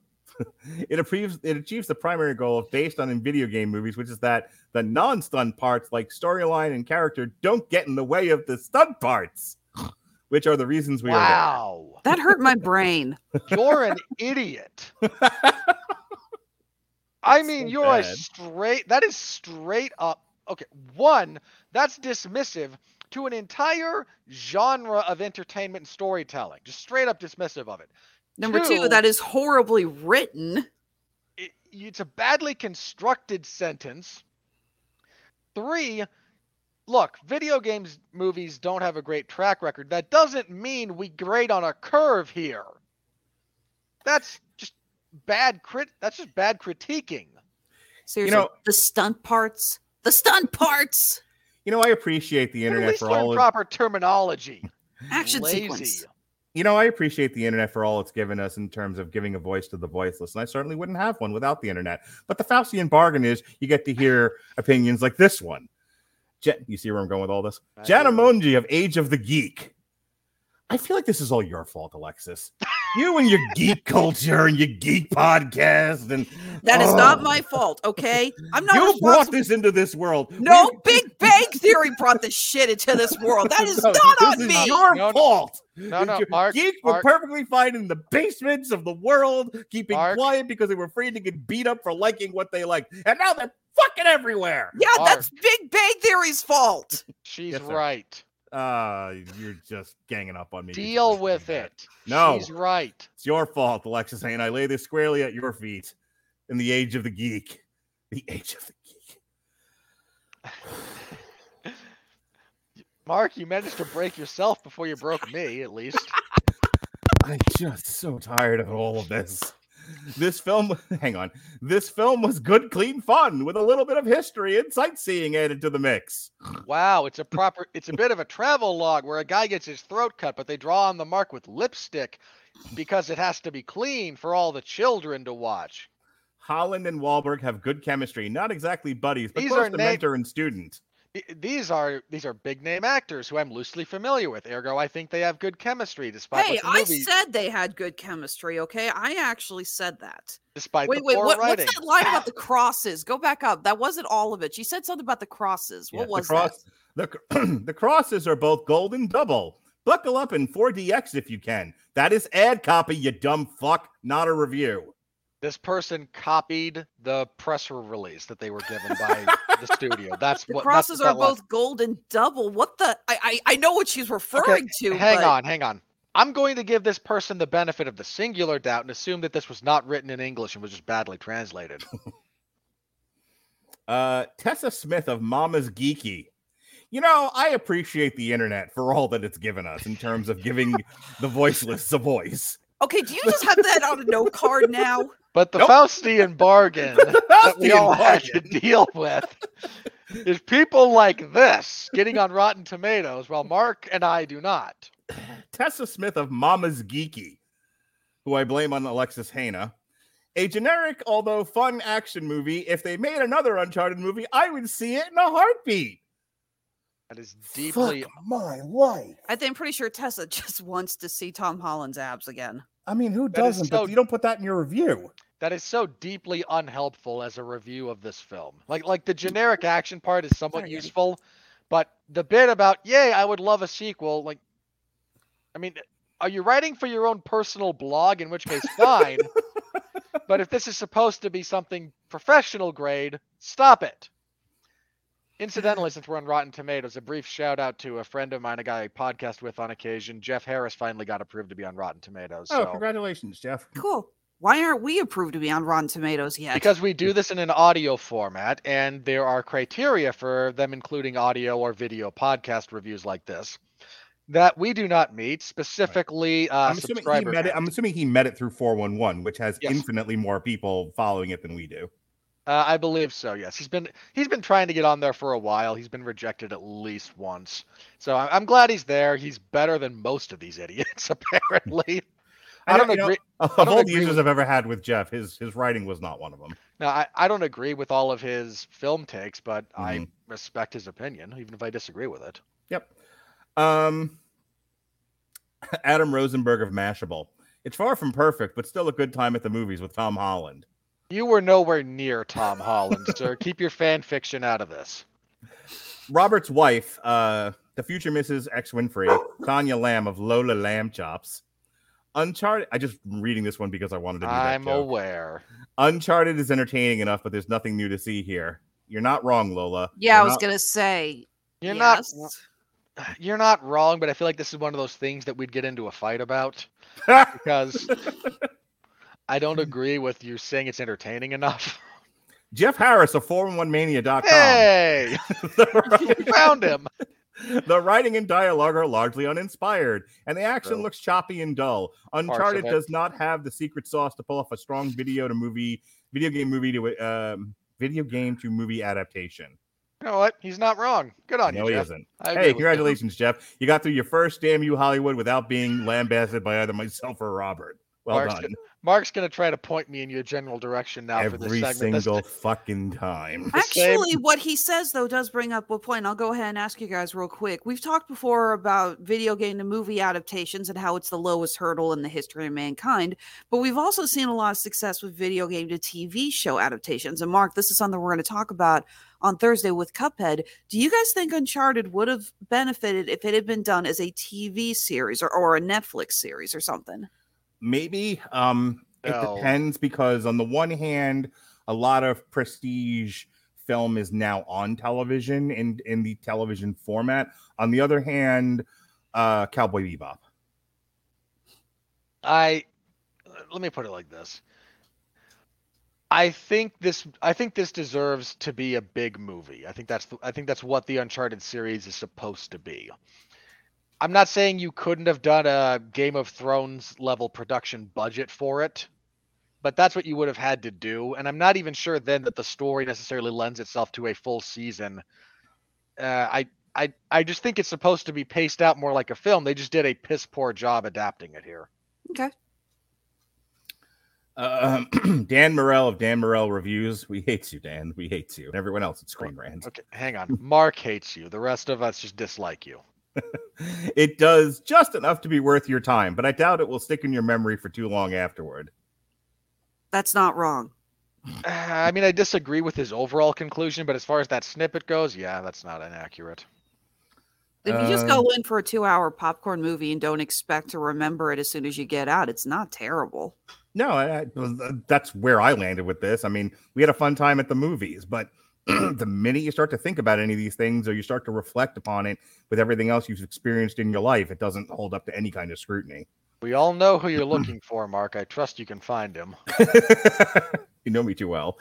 It achieves it achieves the primary goal of based on in video game movies, which is that the non-stun parts like storyline and character don't get in the way of the stun parts, which are the reasons we are Wow, That hurt my brain. you're an idiot. I mean, so you're a straight. That is straight up. Okay, one, that's dismissive to an entire genre of entertainment and storytelling. Just straight up dismissive of it. Number two, Two- that is horribly written. it. It's a badly constructed sentence. Three, look, video games movies don't have a great track record. That doesn't mean we grade on a curve here. That's just bad crit. That's just bad critiquing. Seriously, you know- the stunt parts, the stunt parts, You know, I appreciate the At internet least for learn all of, proper terminology. action Lazy. sequence. You know, I appreciate the internet for all it's given us in terms of giving a voice to the voiceless. And I certainly wouldn't have one without the internet. But the Faustian bargain is you get to hear opinions like this one. Je- you see where I'm going with all this? I Jana. Monji of Age of the Geek. I feel like this is all your fault, Alexis. You and your geek culture and your geek podcast and That is not Oh. my fault, okay? I'm not you brought this into this world. No, We- Big Bang Theory brought this shit into this world. That is No, not on is me. your No, no. fault. No, no, Your Mark, Geeks were perfectly fine in the basements of the world, keeping Mark. quiet because they were afraid to get beat up for liking what they liked. And now they're fucking everywhere. Yeah, that's Big Bang Theory's fault. She's Yes, sir. right. Uh, you're just ganging up on me. Deal with it. No. he's right. It's your fault, Alexis, and I lay this squarely at your feet in the age of the geek. The age of the geek. Mark, you managed to break yourself before you broke me, at least. I'm just so tired of all of this. This film, hang on. This film was good, clean fun with a little bit of history and sightseeing added to the mix. Wow, it's a proper it's a bit of a travel log where a guy gets his throat cut, but they draw on the mark with lipstick because it has to be clean for all the children to watch. Holland and Wahlberg have good chemistry, not exactly buddies, but These close to mentor and student. I- These are these are big name actors who I'm loosely familiar with. Ergo, I think they have good chemistry despite Hey, what the I movie, said they had good chemistry. Okay, I actually said that. despite Wait, the wait, poor what, writing. what's that line about the crosses? Go back up. That wasn't all of it. She said something about the crosses. What Yeah, was the cross, The, the crosses are both gold and double. Buckle up in 4DX if you can. That is ad copy, you dumb fuck, not a review. This person copied the press release that they were given by the studio. That's? The what that's crosses what are that was. both gold and double. What the? I I, I know what she's referring to. Hang but on, hang on. I'm going to give this person the benefit of the singular doubt and assume that this was not written in English and was just badly translated. Uh, Tessa Smith of Mama's Geeky. You know, I appreciate the internet for all that it's given us in terms of giving the voiceless a voice. Okay, do you just have that on a note card now? But the Nope. Faustian bargain that we Faustian all had to deal with is people like this getting on Rotten Tomatoes while Mark and I do not. Tessa Smith of Mama's Geeky, who I blame on Alexis Hejna. A generic, although fun action movie. If they made another Uncharted movie, I would see it in a heartbeat. That is deeply Fuck my life. I think I'm pretty sure Tessa just wants to see Tom Holland's abs again. I mean, who That is doesn't? so- But you don't put that in your review. that is so deeply unhelpful as a review of this film. Like like the generic action part is somewhat Sorry, useful, but the bit about yay, I would love a sequel, like I mean, are you writing for your own personal blog in which case fine. but if this is supposed to be something professional grade, stop it. Incidentally, since we're on Rotten Tomatoes, a brief shout out to a friend of mine, a guy I podcast with on occasion. Jeff Harris finally got approved to be on Rotten Tomatoes. Oh, so congratulations, Jeff. Cool. Why aren't we approved to be on Rotten Tomatoes yet? because we do this in an audio format and there are criteria for them including audio or video podcast reviews like this that we do not meet specifically uh I'm assuming he subscriber met it. I'm assuming he met it through 411, which has Yes. infinitely more people following it than we do. Uh, i believe so yes he's been he's been trying to get on there for a while he's been rejected at least once so I- i'm glad he's there he's better than most of these idiots apparently i don't you know, agree Of all the agree users I've ever had with Jeff, his his writing was not one of them. now I, I don't agree with all of his film takes but i Mhm. respect his opinion even if i disagree with it Yep. Um, Adam Rosenberg of Mashable. It's far from perfect, but still a good time at the movies with Tom Holland. You were nowhere near Tom Holland, sir. Keep your fan fiction out of this. Robert's wife, uh, the future Mrs. X Winfree, Tanya Lamb of Lola Lamb Chops. Uncharted. I just reading this one because I wanted to. Do that I'm joke. aware. Uncharted is entertaining enough, but there's nothing new to see here. You're not wrong, Lola. yeah, I You're was not- gonna say. You're yes. not you're not wrong, but I feel like this is one of those things that we'd get into a fight about because I don't agree with you saying it's entertaining enough. Jeff Harris of 411mania.com. Hey, we found him. the writing and dialogue are largely uninspired, and the action looks choppy and dull. Uncharted does not have the secret sauce to pull off a strong video to movie, video game movie to um, video game to movie adaptation. You know what? He's not wrong. Good on no, you, No, he Jeff. isn't. Hey, congratulations, Jeff! You got through your first damn you Hollywood without being lambasted by either myself or Robert. Well Mark's done. Mark's gonna try to point me in your general direction now for this Every segment. This- single fucking time. Actually, what he says though does bring up a point. I'll go ahead and ask you guys real quick. We've talked before about video game to movie adaptations and how it's the lowest hurdle in the history of mankind, but we've also seen a lot of success with video game to TV show adaptations. And Mark, this is something we're going to talk about on Thursday with Cuphead. Do you guys think Uncharted would have benefited if it had been done as a TV series or, or a Netflix series or something? Maybe. Um, it depends because on the one hand, a lot of prestige film is now on television in in the television format. On the other hand, uh, Cowboy Bebop. I let me put it like this. I think this I think this deserves to be a big movie. I think that's the, I think that's what the Uncharted series is supposed to be. I'm not saying you couldn't have done a Game of Thrones level production budget for it, but that's what you would have had to do. And I'm not even sure then that the story necessarily lends itself to a full season. Uh, I I I just think it's supposed to be paced out more like a film. They just did a piss poor job adapting it here. Okay. Um, Dan Murrell of Dan Murrell Reviews. We hate you, Dan. We hate you. And everyone else at Screen Rant. Okay, hang on. Mark hates you. The rest of us just dislike you. it does just enough to be worth your time, but I doubt it will stick in your memory for too long afterward. That's not wrong. Uh, I mean, I disagree with his overall conclusion, but as far as that snippet goes, yeah, that's not inaccurate. If you just Um, go in for a two hour popcorn movie and don't expect to remember it as soon as you get out, it's not terrible. No, I, I, that's where I landed with this. I mean, we had a fun time at the movies, but the minute you start to think about any of these things or you start to reflect upon it with everything else you've experienced in your life, it doesn't hold up to any kind of scrutiny. We all know who you're looking for, Mark. I trust you can find him. you know me too well.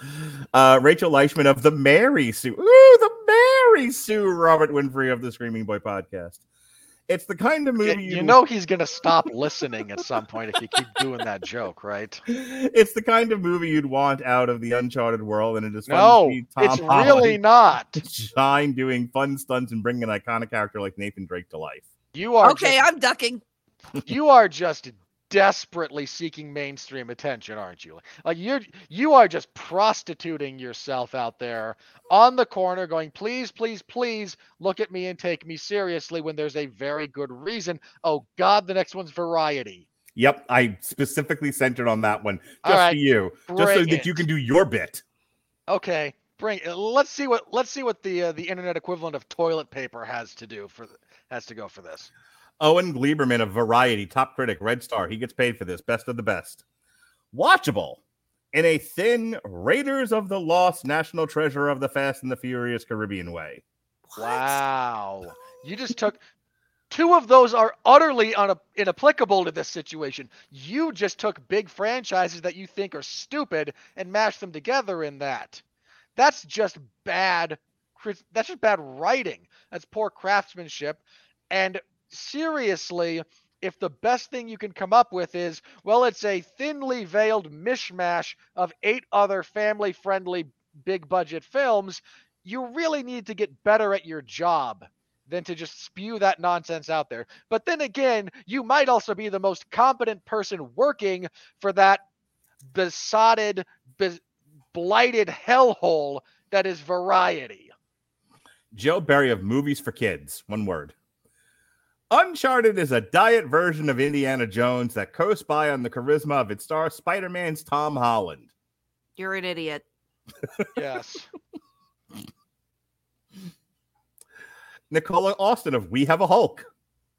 Uh, Rachel Leishman of the Mary Sue. Ooh, the Mary Sue Robert Winfree of the Screaming Boy podcast. It's the kind of movie You you'd- know he's gonna stop listening at some point if you keep doing that joke, right? It's the kind of movie you'd want out of the Uncharted world, and it is fun No, to see Tom it's Holland really not. shine doing fun stunts and bringing an iconic character like Nathan Drake to life. You are okay, just, I'm ducking. you are just desperately seeking mainstream attention, aren't you? Like you're you are just prostituting yourself out there on the corner going, "Please, please, please look at me and take me seriously" when there's a very good reason. Oh god, the next one's variety. Yep, I specifically centered on that one just All for you, just so that you can do your bit. Okay, bring it. Let's see what let's see what the uh, the internet equivalent of toilet paper has to do for has to go for this. Owen Gleiberman of Variety, top critic, Red Star. He gets paid for this. Best of the best. Watchable in a thin Raiders of the Lost National Treasure of the Fast and the Furious Caribbean way. What? Wow. You just took two of those are utterly una- inapplicable to this situation. You just took big franchises that you think are stupid and mashed them together in that. That's just bad that's just bad writing. That's poor craftsmanship. And seriously, if the best thing you can come up with is, well, it's a thinly veiled mishmash of eight other family friendly big budget films, you really need to get better at your job than to just spew that nonsense out there. But then again, you might also be the most competent person working for that besotted, be- blighted hellhole that is variety. Joe Barry of Movies for Kids. One word. Uncharted is a diet version of Indiana Jones that coasts by on the charisma of its star Spider Man's Tom Holland. You're an idiot. Yes. Nicola Austin of We Have a Hulk.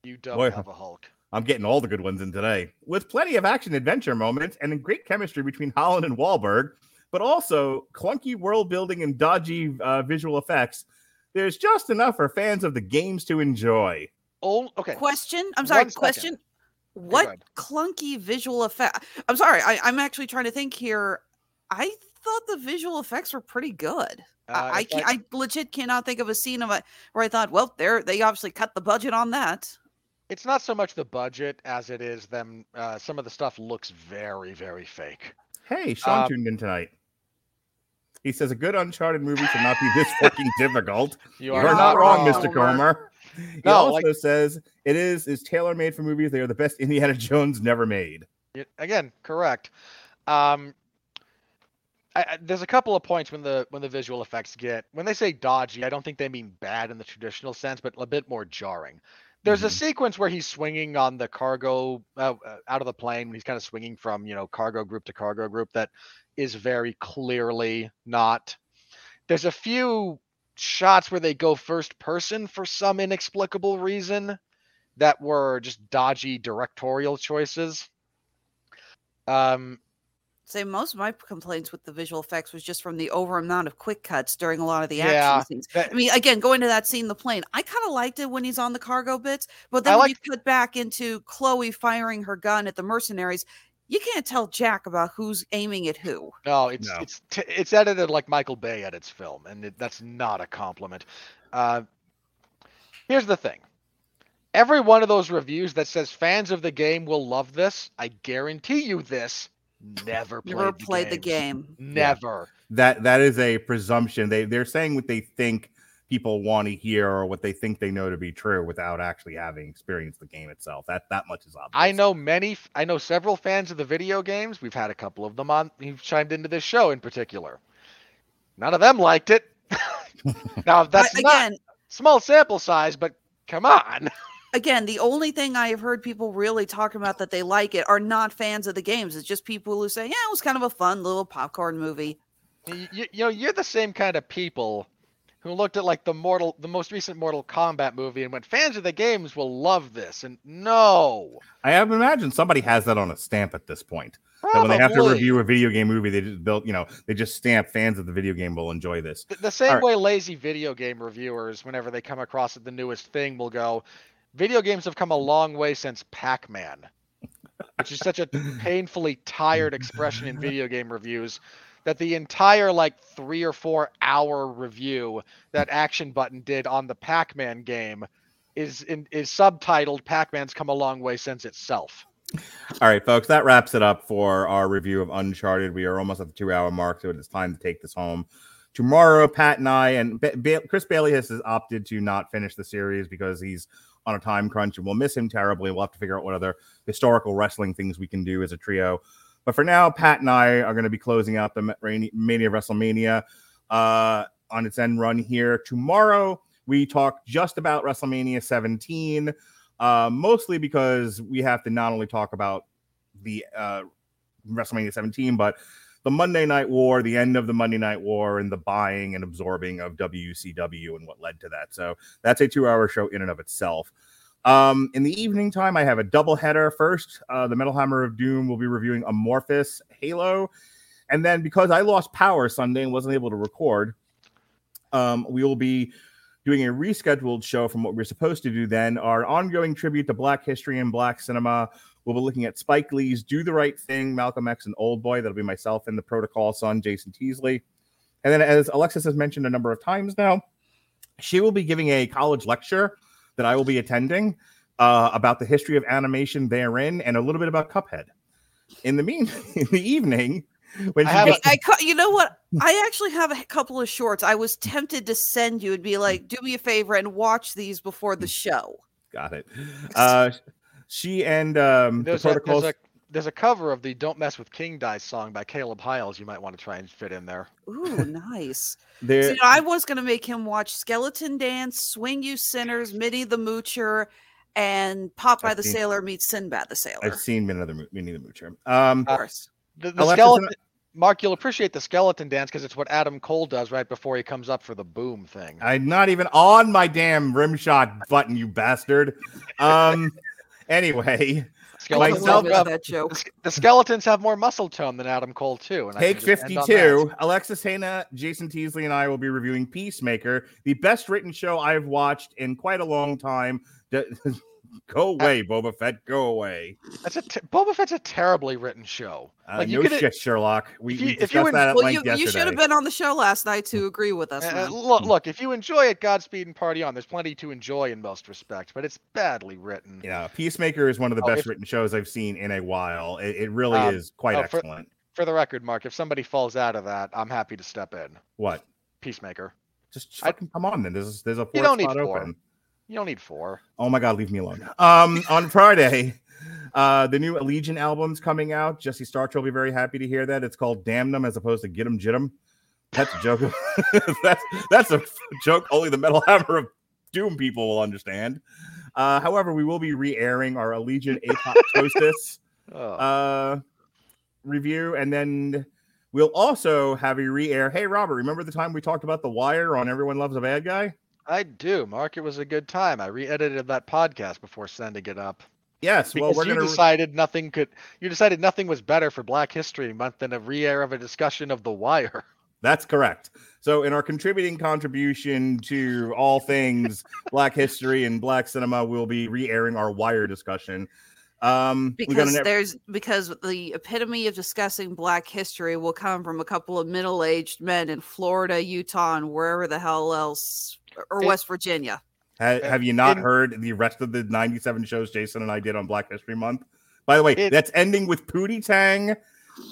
You don't Boy. have a Hulk. I'm getting all the good ones in today, with plenty of action adventure moments and a great chemistry between Holland and Wahlberg, but also clunky world building and dodgy uh, visual effects. There's just enough for fans of the games to enjoy. Oh, okay. Question. I'm sorry. One second. Question. What clunky visual effect? I'm sorry. I, I'm actually trying to think here. I thought the visual effects were pretty good. Uh, I, I, can't, I legit cannot think of a scene of it where I thought, well, there they obviously cut the budget on that. it's not so much the budget as it is them. Uh, some of the stuff looks very, very fake. Hey, Sean Um, tuned in tonight. He says a good Uncharted movie should not be this fucking difficult. You You're are not wrong, wrong, Mr. Comer. He No, also like- says it is is tailor made for movies. They are the best Indiana Jones never made. Again, correct. Um, I, I, there's a couple of points when the when the visual effects get when they say dodgy. I don't think they mean bad in the traditional sense, but a bit more jarring. There's a Mhm. sequence where he's swinging on the cargo uh, uh, out of the plane. When he's kind of swinging from you know cargo group to cargo group. That is very clearly not. There's a few shots where they go first person for some inexplicable reason that were just dodgy directorial choices. Um, Say most of my complaints with the visual effects was just from the over amount of quick cuts during a lot of the Yeah, action scenes. that- I mean, again, going to that scene, the plane, I kind of liked it when he's on the cargo bits, but then I when like- you cut back into Chloe firing her gun at the mercenaries, you can't tell Jack about who's aiming at who. No, it's No. it's t- it's edited like Michael Bay edits film, and it, that's not a compliment. Uh, here's the thing: every one of those reviews that says fans of the game will love this, I guarantee you this, Never played, Never the, played the game. Never. That that is a presumption. They they're saying what they think people want to hear or what they think they know to be true without actually having experienced the game itself. That that much is obvious. I know many. I know several fans of the video games. We've had a couple of them on. Who've chimed into this show in particular. None of them liked it. now that's But not again, small sample size, but come on. again, the only thing I have heard people really talking about that they like it are not fans of the games. It's just people who say, "Yeah, it was kind of a fun little popcorn movie." You, you, you know, you're the same kind of people who looked at like the mortal, the most recent Mortal Kombat movie and went, fans of the games will love this. And no, I have imagined somebody has that on a stamp at this point. That when they have to review a video game movie, they just built, you know, they just stamp fans of the video game will enjoy this. The, the same Alright. way lazy video game reviewers, whenever they come across the newest thing, will go, "Video games have come a long way since Pac-Man," which is such a painfully tired expression in video game reviews that the entire like three or four hour review that Action Button did on the Pac-Man game is in, is subtitled "Pac-Man's come a long way since itself." All right, folks, that wraps it up for our review of Uncharted. We are almost at the two hour mark, so it is time to take this home. Tomorrow, Pat and I and ba- ba- Chris Bailey has opted to not finish the series because he's on a time crunch and we'll miss him terribly. We'll have to figure out what other historical wrestling things we can do as a trio. But for now, Pat and I are going to be closing out the Mania WrestleMania uh, on its end run here. Tomorrow, we talk just about WrestleMania 17, uh, mostly because we have to not only talk about the uh, WrestleMania 17, but the Monday Night War, the end of the Monday Night War, and the buying and absorbing of WCW and what led to that. So that's a two-hour show in and of itself. Um, in the evening time, I have a double header. First, uh, the Metal Hammer of Doom will be reviewing Amorphis Halo, and then because I lost power Sunday and wasn't able to record, um, we will be doing a rescheduled show from what we are supposed to do then. Our ongoing tribute to Black history and Black cinema. We'll be looking at Spike Lee's Do the Right Thing, Malcolm X, and Old Boy. That'll be myself and the Protocol son, Jason Teasley. And then, as Alexis has mentioned a number of times now, she will be giving a college lecture that I will be attending uh, about the history of animation therein and a little bit about Cuphead. In the mean, in the evening, when I she have gets- I, you know what? I actually have a couple of shorts. I was tempted to send you and be like, "Do me a favor and watch these before the show." got it. Uh, she and um, the There's a, protocols. a there's a cover of the "Don't Mess with King Dice" song by Caleb Hyles. You might want to try and fit in there. Ooh, nice. there- So, you know, I was going to make him watch Skeleton Dance, Swing You Sinners, Minnie the Moocher, and Popeye I've the seen- Sailor meets Sinbad the Sailor. I've seen Minnie the, Mo- Minnie the Moocher. Um, of course. The, the skeleton, and Mark, you'll appreciate the skeleton dance because it's what Adam Cole does right before he comes up for the boom thing. I'm not even on my damn rim shot button, you bastard. Um, anyway, I Like Skeletons myself- love have, that the, joke. sk- the skeletons have more muscle tone than Adam Cole too. And take can just end on 52. Alexis Hejna, Jason Teasley, and I will be reviewing Peacemaker, the best written show I've watched in quite a long time. D- Go away, Boba Fett. Go away. That's a te- Boba Fett's a terribly written show. Uh, Like, you no could- shit, Sherlock. We, if you- we if you en- that at Well, you, length you should have been on the show last night to agree with us. Uh, look, look, if you enjoy it, Godspeed and party on. There's plenty to enjoy in most respects, but it's badly written. Yeah, Peacemaker is one of the Oh, best if- written shows I've seen in a while. It, it really Um, is quite oh, excellent. For the record, Mark, if somebody falls out of that, I'm happy to step in. What? Peacemaker. Just I- fucking come on then. There's there's a You don't need spot four. open. You don't need four. Oh my god, leave me alone. Um, on Friday, uh, the new Allegaeon album's coming out. Jesse Starch will be very happy to hear that. It's called "Damnum" as opposed to "Get 'Em Jit 'Em." That's a joke. that's that's a joke only the Metal Hammer of Doom people will understand. Uh, however, we will be re-airing our Allegaeon Apoptosis Oh. uh, review, and then we'll also have a re-air. Hey, Robert, remember the time we talked about The Wire on Everyone Loves a Bad Guy? I do, Mark. It was a good time. I re-edited that podcast before sending it up Yes. because Well, we're you gonna. decided nothing could. You decided nothing was better for Black History Month than a re-air of a discussion of The Wire. That's correct. So, in our contributing contribution to all things Black history and Black cinema, we'll be re-airing our Wire discussion. Um, we got because an- there's because the epitome of discussing black history will come from a couple of middle-aged men in Florida, Utah, and wherever the hell else or It- West Virginia. ha- have you not in- heard the rest of the 97 shows Jason and I did on Black History Month? By the way, It- that's ending with Pootie Tang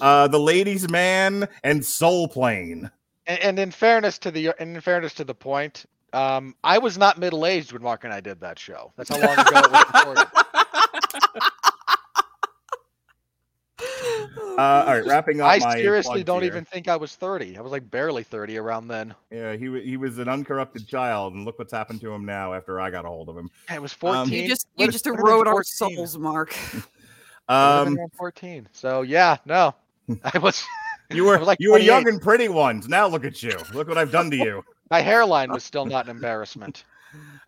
uh, the Ladies Man, and Soul Plane. And, and in fairness to the in fairness to the point, um, I was not middle aged when Mark and I did that show. That's how long ago it was recorded. Uh, all right, wrapping up. I my seriously don't here. even think I was 30. I was like barely 30 around then. Yeah, he he was an uncorrupted child, and look what's happened to him now after I got a hold of him. I was Um, 14. You just you just what erode our souls, Mark. I would've been Um, 14. So yeah, no, I was. you were was like you were young and pretty ones. Now look at you. Look what I've done to you. My hairline was still not an embarrassment.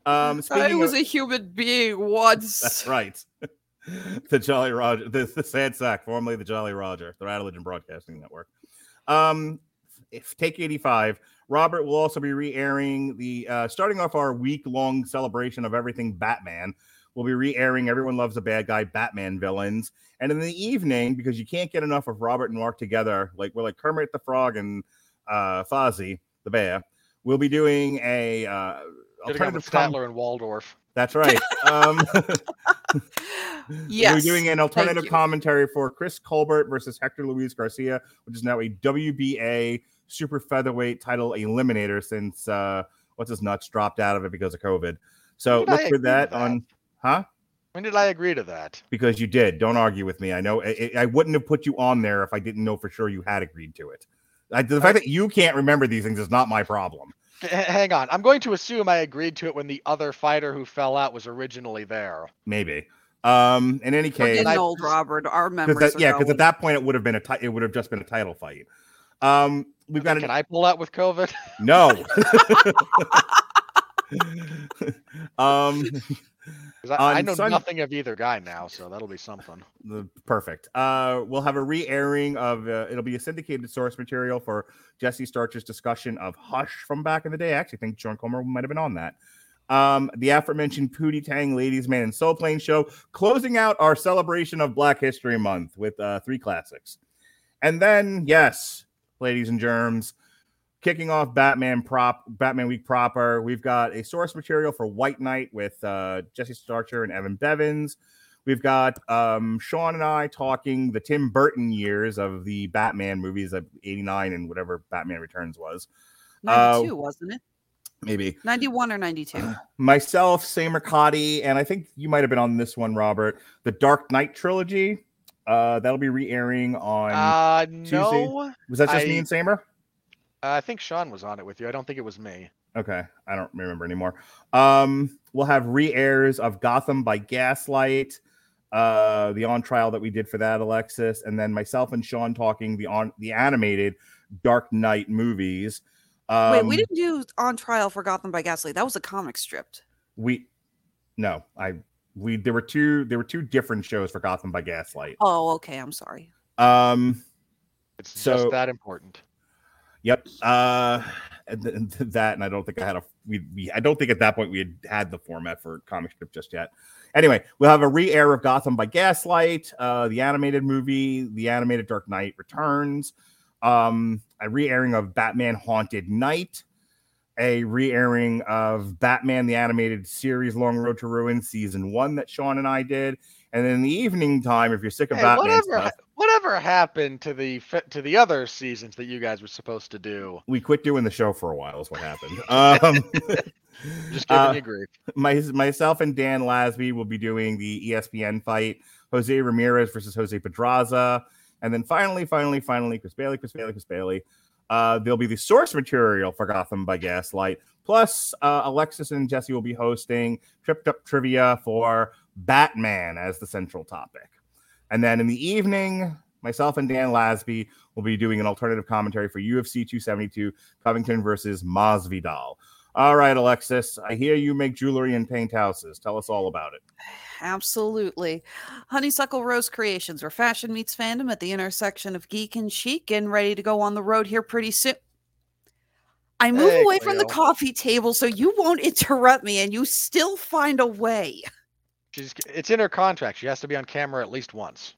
Um, I was of, a human being once. that's right. the Jolly Roger, the, the Sad Sack, formerly the Jolly Roger, the Rattlegion Broadcasting Network. Um, if take 85, Robert will also be re-airing the uh, starting off our week-long celebration of everything Batman. We'll be re-airing Everyone Loves a Bad Guy Batman villains. And in the evening, because you can't get enough of Robert and Mark together, like we're like Kermit the Frog and uh Fozzie the Bear, we'll be doing a uh Could have with alternative com- Statler and Waldorf. That's right. Um yes. we're doing an alternative commentary for Chris Colbert versus Hector Luis Garcia, which is now a WBA super featherweight title eliminator since uh what's his nuts dropped out of it because of COVID. So look I for that that? on huh? When did I agree to that? Because you did. Don't argue with me. I know I, I wouldn't have put you on there if I didn't know for sure you had agreed to it. I, the fact that you can't remember these things is not my problem. H- hang on. I'm going to assume I agreed to it when the other fighter who fell out was originally there. Maybe. Um, in any We're case, getting I- old, Robert. Our memories. because are yeah, because at that point it would have been a ti- it would have just been a title fight. Um, we've got Can an, I pull out with COVID? no. um, 'Cause I, I know nothing of either guy now, so that'll be something. the, perfect. Uh, we'll have a re-airing of uh, it'll be a syndicated source material for Jesse Starcher's discussion of Hush from back in the day. I actually think John Comer might have been on that. Um, the aforementioned Pootie Tang Ladies Man and Soul Plane show, closing out our celebration of Black History Month with uh, three classics. And then, yes, ladies and germs, kicking off Batman prop Batman Week proper. We've got a source material for White Knight with uh, Jesse Starcher and Evan Bevins. We've got um, Sean and I talking the Tim Burton years of the Batman movies of '89 and whatever Batman Returns was. uh, 92, wasn't it? Maybe 91 or 92. myself, Sam Mercati, and I think you might have been on this one, Robert. The Dark Knight trilogy. Uh, that'll be re-airing on. Uh, no. was that just me I- and Samer? I think Sean was on it with you. I don't think it was me. Okay, I don't remember anymore. Um, we'll have re-airs of Gotham by Gaslight, uh, the on trial that we did for that, Alexis, and then myself and Sean talking the on the animated Dark Knight movies. Um, Wait, we didn't do on trial for Gotham by Gaslight. That was a comic strip. We no, I we there were two there were two different shows for Gotham by Gaslight. Oh, okay. I'm sorry. Um, It's So- just that important. Yep. Uh, and, th- and that, and I don't think I had a. We, we, I don't think at that point we had had the format for comic strip just yet. Anyway, we'll have a re-air of Gotham by Gaslight, uh, the animated movie, the animated Dark Knight Returns, um, a re-airing of Batman Haunted Night, a re-airing of Batman the animated series Long Road to Ruin season one that Sean and I did, and then in the evening time, if you're sick of Hey, Batman whatever, stuff, whatever happened to the to the other seasons that you guys were supposed to do? we quit doing the show for a while. Is what happened. Um, Just giving Uh, you grief. my, myself and Dan Lasby will be doing the ESPN fight, Jose Ramirez versus Jose Pedraza, and then finally, finally, finally, Chris Bailey, Chris Bailey, Chris Bailey. Uh, there'll be the source material for Gotham by Gaslight. Plus, uh, Alexis and Jesse will be hosting Tripped Up Trivia for Batman as the central topic. And then in the evening, myself and Dan Lasby will be doing an alternative commentary for UFC 272 Covington versus Masvidal. All right, Alexis, I hear you make jewelry and paint houses. Tell us all about it. Absolutely. Honeysuckle Rose Creations, where fashion meets fandom at the intersection of geek and chic, and ready to go on the road here pretty soon. I move Hey, away from the coffee table so you won't interrupt me, and you still find a way. She's it's in her contract. She has to be on camera at least once.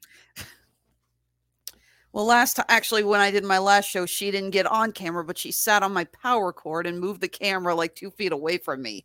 Well, last actually, when I did my last show, she didn't get on camera, but she sat on my power cord and moved the camera like two feet away from me.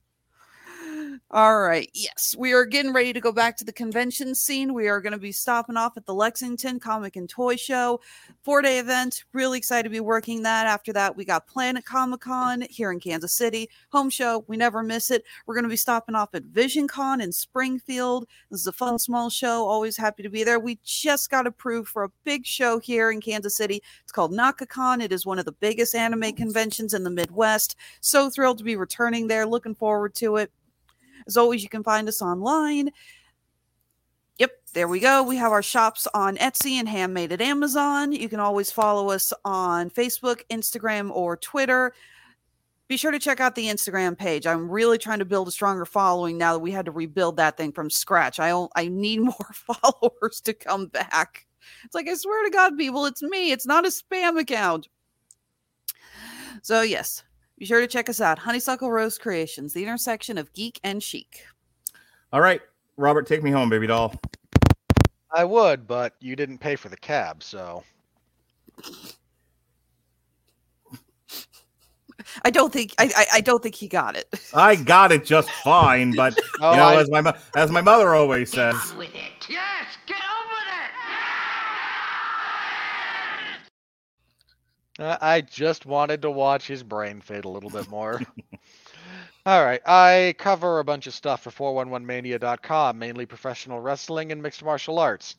All right. Yes, we are getting ready to go back to the convention scene. We are going to be stopping off at the Lexington Comic and Toy Show, four day event. Really excited to be working that. After that, we got Planet Comic Con here in Kansas City, home show. We never miss it. We're going to be stopping off at Vision Con in Springfield. This is a fun, small show. Always happy to be there. We just got approved for a big show here in Kansas City. It's called Naka-Kon. It is one of the biggest anime conventions in the Midwest. So thrilled to be returning there. Looking forward to it. As always, you can find us online. Yep, there we go. We have our shops on Etsy and handmade at Amazon. You can always follow us on Facebook, Instagram, or Twitter. Be sure to check out the Instagram page. I'm really trying to build a stronger following now that we had to rebuild that thing from scratch. I I need more followers to come back. It's like I swear to God, people, it's me. It's not a spam account. So yes, be sure to check us out. Honeysuckle Rose Creations, the intersection of geek and chic. All right, Robert, take me home, baby doll. I would, but you didn't pay for the cab, so I don't think I, I, I don't think he got it. I got it just fine, but Oh, you know, I- as my as my mother always says, with it. Yes, get on with it. Uh, I just wanted to watch his brain fade a little bit more. All right, I cover a bunch of stuff for 411mania.com, mainly professional wrestling and mixed martial arts.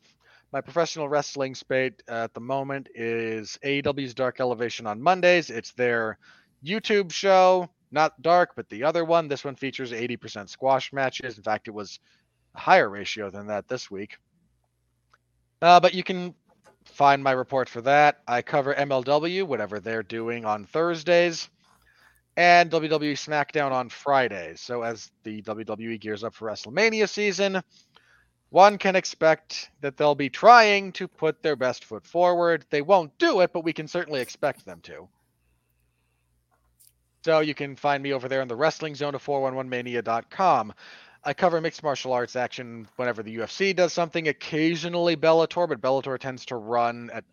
My professional wrestling spate uh, at the moment is AEW's Dark Elevation on Mondays. It's their YouTube show, not Dark, but the other one. This one features 80% squash matches. In fact, it was a higher ratio than that this week. Uh, but you can find my report for that. I cover MLW, whatever they're doing on Thursdays, and WWE SmackDown on Fridays. So as the WWE gears up for WrestleMania season, one can expect that they'll be trying to put their best foot forward. They won't do it, but we can certainly expect them to. So you can find me over there in the wrestling zone of 411mania.com. I cover mixed martial arts action whenever the UFC does something, occasionally Bellator, but Bellator tends to run at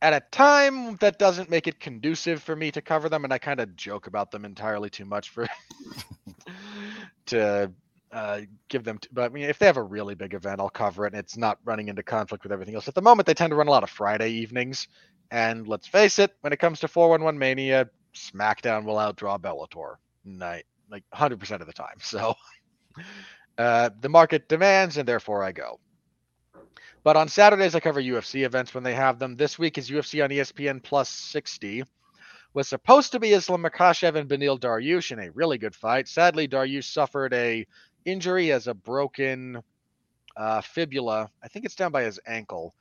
at a time that doesn't make it conducive for me to cover them, and I kind of joke about them entirely too much for to uh, give them. To, but I mean, if they have a really big event, I'll cover it, and it's not running into conflict with everything else. At the moment, they tend to run a lot of Friday evenings, and let's face it, when it comes to 411 Mania, SmackDown will outdraw Bellator night like 100% of the time. So uh, the market demands, and therefore I go. But on Saturdays, I cover UFC events when they have them. This week is UFC on ESPN Plus 60. Was supposed to be Islam Makhachev and Beneil Dariush in a really good fight. Sadly, Dariush suffered a injury as a broken uh, fibula. I think it's down by his ankle.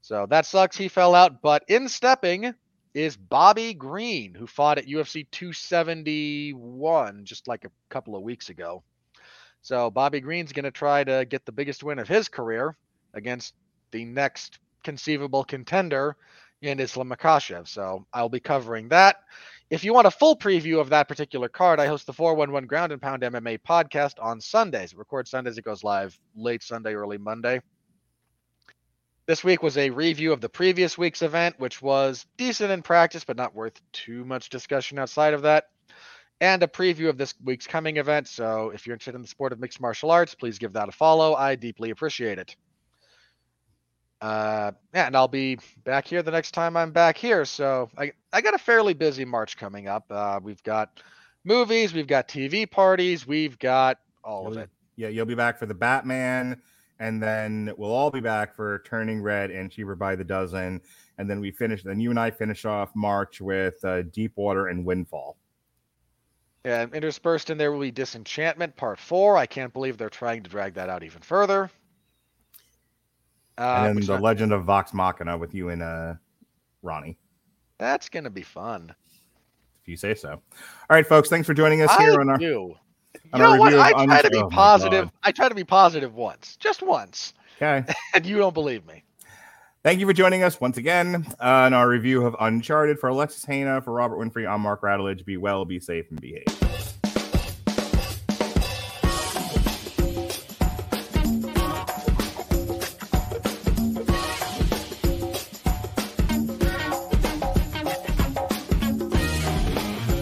So that sucks. He fell out. But in stepping is Bobby Green, who fought at UFC 271 just like a couple of weeks ago. So Bobby Green's going to try to get the biggest win of his career against the next conceivable contender in Islam Makhachev. So I'll be covering that. If you want a full preview of that particular card, I host the 411 Ground and Pound MMA podcast on Sundays. It records Sundays, it goes live late Sunday, early Monday. This week was a review of the previous week's event, which was decent in practice, but not worth too much discussion outside of that. And a preview of this week's coming event. So if you're interested in the sport of mixed martial arts, please give that a follow. I deeply appreciate it. Uh, yeah, and I'll be back here the next time I'm back here. So I, I got a fairly busy March coming up. Uh, we've got movies, we've got TV parties, we've got all of You'll- it. yeah, you'll be back for the Batman, and then we'll all be back for Turning Red and Cheaper by the Dozen, and then we finish. Then you and I finish off March with uh, Deepwater and Windfall. Yeah, and interspersed in there will be Disenchantment Part 4. I can't believe they're trying to drag that out even further. Uh, and then the not- Legend of Vox Machina with you and uh, Ronnie, that's going to be fun. if you say so. All right, folks, thanks for joining us here on our. do. You know what? I try to be positive. I try to be positive once, just once, Okay. and you don't believe me. Thank you for joining us once again on our review of Uncharted. For Alexis Hejna, for Robert Winfree, I'm Mark Radulich. Be well, be safe, and behave.